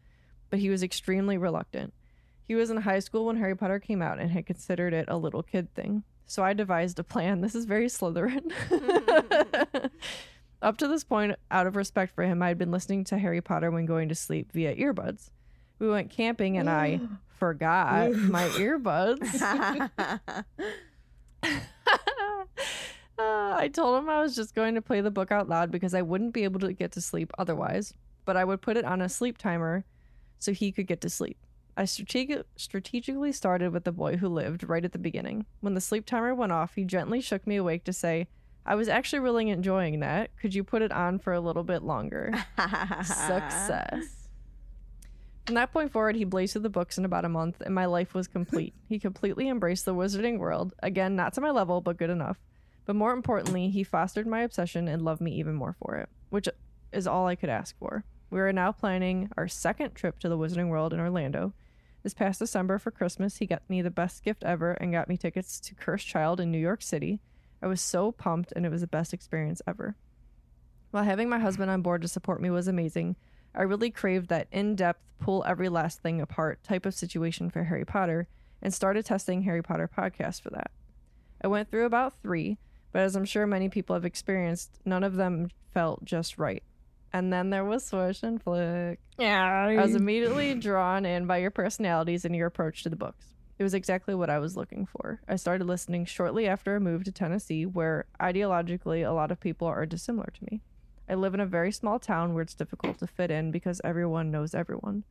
[SPEAKER 5] But he was extremely reluctant. He was in high school when Harry Potter came out and had considered it a little kid thing. So I devised a plan. This is very Slytherin. Up to this point, out of respect for him, I had been listening to Harry Potter when going to sleep via earbuds. We went camping and I forgot my earbuds. Uh, I told him I was just going to play the book out loud because I wouldn't be able to get to sleep otherwise, but I would put it on a sleep timer so he could get to sleep. I strategi- strategically started with the boy who lived right at the beginning. When the sleep timer went off, he gently shook me awake to say, I was actually really enjoying that. Could you put it on for a little bit longer? Success. From that point forward, he blazed through the books in about a month, and my life was complete. he completely embraced the wizarding world. Again, not to my level, but good enough. But more importantly, he fostered my obsession and loved me even more for it, which is all I could ask for. We are now planning our second trip to the Wizarding World in Orlando. This past December for Christmas, he got me the best gift ever and got me tickets to Cursed Child in New York City. I was so pumped, and it was the best experience ever. While having my husband on board to support me was amazing, I really craved that in depth, pull every last thing apart type of situation for Harry Potter and started testing Harry Potter podcasts for that. I went through about three, but as I'm sure many people have experienced, none of them felt just right. And then there was Swish and Flick.
[SPEAKER 3] Yeah.
[SPEAKER 5] I was immediately drawn in by your personalities and your approach to the books. It was exactly what I was looking for. I started listening shortly after I moved to Tennessee, where ideologically a lot of people are dissimilar to me. I live in a very small town where it's difficult to fit in because everyone knows everyone.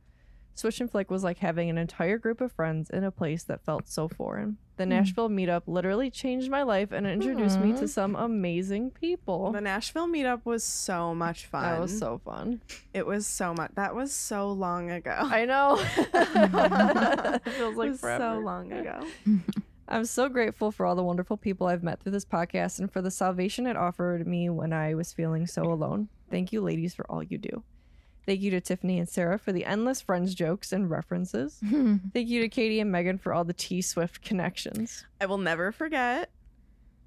[SPEAKER 5] Swish and Flick was like having an entire group of friends in a place that felt so foreign. The hmm. Nashville meetup literally changed my life and introduced me to hmm. some amazing people.
[SPEAKER 4] The Nashville meetup was so much fun.
[SPEAKER 5] That was so fun.
[SPEAKER 4] It was so much. That was so long ago.
[SPEAKER 5] I know. it feels
[SPEAKER 4] It
[SPEAKER 5] like
[SPEAKER 4] was
[SPEAKER 5] forever.
[SPEAKER 4] so long ago.
[SPEAKER 5] I'm so grateful for all the wonderful people I've met through this podcast and for the salvation it offered me when I was feeling so alone. Thank you, ladies, for all you do. Thank you to Tiffany and Sarah for the endless friends jokes and references. Thank you to Katie and Megan for all the T Swift connections.
[SPEAKER 4] I will never forget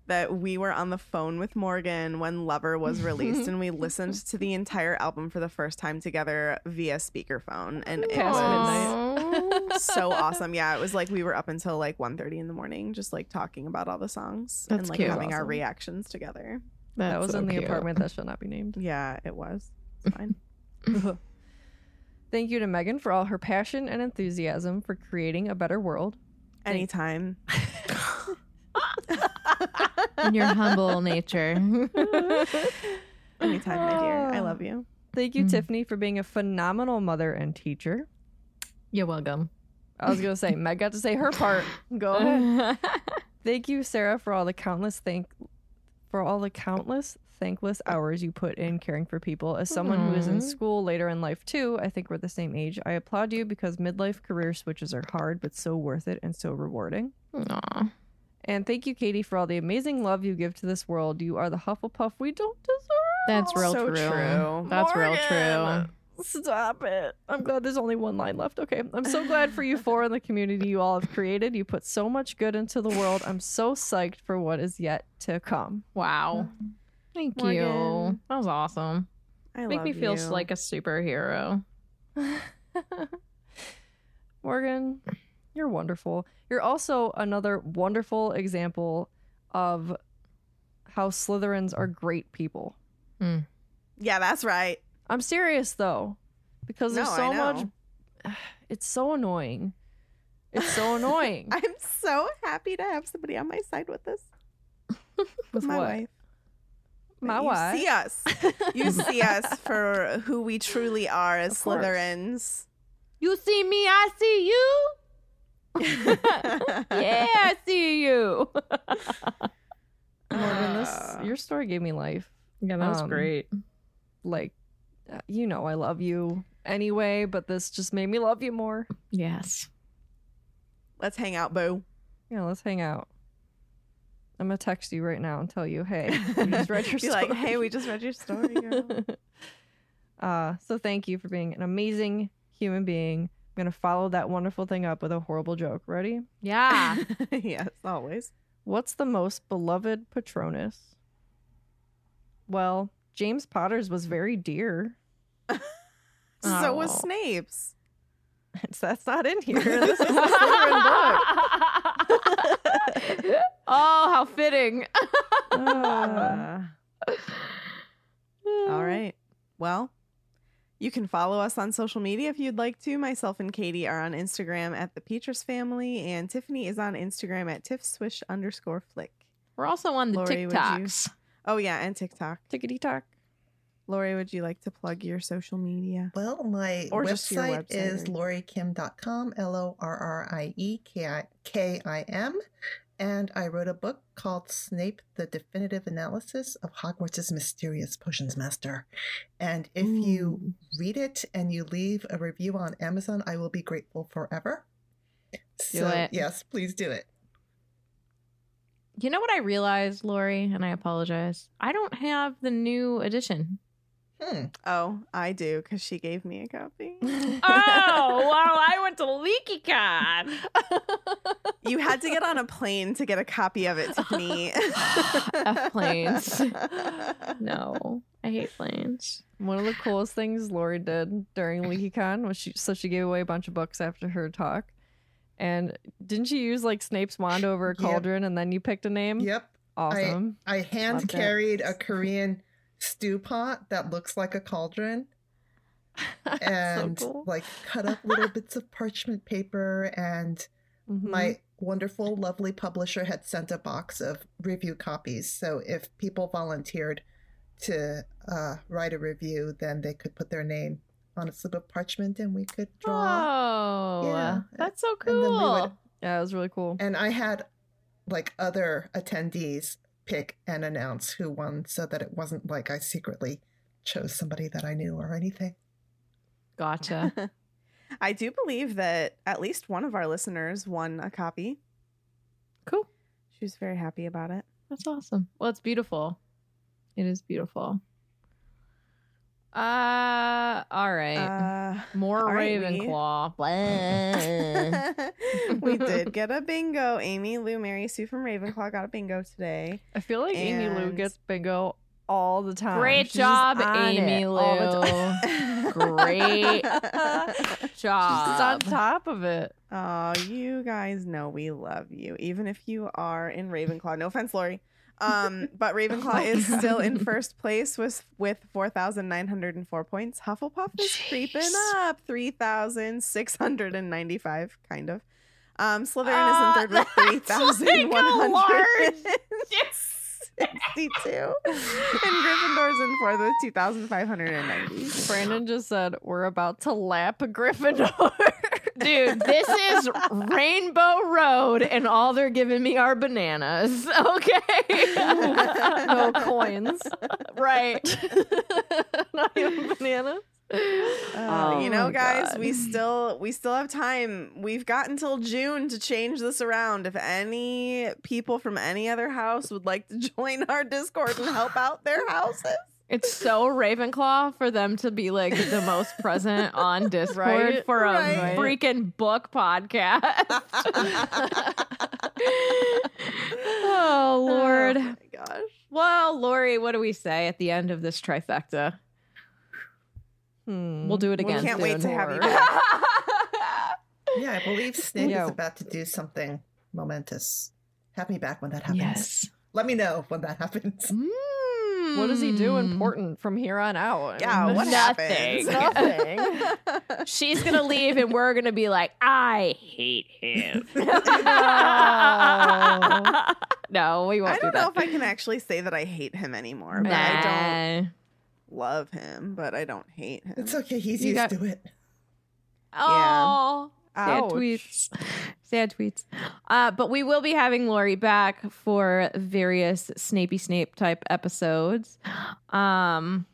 [SPEAKER 4] that we were on the phone with Morgan when Lover was released and we listened to the entire album for the first time together via speakerphone and it
[SPEAKER 5] Past
[SPEAKER 4] was so awesome. Yeah, it was like we were up until like 1:30 in the morning just like talking about all the songs and like
[SPEAKER 1] cute.
[SPEAKER 4] having our reactions together.
[SPEAKER 5] that was
[SPEAKER 1] so
[SPEAKER 5] in the
[SPEAKER 1] cute.
[SPEAKER 5] apartment that shall not be named.
[SPEAKER 4] Yeah, it was. It's fine.
[SPEAKER 5] Thank you to Megan for all her passion and enthusiasm for creating a better world.
[SPEAKER 4] Anytime.
[SPEAKER 3] in your humble nature.
[SPEAKER 4] Anytime, my dear. I love you.
[SPEAKER 5] Thank you, mm. Tiffany, for being a phenomenal mother and teacher.
[SPEAKER 3] You're welcome.
[SPEAKER 5] I was gonna say Meg got to say her part. Go ahead. Thank you, Sarah, for all the countless thank for all the countless thankless hours you put in caring for people. As someone who is in mm-hmm. school later in life too, I think we're the same age. I applaud you because midlife career switches are hard but so worth it and so rewarding.
[SPEAKER 3] Aw.
[SPEAKER 5] And thank you, Katie, for all the amazing love you give to this world. You are the Hufflepuff we don't deserve.
[SPEAKER 3] That's real
[SPEAKER 4] So
[SPEAKER 3] true.
[SPEAKER 4] true.
[SPEAKER 3] That's real true.
[SPEAKER 5] Stop it. I'm glad there's only one line left. Okay. I'm so glad for you four and the community you all have created. You put so much good into the world. I'm so psyched for what is yet to come.
[SPEAKER 3] Wow. Mm-hmm. Thank you. That was awesome.
[SPEAKER 4] I
[SPEAKER 3] Make
[SPEAKER 4] love
[SPEAKER 3] me feel
[SPEAKER 4] you.
[SPEAKER 3] like a superhero.
[SPEAKER 5] Morgan, you're wonderful. You're also another wonderful example of how Slytherins are great people. Hmm.
[SPEAKER 4] Yeah, that's right.
[SPEAKER 5] I'm serious though, because there's
[SPEAKER 4] No, I
[SPEAKER 5] so much. It's so annoying. It's so annoying.
[SPEAKER 4] I'm so happy to have somebody on my side with this.
[SPEAKER 5] With
[SPEAKER 4] my
[SPEAKER 5] what?
[SPEAKER 4] wife.
[SPEAKER 5] My
[SPEAKER 4] you
[SPEAKER 5] wife.
[SPEAKER 4] see us. You see us for who we truly are as
[SPEAKER 5] Of course.
[SPEAKER 4] Slytherins.
[SPEAKER 3] You see me, I see you. yeah, I see you.
[SPEAKER 5] Morgan, this
[SPEAKER 4] Uh,
[SPEAKER 5] your story gave me life.
[SPEAKER 3] Yeah, that was
[SPEAKER 5] Um,
[SPEAKER 3] great.
[SPEAKER 5] Like, uh, you know, I love you anyway, but this just made me love you more.
[SPEAKER 3] Yes.
[SPEAKER 4] Let's hang out, boo.
[SPEAKER 5] Yeah, let's hang out. I'm gonna text you right now and tell you, hey, we just read your
[SPEAKER 4] Be
[SPEAKER 5] story.
[SPEAKER 4] like, hey, we just read your story, girl.
[SPEAKER 5] Uh, so thank you for being an amazing human being. I'm gonna follow that wonderful thing up with a horrible joke. Ready?
[SPEAKER 3] Yeah.
[SPEAKER 4] yes, always.
[SPEAKER 5] What's the most beloved Patronus? Well, James Potter's was very dear.
[SPEAKER 4] So was
[SPEAKER 3] Oh.
[SPEAKER 4] Snape's.
[SPEAKER 5] It's, that's not in here. This is a Slytherin book.
[SPEAKER 3] oh, how fitting.
[SPEAKER 5] Uh,
[SPEAKER 4] all right. Well, you can follow us on social media if you'd like to. Myself and Katie are on Instagram at the Petrus Family, and Tiffany is on Instagram at tiffswish underscore flick.
[SPEAKER 3] We're also on the
[SPEAKER 4] Lorrie, would you-
[SPEAKER 3] TikToks.
[SPEAKER 4] Oh yeah, and TikTok.
[SPEAKER 5] Tickety tock.
[SPEAKER 4] Lorrie, would you like to plug your social media?
[SPEAKER 6] Well, my
[SPEAKER 4] Or
[SPEAKER 6] website,
[SPEAKER 4] website
[SPEAKER 6] is
[SPEAKER 4] or-
[SPEAKER 6] lorriekim.com, L O R R I E K I M. And I wrote a book called Snape, The Definitive Analysis of Hogwarts' Mysterious Potions Master. And if you read it and you leave a review on Amazon, I will be grateful forever. so,
[SPEAKER 3] it.
[SPEAKER 6] yes, please do it.
[SPEAKER 3] You know what I realized, Lorrie, and I apologize. I don't have the new edition.
[SPEAKER 6] Hmm.
[SPEAKER 4] Oh, I do because she gave me a copy.
[SPEAKER 3] oh, wow! I went to LeakyCon.
[SPEAKER 4] you had to get on a plane to get a copy of it, Tiffany.
[SPEAKER 3] F planes. No, I hate planes.
[SPEAKER 5] One of the coolest things Lorrie did during LeakyCon was she so she gave away a bunch of books after her talk. And didn't she use like Snape's wand over a
[SPEAKER 6] Yep.
[SPEAKER 5] cauldron and then you picked a name?
[SPEAKER 6] Yep.
[SPEAKER 5] Awesome.
[SPEAKER 6] I
[SPEAKER 5] Loved
[SPEAKER 6] hand
[SPEAKER 5] it.
[SPEAKER 6] carried a Korean stew pot that looks like a cauldron. and
[SPEAKER 5] cool.
[SPEAKER 6] like cut up little bits of parchment paper and
[SPEAKER 5] Mhm.
[SPEAKER 6] my wonderful lovely publisher had sent a box of review copies so if people volunteered to uh, write a review then they could put their name on a slip of parchment and we could draw
[SPEAKER 3] Oh,
[SPEAKER 6] Yeah.
[SPEAKER 3] that's so
[SPEAKER 6] and then we
[SPEAKER 3] cool.
[SPEAKER 6] would
[SPEAKER 5] Yeah, it was really cool.
[SPEAKER 6] and i had like other attendees pick and announce who won so that it wasn't like i secretly chose somebody that i knew or anything
[SPEAKER 3] Gotcha.
[SPEAKER 4] I do believe that at least one of our listeners won a copy.
[SPEAKER 3] Cool.
[SPEAKER 4] She was very happy about it.
[SPEAKER 3] That's awesome. Well, it's beautiful. It is beautiful. Uh, all right.
[SPEAKER 4] Uh,
[SPEAKER 3] More
[SPEAKER 4] all right, we-
[SPEAKER 3] Ravenclaw. Blah.
[SPEAKER 4] we did get a bingo. Amy, Lou, Mary, Sue from Ravenclaw got a bingo today.
[SPEAKER 5] I feel like Amy Lou gets bingo all the time.
[SPEAKER 3] Great
[SPEAKER 5] She's
[SPEAKER 3] job, Amy
[SPEAKER 5] it all the
[SPEAKER 3] Lou. Great
[SPEAKER 5] She's on top of it.
[SPEAKER 4] Oh, you guys know we love you, even if you are in Ravenclaw. No offense, Lorrie. Um, but Ravenclaw is still in first place with with four thousand nine hundred and four points. Hufflepuff is creeping up, three thousand six hundred and ninety five, kind of. Um, Slytherin
[SPEAKER 3] Uh,
[SPEAKER 4] is in third with three thousand one hundred sixty-two, and Gryffindor's in fourth with two thousand five hundred and ninety.
[SPEAKER 5] Brandon just said we're about to lap a Gryffindor.
[SPEAKER 3] Dude, this is Rainbow Road, and all they're giving me are bananas. Okay.
[SPEAKER 5] no coins.
[SPEAKER 3] right.
[SPEAKER 5] Not even bananas.
[SPEAKER 4] Uh,
[SPEAKER 3] Oh
[SPEAKER 4] you know,
[SPEAKER 3] my
[SPEAKER 4] guys,
[SPEAKER 3] God.
[SPEAKER 4] we still we still have time. We've got until June to change this around. If any people from any other house would like to join our Discord and help out their houses,
[SPEAKER 3] It's so Ravenclaw for them to be like the most present on Discord
[SPEAKER 5] Right?
[SPEAKER 3] for a
[SPEAKER 4] Right.
[SPEAKER 3] freaking book podcast. oh, Lord.
[SPEAKER 4] Oh my gosh.
[SPEAKER 3] Well, Lorrie, what do we say at the end of this trifecta?
[SPEAKER 5] Hmm.
[SPEAKER 3] We'll do it
[SPEAKER 4] We
[SPEAKER 3] again.
[SPEAKER 4] can't wait to have you back.
[SPEAKER 6] yeah i believe snape
[SPEAKER 5] Yeah.
[SPEAKER 6] is about to do something momentous have me back when that happens
[SPEAKER 3] Yes.
[SPEAKER 6] let me know when that happens
[SPEAKER 5] What does he do
[SPEAKER 3] Mm.
[SPEAKER 5] important from here on out? I
[SPEAKER 4] Yeah,
[SPEAKER 5] mean,
[SPEAKER 4] what
[SPEAKER 3] Nothing.
[SPEAKER 4] happens?
[SPEAKER 5] Nothing.
[SPEAKER 3] She's gonna leave, and we're gonna be like, "I hate him." no, no, we won't
[SPEAKER 4] I don't
[SPEAKER 3] do
[SPEAKER 4] know
[SPEAKER 3] that.
[SPEAKER 4] if I can actually say that I hate him anymore, but I don't love him, but I don't hate him.
[SPEAKER 6] it's okay he's
[SPEAKER 3] You
[SPEAKER 6] used
[SPEAKER 3] got-
[SPEAKER 6] to it
[SPEAKER 3] Oh, sad
[SPEAKER 5] Ouch.
[SPEAKER 3] tweets. Sad tweets. Uh, but we will be having Lorrie back for various Snapey Snape type episodes. Um,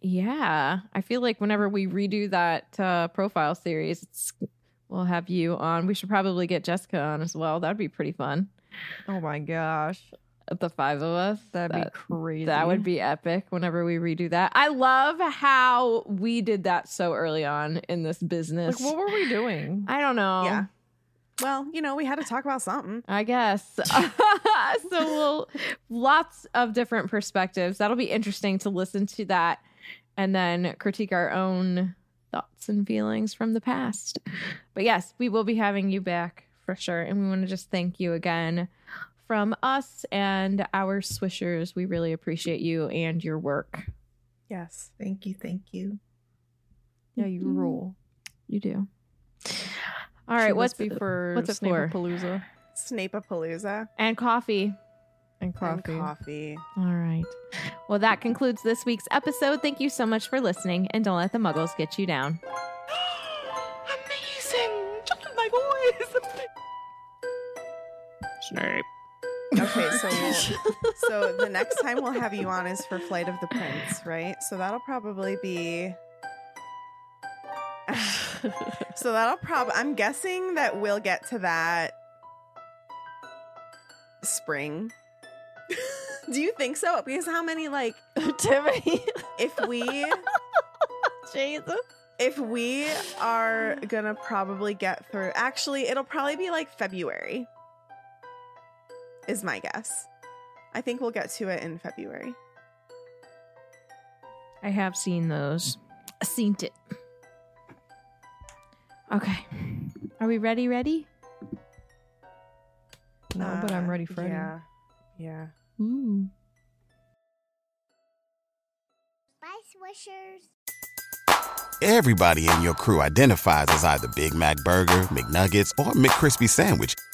[SPEAKER 3] yeah, I feel like whenever we redo that uh, profile series, it's, we'll have you on. We should probably get Jessica on as well. That'd be pretty fun.
[SPEAKER 5] Oh my gosh.
[SPEAKER 3] The five of us.
[SPEAKER 5] That'd
[SPEAKER 3] That-
[SPEAKER 5] be crazy.
[SPEAKER 3] That would be epic whenever we redo that. I love how we did that so early on in this business.
[SPEAKER 5] like, what were we doing?
[SPEAKER 3] I don't know.
[SPEAKER 4] Yeah. Well, you know, we had to talk about something.
[SPEAKER 3] I guess. so we'll lots of different perspectives. That'll be interesting to listen to that and then critique our own thoughts and feelings from the past. But yes, we will be having you back for sure. And we want to just thank you again from us and our swishers. We really appreciate you and your work.
[SPEAKER 4] Yes.
[SPEAKER 6] Thank you, thank you.
[SPEAKER 5] Yeah, you mm-hmm. rule.
[SPEAKER 3] You do. All right,
[SPEAKER 5] She
[SPEAKER 3] what's
[SPEAKER 5] must be for
[SPEAKER 3] what's it for?
[SPEAKER 5] Palooza
[SPEAKER 4] Snapapalooza
[SPEAKER 3] And coffee.
[SPEAKER 5] and coffee.
[SPEAKER 4] and coffee.
[SPEAKER 3] All right. Well, that concludes this week's episode. Thank you so much for listening, and don't let the muggles get you down.
[SPEAKER 4] Amazing! Just my voice.
[SPEAKER 3] Snape.
[SPEAKER 4] Okay, so we'll, so the next time we'll have you on is for Flight of the Prince, right? So that'll probably be. so that'll probably. I'm guessing that we'll get to that spring. Do you think so? Because how many like
[SPEAKER 5] Timmy.
[SPEAKER 4] if we
[SPEAKER 5] Jesus.
[SPEAKER 4] if we are gonna probably get through actually it'll probably be like february is my guess i think we'll get to it in february
[SPEAKER 3] I have seen those. Seen it. Okay. Are we ready? Ready?
[SPEAKER 5] No, but I'm
[SPEAKER 4] Uh,
[SPEAKER 5] ready for
[SPEAKER 4] yeah yeah
[SPEAKER 3] Ooh.
[SPEAKER 9] Bye, Swishers.
[SPEAKER 7] Everybody in your crew identifies as either Big Mac Burger, McNuggets, or McCrispy Sandwich.